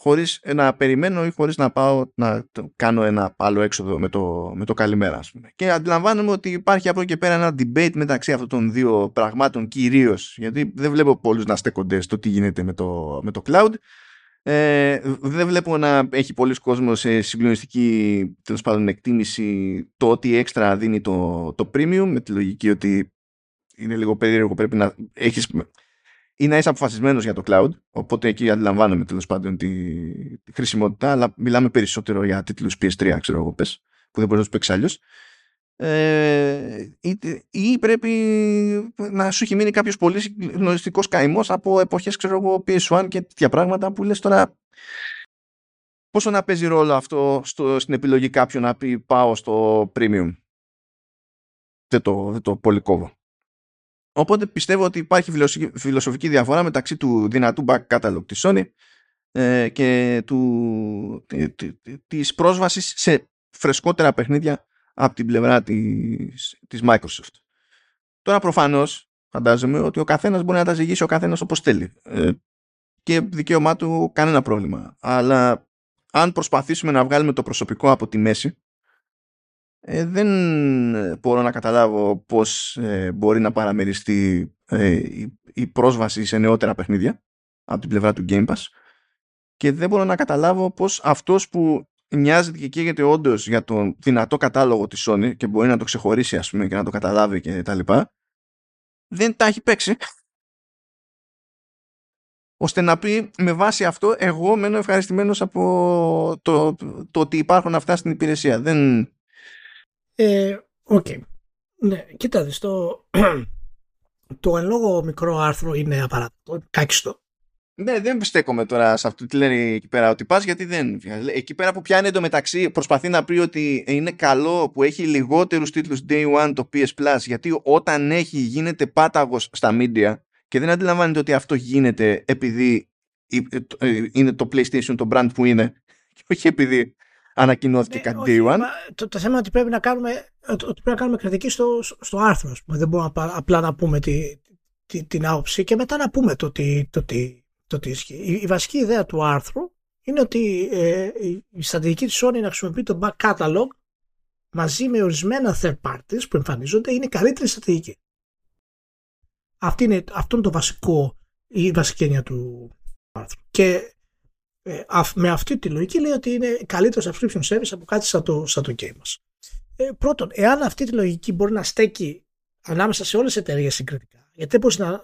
χωρίς να περιμένω ή χωρίς να πάω να κάνω ένα άλλο έξοδο με το, με το καλημέρα. Ας πούμε. Και αντιλαμβάνομαι ότι υπάρχει από εκεί και πέρα ένα debate μεταξύ αυτών των δύο πραγμάτων κυρίως, γιατί δεν βλέπω πολλούς να στέκονται στο τι γίνεται με το, με το cloud. Ε, δεν βλέπω να έχει πολλοί κόσμος σε συγκλονιστική τέλος πάντων εκτίμηση το ότι έξτρα δίνει το, το premium με τη λογική ότι είναι λίγο περίεργο πρέπει να έχεις ή να είσαι αποφασισμένος για το cloud, οπότε εκεί αντιλαμβάνομαι τέλος πάντων τη, τη, χρησιμότητα, αλλά μιλάμε περισσότερο για τίτλους PS3, ξέρω εγώ πες, που δεν μπορείς να τους παίξεις αλλιώς. Ε, ή, ή, πρέπει να σου έχει μείνει κάποιος πολύ γνωριστικό καημός από εποχές ξέρω εγώ PS1 και τέτοια πράγματα που λες τώρα πόσο να παίζει ρόλο αυτό στο, στην επιλογή κάποιου να πει πάω στο premium δεν το, δεν το πολύ κόβω Οπότε πιστεύω ότι υπάρχει φιλοσοφική διαφορά μεταξύ του δυνατού back catalog της Sony ε, και του, της πρόσβασης σε φρεσκότερα παιχνίδια από την πλευρά της, της Microsoft. Τώρα προφανώς φαντάζομαι ότι ο καθένας μπορεί να τα ζυγίσει ο καθένας όπως θέλει ε, και δικαίωμά του κανένα πρόβλημα. Αλλά αν προσπαθήσουμε να βγάλουμε το προσωπικό από τη μέση ε, δεν μπορώ να καταλάβω πώς ε, μπορεί να παραμεριστεί ε, η, πρόσβαση σε νεότερα παιχνίδια από την πλευρά του Game Pass και δεν μπορώ να καταλάβω πώς αυτός που νοιάζεται και καίγεται όντως για τον δυνατό κατάλογο της Sony και μπορεί να το ξεχωρίσει ας πούμε και να το καταλάβει και τα λοιπά δεν τα έχει παίξει. Ώστε να πει με βάση αυτό εγώ μένω ευχαριστημένος από το, το ότι υπάρχουν αυτά στην υπηρεσία. Δεν, ε, οκ. Ναι, κοίτα το, το εν λόγω μικρό άρθρο είναι απαράδεκτο, κάκιστο. Ναι, δεν στέκομαι τώρα σε αυτό τι λένε εκεί πέρα ότι πας γιατί δεν. Εκεί πέρα που πιάνει εντωμεταξύ προσπαθεί να πει ότι είναι καλό που έχει λιγότερους τίτλους day one το PS Plus γιατί όταν έχει γίνεται πάταγος στα media και δεν αντιλαμβάνεται ότι αυτό γίνεται επειδή ε, είναι το PlayStation το brand που είναι και όχι επειδή ανακοινώθηκε ναι, κάτι day one. Το, το θέμα είναι ότι πρέπει να κάνουμε, ότι πρέπει να κάνουμε κριτική στο, στο άρθρο. Δεν μπορούμε απλά να πούμε τη, τη, την άποψη και μετά να πούμε το τι, το τι, το τι ισχύει. Η, η, βασική ιδέα του άρθρου είναι ότι ε, η στρατηγική της Sony να χρησιμοποιεί το back catalog μαζί με ορισμένα third parties που εμφανίζονται είναι η καλύτερη στρατηγική. Αυτή είναι, αυτό είναι το βασικό, η βασική έννοια του άρθρου. Και ε, με αυτή τη λογική λέει ότι είναι καλύτερος subscription service από κάτι σαν το, σαν το game μας. Ε, πρώτον, εάν αυτή τη λογική μπορεί να στέκει ανάμεσα σε όλες τις εταιρείες συγκριτικά, γιατί δεν μπορείς να,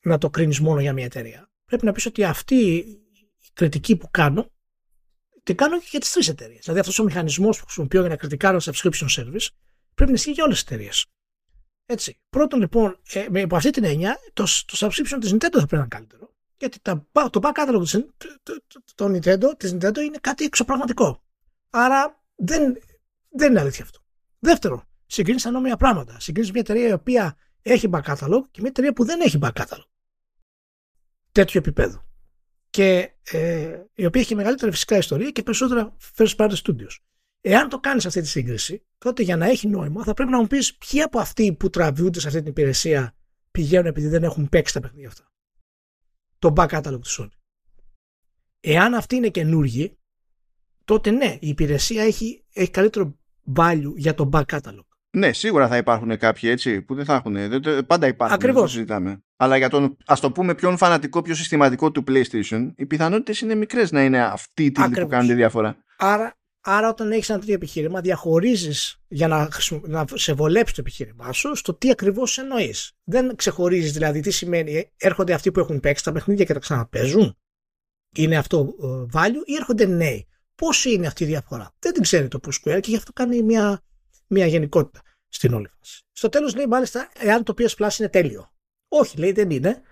να το κρίνεις μόνο για μια εταιρεία, πρέπει να πεις ότι αυτή η κριτική που κάνω την κάνω και για τις τρεις εταιρείες. Δηλαδή αυτός ο μηχανισμός που χρησιμοποιώ για να κριτικάρω subscription service πρέπει να ισχύει για όλες τις εταιρείες. Έτσι. Πρώτον λοιπόν, ε, με, από αυτή την έννοια, το, το subscription της Nintendo θα πρέπει να είναι καλύτερο γιατί τα, το back catalog του Nintendo, της Nintendo είναι κάτι εξωπραγματικό. Άρα δεν, δεν είναι αλήθεια αυτό. Δεύτερο, συγκρίνει ανώμια πράγματα. Συγκρίνει μια εταιρεία η οποία έχει back catalog και μια εταιρεία που δεν έχει back catalog. Τέτοιο επίπεδο. Και ε, η οποία έχει μεγαλύτερη φυσικά ιστορία και περισσότερα first party studios. Εάν το κάνεις αυτή τη σύγκριση, τότε για να έχει νόημα θα πρέπει να μου πεις ποιοι από αυτοί που τραβιούνται σε αυτή την υπηρεσία πηγαίνουν επειδή δεν έχουν παίξει τα παιχνίδια αυτά το back catalog του Sony. Εάν αυτοί είναι καινούργοι, τότε ναι, η υπηρεσία έχει, έχει καλύτερο value για το back catalog. Ναι, σίγουρα θα υπάρχουν κάποιοι έτσι που δεν θα έχουν. Πάντα υπάρχουν. Ακριβώς. Αλλά για τον, ας το πούμε, πιο φανατικό, πιο συστηματικό του PlayStation, οι πιθανότητες είναι μικρές να είναι αυτή η τύπη που κάνουν τη διαφορά. Άρα, άρα όταν έχεις ένα τέτοιο επιχείρημα, διαχωρίζεις για να, να σε βολέψει το επιχείρημά σου στο τι ακριβώς εννοείς. Δεν ξεχωρίζεις δηλαδή τι σημαίνει έρχονται αυτοί που έχουν παίξει τα παιχνίδια και τα ξαναπέζουν. Είναι αυτό uh, value ή έρχονται νέοι. Πώς είναι αυτή η διαφορά; Δεν την ξέρει το Push και γι' αυτό κάνει μια, μια γενικότητα στην όλη φάση. Στο τέλος λέει μάλιστα εάν το PS Plus είναι τέλειο. Όχι, λέει δεν είναι.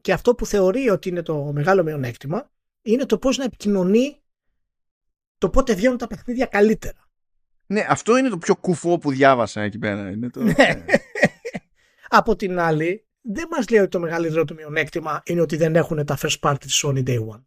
Και αυτό που θεωρεί ότι είναι το μεγάλο μειονέκτημα είναι το πώς να επικοινωνεί το πότε βγαίνουν τα παιχνίδια καλύτερα. Ναι, αυτό είναι το πιο κουφό που διάβασα εκεί πέρα. Είναι το... Ναι. Από την άλλη, δεν μας λέει ότι το μεγαλύτερο του μειονέκτημα είναι ότι δεν έχουν τα first party της Sony Day One.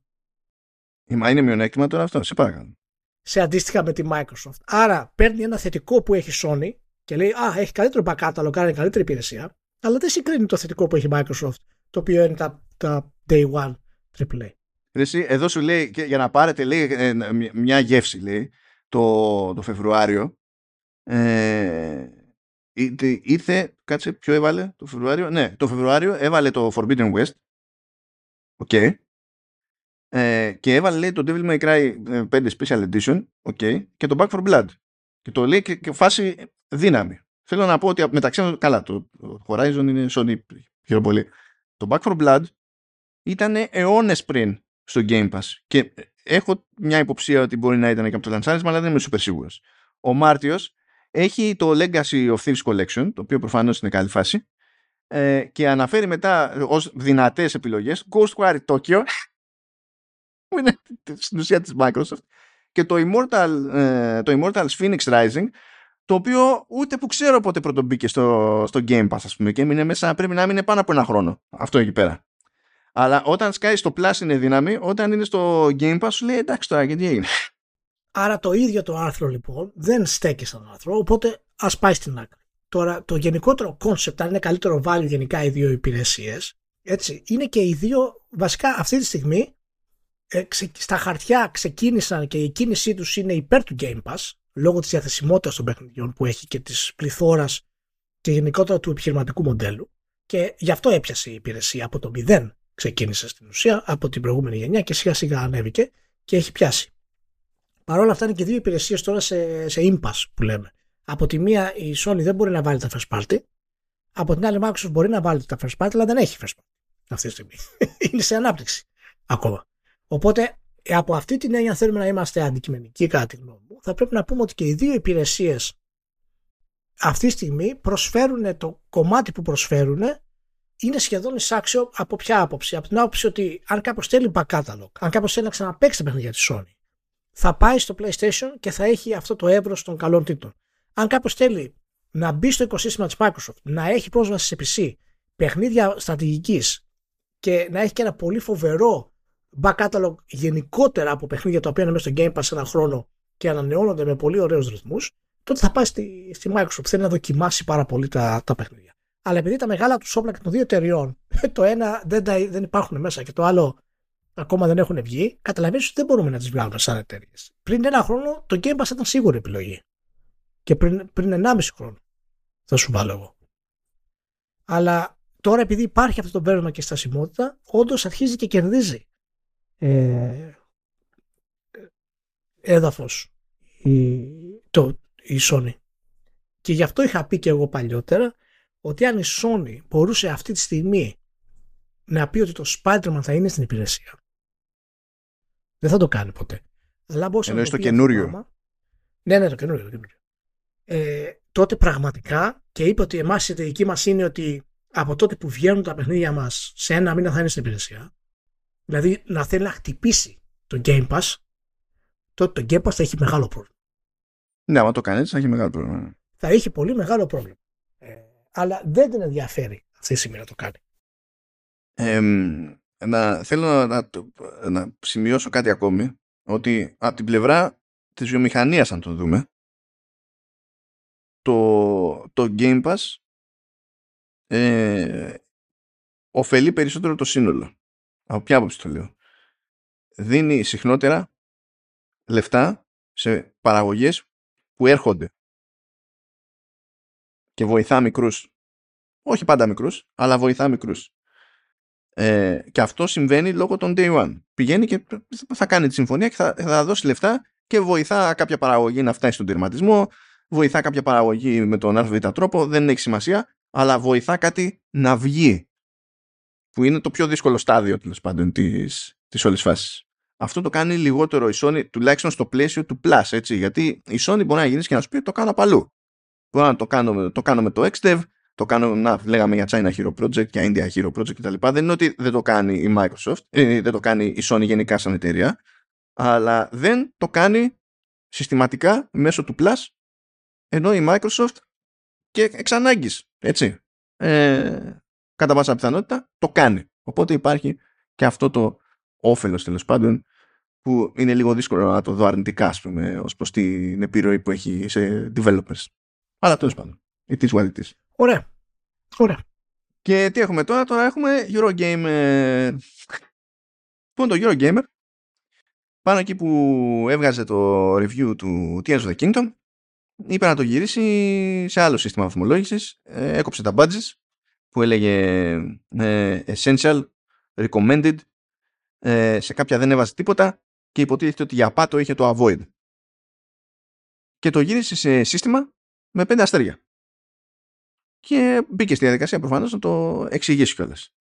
Μα είναι μειονέκτημα τώρα αυτό, σε παρακαλώ. Σε αντίστοιχα με τη Microsoft. Άρα παίρνει ένα θετικό που έχει Sony και λέει Α, έχει καλύτερο back catalog, κάνει καλύτερη υπηρεσία, αλλά δεν συγκρίνει το θετικό που έχει η Microsoft, το οποίο είναι τα, τα Day One AAA. Εσύ, εδώ σου λέει, για να πάρετε λέει, ε, μια γεύση, λέει, το, το Φεβρουάριο, ε, ήρθε, κάτσε, ποιο έβαλε το Φεβρουάριο, ναι, το Φεβρουάριο έβαλε το Forbidden West, οκ, okay. ε, και έβαλε λέει το Devil May Cry 5 ε, Special Edition, okay, και το Back for Blood. Και το λέει και, και φάση δύναμη. Θέλω να πω ότι μεταξύ καλά, το Horizon είναι Sony πιο πολύ. Το Back for Blood ήταν αιώνες πριν στο Game Pass και έχω μια υποψία ότι μπορεί να ήταν και από το λανσάρισμα αλλά δεν είμαι super σίγουρος. Ο Μάρτιος έχει το Legacy of Thieves Collection το οποίο προφανώς είναι καλή φάση ε, και αναφέρει μετά ως δυνατές επιλογές Ghostwire Tokyo που είναι στην ουσία της Microsoft και το Immortal, ε, το Immortals Phoenix Rising το οποίο ούτε που ξέρω πότε πρώτο μπήκε στο, στο Game Pass, ας πούμε, και έμεινε μέσα, πρέπει να έμεινε πάνω από ένα χρόνο. Αυτό εκεί πέρα. Αλλά όταν σκάει στο Plus είναι δύναμη, όταν είναι στο Game Pass σου λέει εντάξει τώρα και τι έγινε. Άρα το ίδιο το άρθρο λοιπόν δεν στέκει στον άρθρο, οπότε ας πάει στην άκρη. Τώρα το γενικότερο concept, αν είναι καλύτερο value γενικά οι δύο υπηρεσίες, έτσι, είναι και οι δύο βασικά αυτή τη στιγμή ε, στα χαρτιά ξεκίνησαν και η κίνησή τους είναι υπέρ του Game Pass, λόγω της διαθεσιμότητας των παιχνιδιών που έχει και της πληθώρας και γενικότερα του επιχειρηματικού μοντέλου και γι' αυτό έπιασε η υπηρεσία από το μηδέν ξεκίνησε στην ουσία από την προηγούμενη γενιά και σιγά σιγά ανέβηκε και έχει πιάσει. Παρ' όλα αυτά είναι και δύο υπηρεσίες τώρα σε, σε impasse που λέμε. Από τη μία η Sony δεν μπορεί να βάλει τα first party, από την άλλη η Microsoft μπορεί να βάλει τα first party, αλλά δεν έχει first party αυτή τη στιγμή. είναι σε ανάπτυξη ακόμα. Οπότε από αυτή την έννοια θέλουμε να είμαστε αντικειμενικοί κατά τη γνώμη μου, θα πρέπει να πούμε ότι και οι δύο υπηρεσίες αυτή τη στιγμή προσφέρουν το κομμάτι που προσφέρουν είναι σχεδόν εισάξιο από ποια άποψη. Από την άποψη ότι αν κάποιος θέλει back catalog, αν κάποιος θέλει να ξαναπέξει τα παιχνίδια της Sony, θα πάει στο PlayStation και θα έχει αυτό το εύρος των καλών τίτλων. Αν κάποιος θέλει να μπει στο οικοσύστημα της Microsoft, να έχει πρόσβαση σε PC, παιχνίδια στρατηγικής και να έχει και ένα πολύ φοβερό back catalog γενικότερα από παιχνίδια τα οποία είναι μέσα στο Game Pass ένα χρόνο και ανανεώνονται με πολύ ωραίους ρυθμούς, τότε θα πάει στη, στη Microsoft. Θέλει να δοκιμάσει πάρα πολύ τα, τα παιχνίδια. Αλλά επειδή τα μεγάλα τους όπλα και των δύο εταιριών, το ένα δεν, τα, δεν υπάρχουν μέσα και το άλλο ακόμα δεν έχουν βγει, καταλαβαίνεις ότι δεν μπορούμε να τις βγάλουμε σαν εταιρείες. Πριν ένα χρόνο το Game Pass ήταν σίγουρη επιλογή. Και πριν, πριν 1,5 χρόνο. Θα σου βάλω εγώ. Αλλά τώρα επειδή υπάρχει αυτό το πέρασμα και στασιμότητα, όντως αρχίζει και κερδίζει ε, έδαφος η, το, η Sony. Και γι' αυτό είχα πει και εγώ παλιότερα ότι αν η Sony μπορούσε αυτή τη στιγμή να πει ότι το Spider-Man θα είναι στην υπηρεσία δεν θα το κάνει ποτέ. Αλλά μπορούσε να το, το καινούριο. ναι, ναι, το καινούριο. Το καινούριο. Ε, τότε πραγματικά και είπε ότι εμάς η εταιρική μας είναι ότι από τότε που βγαίνουν τα παιχνίδια μας σε ένα μήνα θα είναι στην υπηρεσία δηλαδή να θέλει να χτυπήσει το Game Pass, τότε το Game Pass θα έχει μεγάλο πρόβλημα. Ναι, άμα το κάνεις θα έχει μεγάλο πρόβλημα. Θα έχει πολύ μεγάλο πρόβλημα. Ε, αλλά δεν την ενδιαφέρει αυτή τη στιγμή να το κάνει. Ε, να, θέλω να, να, σημειώσω κάτι ακόμη ότι από την πλευρά της βιομηχανίας αν το δούμε το, το Game Pass ε, ωφελεί περισσότερο το σύνολο από ποια άποψη το λέω. Δίνει συχνότερα λεφτά σε παραγωγές που έρχονται και βοηθά μικρούς. Όχι πάντα μικρούς, αλλά βοηθά μικρούς. Ε, και αυτό συμβαίνει λόγω των day one. Πηγαίνει και θα κάνει τη συμφωνία και θα, θα δώσει λεφτά και βοηθά κάποια παραγωγή να φτάσει στον τερματισμό, βοηθά κάποια παραγωγή με τον ΑΒ τρόπο, δεν έχει σημασία, αλλά βοηθά κάτι να βγει. Που είναι το πιο δύσκολο στάδιο τέλος πάντων της της όλης φάσης. Αυτό το κάνει λιγότερο η Sony, τουλάχιστον στο πλαίσιο του Plus, έτσι, γιατί η Sony μπορεί να γίνει και να σου πει το κάνω παλού. Μπορεί να το κάνω, το κάνω με το XDev, το κάνω, να λέγαμε για China Hero Project, για India Hero Project κτλ. Δεν είναι ότι δεν το κάνει η Microsoft, ε, δεν το κάνει η Sony γενικά σαν εταιρεία, αλλά δεν το κάνει συστηματικά μέσω του Plus, ενώ η Microsoft και εξ ανάγκης, έτσι, ε, κατά πάσα πιθανότητα, το κάνει. Οπότε υπάρχει και αυτό το όφελος τέλος πάντων που είναι λίγο δύσκολο να το δω αρνητικά ας πούμε, ως προς την επιρροή που έχει σε developers. Αλλά τέλος πάντων. It is what it is. Ωραία. Ωραία. Και τι έχουμε τώρα, τώρα έχουμε Eurogamer. Πού είναι το Eurogamer, πάνω εκεί που έβγαζε το review του Tears of the Kingdom, είπε να το γυρίσει σε άλλο σύστημα βαθμολόγησης, ε, έκοψε τα badges που έλεγε ε, essential, recommended, ε, σε κάποια δεν έβαζε τίποτα και υποτίθεται ότι για πάτο είχε το avoid. Και το γύρισε σε σύστημα με πέντε αστέρια. Και μπήκε στη διαδικασία προφανώς να το εξηγήσει κιόλας.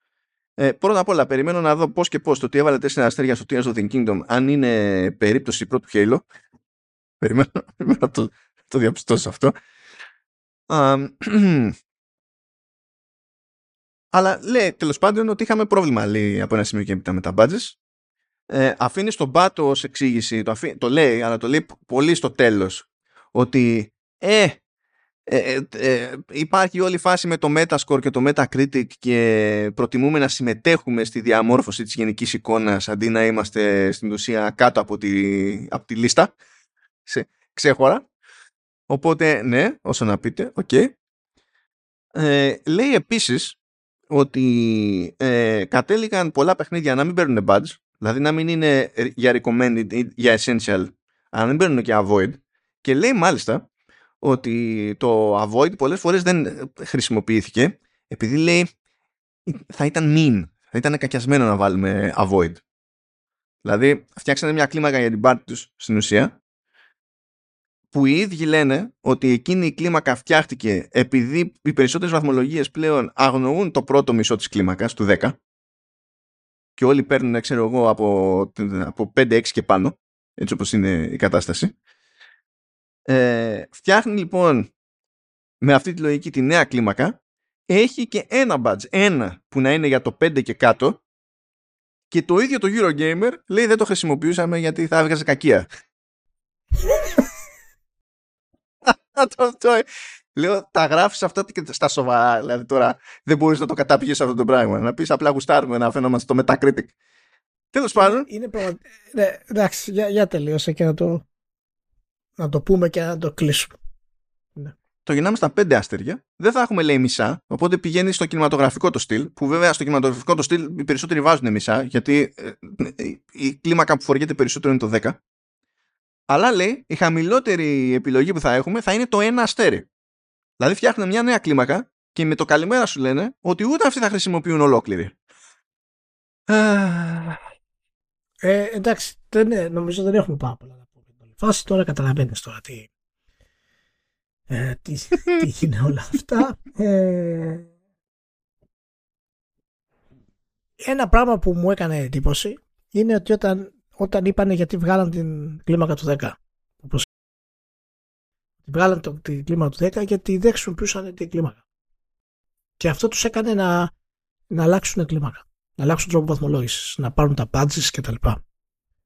Ε, πρώτα απ' όλα, περιμένω να δω πώς και πώς το ότι έβαλε τέσσερα αστέρια στο Tears of the Kingdom, αν είναι περίπτωση πρώτου Halo. περιμένω να το, το διαπιστώσω αυτό. αλλά λέει τέλος πάντων ότι είχαμε πρόβλημα λέει, από ένα σημείο και έπειτα με τα badges. Ε, αφήνει στον πάτο ως εξήγηση, το, το λέει, αλλά το λέει πολύ στο τέλος, ότι ε, ε, ε, ε, υπάρχει όλη η φάση με το Metascore και το Metacritic και προτιμούμε να συμμετέχουμε στη διαμόρφωση της γενικής εικόνας αντί να είμαστε στην ουσία κάτω από τη, από τη λίστα σε ξέχωρα οπότε ναι όσο να πείτε οκ okay. ε, λέει επίσης ότι ε, κατέληγαν πολλά παιχνίδια να μην παίρνουν badge δηλαδή να μην είναι για recommended ή για essential αλλά να μην παίρνουν και avoid και λέει μάλιστα ότι το avoid πολλές φορές δεν χρησιμοποιήθηκε επειδή λέει θα ήταν mean, θα ήταν κακιασμένο να βάλουμε avoid. Δηλαδή φτιάξανε μια κλίμακα για την πάρτι τους στην ουσία που οι ίδιοι λένε ότι εκείνη η κλίμακα φτιάχτηκε επειδή οι περισσότερες βαθμολογίες πλέον αγνοούν το πρώτο μισό της κλίμακας του 10 και όλοι παίρνουν ξέρω εγώ από, από 5-6 και πάνω έτσι όπως είναι η κατάσταση ε, φτιάχνει λοιπόν με αυτή τη λογική τη νέα κλίμακα έχει και ένα badge, ένα που να είναι για το 5 και κάτω και το ίδιο το Eurogamer λέει δεν το χρησιμοποιούσαμε γιατί θα έβγαζε κακία. Λέω, τα γράφεις αυτά και στα σοβαρά. Δηλαδή τώρα δεν μπορείς να το καταπιείς αυτό το πράγμα. Να πεις απλά γουστάρουμε να φαίνομαστε στο Metacritic. Τέλος πάντων. Είναι Ναι, εντάξει, για, για τελείωσε και να το να το πούμε και να το κλείσουμε. Ναι. Το γυρνάμε στα πέντε αστέρια. Δεν θα έχουμε λέει μισά, οπότε πηγαίνει στο κινηματογραφικό το στυλ, που βέβαια στο κινηματογραφικό το στυλ οι περισσότεροι βάζουν μισά, γιατί ε, η κλίμακα που φοριέται περισσότερο είναι το 10. Αλλά λέει, η χαμηλότερη επιλογή που θα έχουμε θα είναι το ένα αστέρι. Δηλαδή φτιάχνουν μια νέα κλίμακα και με το καλημέρα σου λένε ότι ούτε αυτοί θα χρησιμοποιούν ολόκληρη. Ε, εντάξει, δεν, νομίζω δεν έχουμε πάρα πολλά φάση τώρα καταλαβαίνεις τώρα τι, ε, τι, τι είναι όλα αυτά. Ε, ένα πράγμα που μου έκανε εντύπωση είναι ότι όταν, όταν είπαν γιατί βγάλαν την κλίμακα του 10 όπως βγάλαν το, την κλίμακα του 10 γιατί δεν χρησιμοποιούσαν την κλίμακα. Και αυτό τους έκανε να, να αλλάξουν κλίμακα. Να αλλάξουν τρόπο βαθμολόγησης, να πάρουν τα badges κτλ.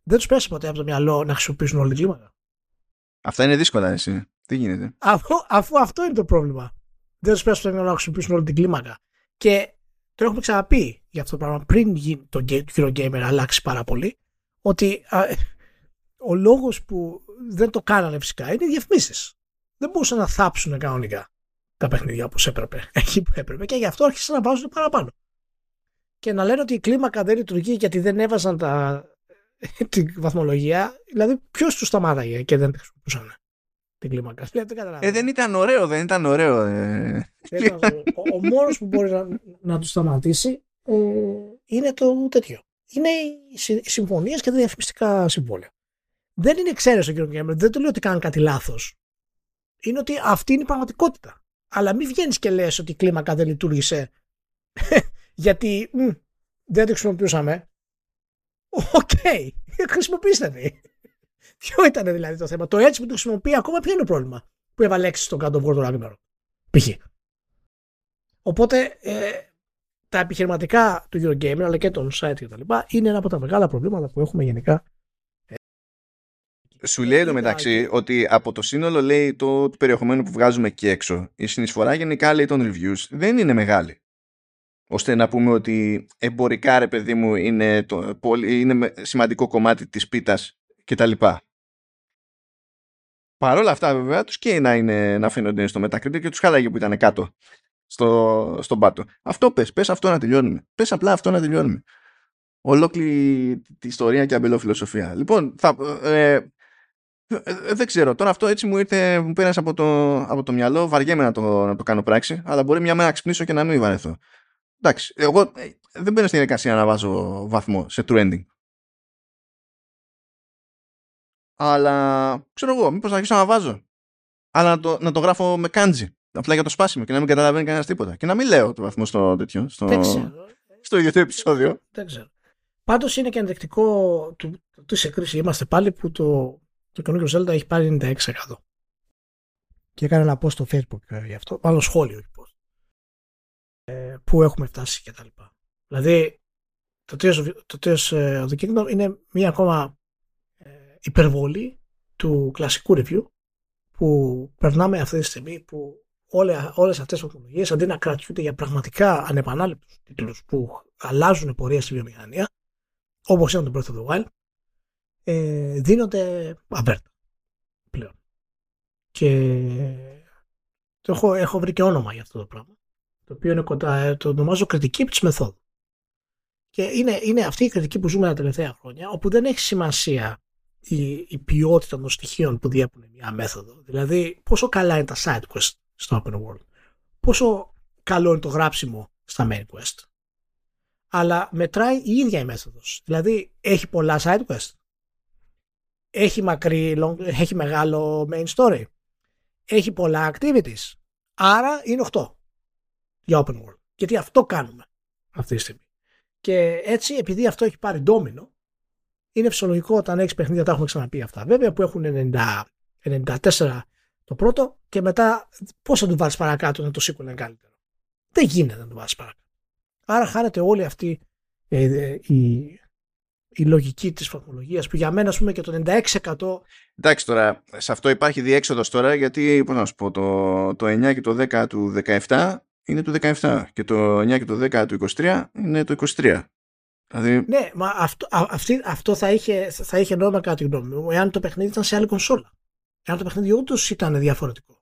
Δεν τους πέσει ποτέ από το μυαλό να χρησιμοποιήσουν όλη την κλίμακα. Αυτά είναι δύσκολα, εσύ. Τι γίνεται; Αφού, αφού αυτό είναι το πρόβλημα. Δεν τους πέσει ποτέ να χρησιμοποιήσουν όλη την κλίμακα. Και το έχουμε ξαναπεί για αυτό το πράγμα πριν το Hero Gamer αλλάξει πάρα πολύ. Ότι α, ο λόγος που δεν το κάνανε φυσικά είναι οι διαφημίσεις. Δεν μπορούσαν να θάψουν κανονικά τα παιχνίδια όπως έπρεπε. Εκεί που έπρεπε. Και γι' αυτό άρχισαν να βάζουν παραπάνω. Και να λένε ότι η κλίμακα δεν λειτουργεί γιατί δεν έβαζαν τα, την βαθμολογία. Δηλαδή, ποιος τους σταμάταγε και δεν χρησιμοποιούσαν την κλίμακα. Ε, δεν ήταν ωραίο, δεν ήταν ωραίο. Ε. ο, ο μόνος που μπορεί να, να τους σταματήσει ε, είναι το τέτοιο. Είναι οι συμφωνίες και τα διαφημιστικά συμβόλαια. Δεν είναι εξαίρεση ο κύριος Γκέμερ. Δεν το λέω ότι κάνουν κάτι λάθος. Είναι ότι αυτή είναι η πραγματικότητα. Αλλά μην βγαίνεις και λες ότι η κλίμακα δεν λειτούργησε. Γιατί μ, δεν το χρησιμοποιούσαμε. OK, okay. χρησιμοποιήστε Ποιο ήταν δηλαδή το θέμα; Το έτσι που το χρησιμοποιεί ακόμα ποιο είναι το πρόβλημα. Που έβαλε έξι στον κάτω βόρτο Ragnarok. Π.χ. Οπότε ε, τα επιχειρηματικά του Eurogamer αλλά και των site κτλ. είναι ένα από τα μεγάλα προβλήματα που έχουμε γενικά. Σου λέει εδώ μεταξύ ότι από το σύνολο λέει το, το περιεχομένο που βγάζουμε εκεί έξω η συνεισφορά γενικά λέει των reviews δεν είναι μεγάλη ώστε να πούμε ότι εμπορικά ρε παιδί μου είναι, το, είναι σημαντικό κομμάτι της πίτας και τα λοιπά. Παρ' όλα αυτά βέβαια τους και να, είναι, να φαίνονται στο Metacritic και τους χάλαγε που ήταν κάτω στο, στον πάτο. Αυτό πες, πες αυτό να τελειώνουμε. Πες απλά αυτό να τελειώνουμε. Ολόκληρη τη ιστορία και αμπελόφιλοσοφία. Λοιπόν, θα, ε, ε, ε, δεν ξέρω. Τώρα αυτό έτσι μου ήρθε, μου πέρασε από το, από το μυαλό. Βαριέμαι να το, να το κάνω πράξη, αλλά μπορεί μια μέρα να ξυπνήσω και να μην βαρεθώ. Εντάξει, εγώ ε, δεν μπαίνω στην διαδικασία να βάζω βαθμό σε trending. Αλλά ξέρω εγώ, μήπως να αρχίσω να βάζω. Αλλά να το, να το γράφω με κάντζι. Απλά για το σπάσιμο και να μην καταλαβαίνει κανένας τίποτα. Και να μην λέω το βαθμό στο τέτοιο. Στο, δεν ξέρω. στο ίδιο επεισόδιο. Δεν ξέρω. Πάντως είναι και ενδεικτικό του, του σε κρίση είμαστε πάλι που το, το καινούργιο Zelda έχει πάρει 96%. Και έκανε ένα post στο facebook ε, γι' αυτό, μάλλον σχόλιο ε, που έχουμε φτάσει και τα λοιπά. Δηλαδή, το Tears of the Kingdom είναι μία ακόμα ε, υπερβολή του κλασικού review που περνάμε αυτή τη στιγμή που όλε, όλες αυτές τις τεχνολογίες αντί να κρατιούνται για πραγματικά ανεπανάληπτους τίτλους που αλλάζουν πορεία στη βιομηχανία όπως ήταν το Breath of the Wild ε, δίνονται αβέρτα πλέον. Και το έχω, έχω βρει και όνομα για αυτό το πράγμα το οποίο είναι κοντά, ε, το ονομάζω κριτική της μεθόδου. Και είναι, είναι αυτή η κριτική που ζούμε τα τελευταία χρόνια, όπου δεν έχει σημασία η, η ποιότητα των στοιχείων που διέπουν μια μέθοδο. Δηλαδή, πόσο καλά είναι τα side quest στο open world, πόσο καλό είναι το γράψιμο στα main quest. Αλλά μετράει η ίδια η μέθοδος. Δηλαδή, έχει πολλά side quest. Έχει μακρύ, long, έχει μεγάλο main story. Έχει πολλά activities. Άρα είναι 8 για open world. Γιατί αυτό κάνουμε αυτή τη στιγμή. Και έτσι, επειδή αυτό έχει πάρει ντόμινο, είναι φυσιολογικό όταν έχει παιχνίδια, τα έχουμε ξαναπεί αυτά. Βέβαια που έχουν 90, 94 το πρώτο και μετά πώς θα του βάλεις παρακάτω να το sequel είναι καλύτερο. Δεν γίνεται να το βάλεις παρακάτω. Άρα χάνεται όλη αυτή ε, ε, η, η λογική της βαθμολογίας που για μένα ας πούμε και το 96% Εντάξει τώρα, σε αυτό υπάρχει διέξοδος τώρα γιατί πώς να σου πω, το, το 9 και το 10 του 17 είναι του 17 και το 9 και το 10 του 23 είναι το 23. Δηλαδή... Ναι, μα αυτό, αυτή, αυτό θα, είχε, θα είχε νόημα κατά τη γνώμη μου εάν το παιχνίδι ήταν σε άλλη κονσόλα. Εάν το παιχνίδι όντως ήταν διαφορετικό.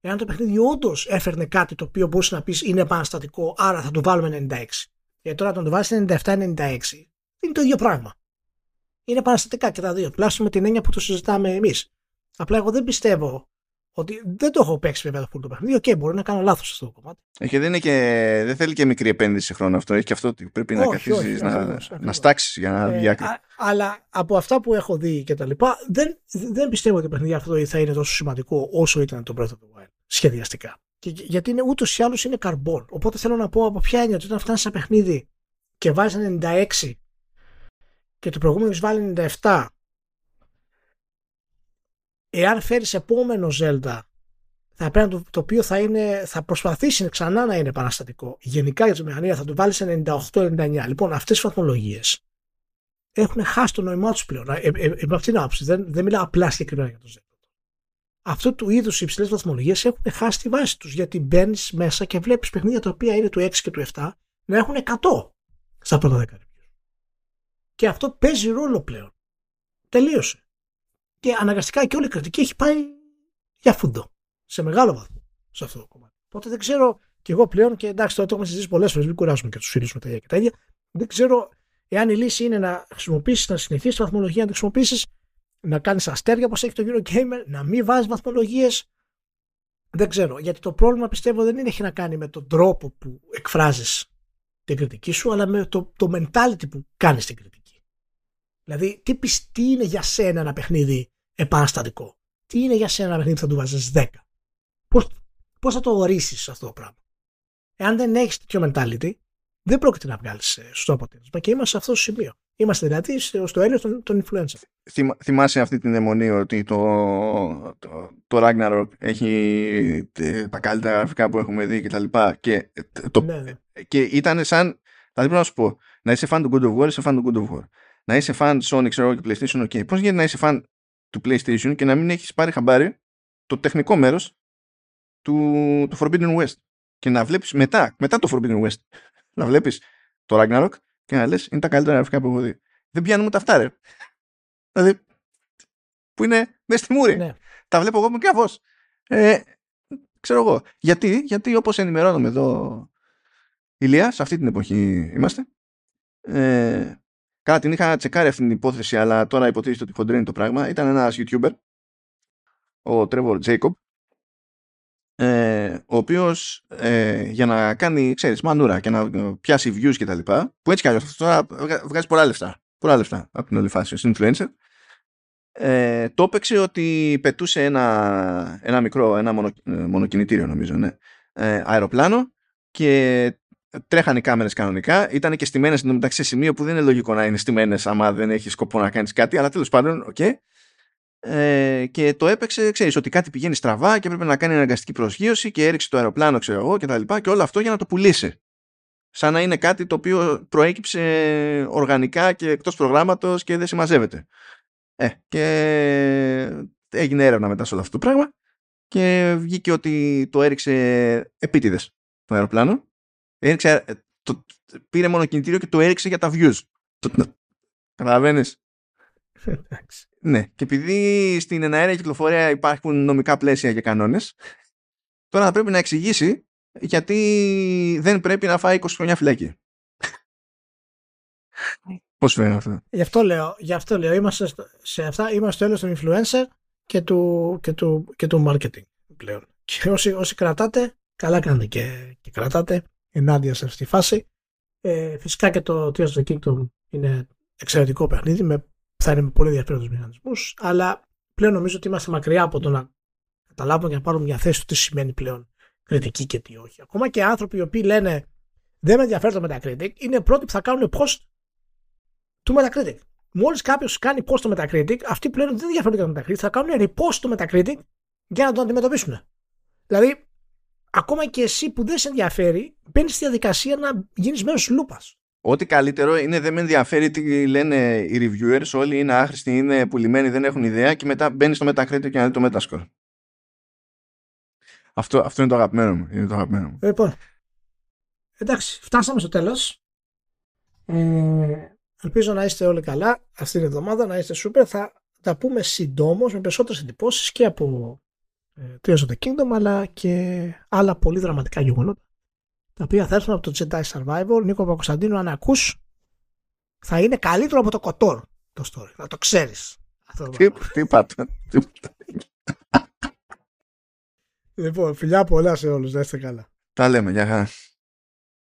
Εάν το παιχνίδι όντως έφερνε κάτι το οποίο μπορούσες να πεις είναι επαναστατικό, άρα θα το βάλουμε 96. Γιατί τώρα το βάλει 97-96 είναι το ίδιο πράγμα. Είναι επαναστατικά και τα δύο. Τουλάχιστον με την έννοια που το συζητάμε εμείς. Απλά εγώ δεν πιστεύω ότι δεν το έχω παίξει βέβαια το το παιχνίδι. OK, okay, μπορεί να κάνω λάθος σε αυτό το κομμάτι. Έχει, δεν, και, δεν θέλει και μικρή επένδυση σε χρόνο αυτό. Έχει και αυτό ότι πρέπει όχι, να καθίσει να, να στάξεις για να βγει ε, Αλλά από αυτά που έχω δει και τα λοιπά, δεν, δεν πιστεύω ότι το παιχνίδι αυτό θα είναι τόσο σημαντικό όσο ήταν το Breath of the Wild σχεδιαστικά. Και, γιατί είναι ούτως ή άλλως είναι καρμπόν. Οπότε θέλω να πω από ποια έννοια ότι όταν φτάνεις σε παιχνίδι και βάζεις 96 και το προηγούμενος έχει βάλει 97 εάν φέρεις επόμενο Zelda θα πρέπει το, το οποίο θα, είναι, θα προσπαθήσει ξανά να είναι επαναστατικό. Γενικά για τη μηχανία θα το βάλεις σε 98-99. Λοιπόν, αυτές οι βαθμολογίες έχουν χάσει το νόημά τους πλέον. Ε, ε, ε, με αυτήν την άποψη. Δεν, δεν μιλάω απλά συγκεκριμένα για το Zelda. Αυτού του είδους οι υψηλές βαθμολογίες έχουν χάσει τη βάση τους. Γιατί μπαίνεις μέσα και βλέπεις παιχνίδια τα οποία είναι του 6 και του 7 να έχουν 100 στα πρώτα 10 Και αυτό παίζει ρόλο πλέον. Τελείωσε και αναγκαστικά και όλη η κριτική έχει πάει για φούντο. Σε μεγάλο βαθμό σε αυτό το κομμάτι. Οπότε δεν ξέρω και εγώ πλέον, και εντάξει τώρα το έχουμε συζητήσει πολλές φορές, μην κουράζουμε και τους φίλους με τα ίδια και τα ίδια. Δεν ξέρω εάν η λύση είναι να χρησιμοποιήσεις, να συνεχίσει τη βαθμολογία, να τη χρησιμοποιήσεις, να κάνεις αστέρια όπως έχει το Eurogamer, να μην βάζεις βαθμολογίες. Δεν ξέρω. Γιατί το πρόβλημα πιστεύω δεν είναι, έχει να κάνει με τον τρόπο που εκφράζεις την κριτική σου, αλλά με το, το mentality που κάνεις την κριτική. Δηλαδή, τι, τι είναι για σένα ένα παιχνίδι επαναστατικό; Τι είναι για σένα ένα παιχνίδι που θα του βάζεις 10. Πώς, πώς θα το ορίσεις αυτό το πράγμα; Εάν δεν έχεις τέτοιο mentality, δεν πρόκειται να βγάλεις ε, σωστό αποτέλεσμα. Και είμαστε σε αυτό το σημείο. Είμαστε δηλαδή στο έλεος των, των influencer. θυμάσαι αυτή την αιμονή ότι το, το, το Ragnarok έχει τα καλύτερα γραφικά που έχουμε δει και τα λοιπά και, το, ναι, ναι. και ήταν σαν δηλαδή πρέπει να σου πω να είσαι fan του God of War είσαι fan του God of War να είσαι fan Sony ξέρω και PlayStation ok πώς γίνεται να είσαι fan του PlayStation και να μην έχεις πάρει χαμπάρι το τεχνικό μέρος του, του Forbidden West και να βλέπεις μετά, μετά το Forbidden West να βλέπεις το Ragnarok και να λες είναι τα καλύτερα γραφικά που έχω δει. Δεν πιάνουν ούτε αυτά ρε. Δηλαδή που είναι μέσα στη μούρη. Ναι. Τα βλέπω εγώ με καφός. Ε, ξέρω εγώ. Γιατί, γιατί όπως ενημερώνουμε εδώ Ηλίας, σε αυτή την εποχή είμαστε. Ε, Καλά, την είχα τσεκάρει αυτή την υπόθεση, αλλά τώρα υποτίθεται ότι χοντρένει το πράγμα. Ήταν ένας YouTuber, ο Trevor Jacob, ε, ο οποίος ε, για να κάνει, ξέρεις, μανούρα και να πιάσει views και τα λοιπά, που έτσι κι αλλιώς τώρα βγάζει πολλά λεφτά, πολλά λεφτά από την όλη φάση, ως influencer, ε, το έπαιξε ότι πετούσε ένα, ένα μικρό, ένα μονο, ε, μονοκινητήριο νομίζω, ναι, ε, αεροπλάνο και τρέχανε οι κάμερες κανονικά, ήταν και στημένες μεταξύ σε σημείο που δεν είναι λογικό να είναι στημένες άμα δεν έχει σκοπό να κάνεις κάτι, αλλά τέλος πάντων, OK. Okay ε, και το έπαιξε, ξέρεις, ότι κάτι πηγαίνει στραβά και έπρεπε να κάνει αναγκαστική προσγείωση και έριξε το αεροπλάνο, ξέρω εγώ, και τα λοιπά και όλο αυτό για να το πουλήσει. Σαν να είναι κάτι το οποίο προέκυψε οργανικά και εκτός προγράμματος και δεν συμμαζεύεται. Ε, και έγινε έρευνα μετά σε όλο αυτό το πράγμα και βγήκε ότι το έριξε επίτηδες το αεροπλάνο. Έριξε, ε, το, πήρε μονοκινητήριο και το έριξε για τα views. Καταλαβαίνεις; Ναι, και επειδή στην εναέρια κυκλοφορία υπάρχουν νομικά πλαίσια και κανόνες, τώρα θα πρέπει να εξηγήσει γιατί δεν πρέπει να φάει 20 χρόνια φυλακή. Πώς φαίνεται αυτό; Γι' αυτό λέω, γι αυτό λέω είμαστε σε αυτά είμαστε στο των influencer και του, και του, και του marketing πλέον. Και όσοι, όσοι κρατάτε, καλά κάνετε και, και κρατάτε ενάντια σε αυτή τη φάση. Ε, φυσικά και το Tears of the Kingdom είναι εξαιρετικό παιχνίδι με θα είναι με πολύ ενδιαφέροντου μηχανισμούς, αλλά πλέον νομίζω ότι είμαστε μακριά από το να καταλάβουμε και να πάρουμε μια θέση του τι σημαίνει πλέον κριτική και τι όχι. Ακόμα και άνθρωποι οι οποίοι λένε δεν με ενδιαφέρει το Metacritic, είναι πρώτοι που θα κάνουν post του Metacritic. Μόλις κάποιος κάνει post στο Metacritic, αυτοί πλέον δεν ενδιαφέρονται για το Metacritic, θα κάνουν repost στο Metacritic για να το αντιμετωπίσουν. Δηλαδή, ακόμα και εσύ που δεν σε ενδιαφέρει, μπαίνεις στη διαδικασία να γίνεις μέρος λούπας. Ό,τι καλύτερο είναι δεν με ενδιαφέρει τι λένε οι reviewers, όλοι είναι άχρηστοι, είναι πουλημένοι, δεν έχουν ιδέα και μετά μπαίνεις στο Metacritic και να δεις το Metascore. Αυτό, αυτό είναι το αγαπημένο μου. Είναι το αγαπημένο μου. Λοιπόν, εντάξει, φτάσαμε στο τέλος. Ε, ελπίζω να είστε όλοι καλά αυτή την εβδομάδα, να είστε super. Θα τα πούμε συντόμως με περισσότερες εντυπώσεις και από ε, Tears of the Kingdom αλλά και άλλα πολύ δραματικά γεγονότα τα οποία θα έρθουν από το Jedi Survivor. Νίκο Παπακοσταντίνου, αν ακούς, θα είναι καλύτερο από το Κοτόρ το story. Να το ξέρεις. Τι, τι είπατε; λοιπόν, φιλιά πολλά σε όλους. Να είστε καλά. Τα λέμε. Γεια χαρά.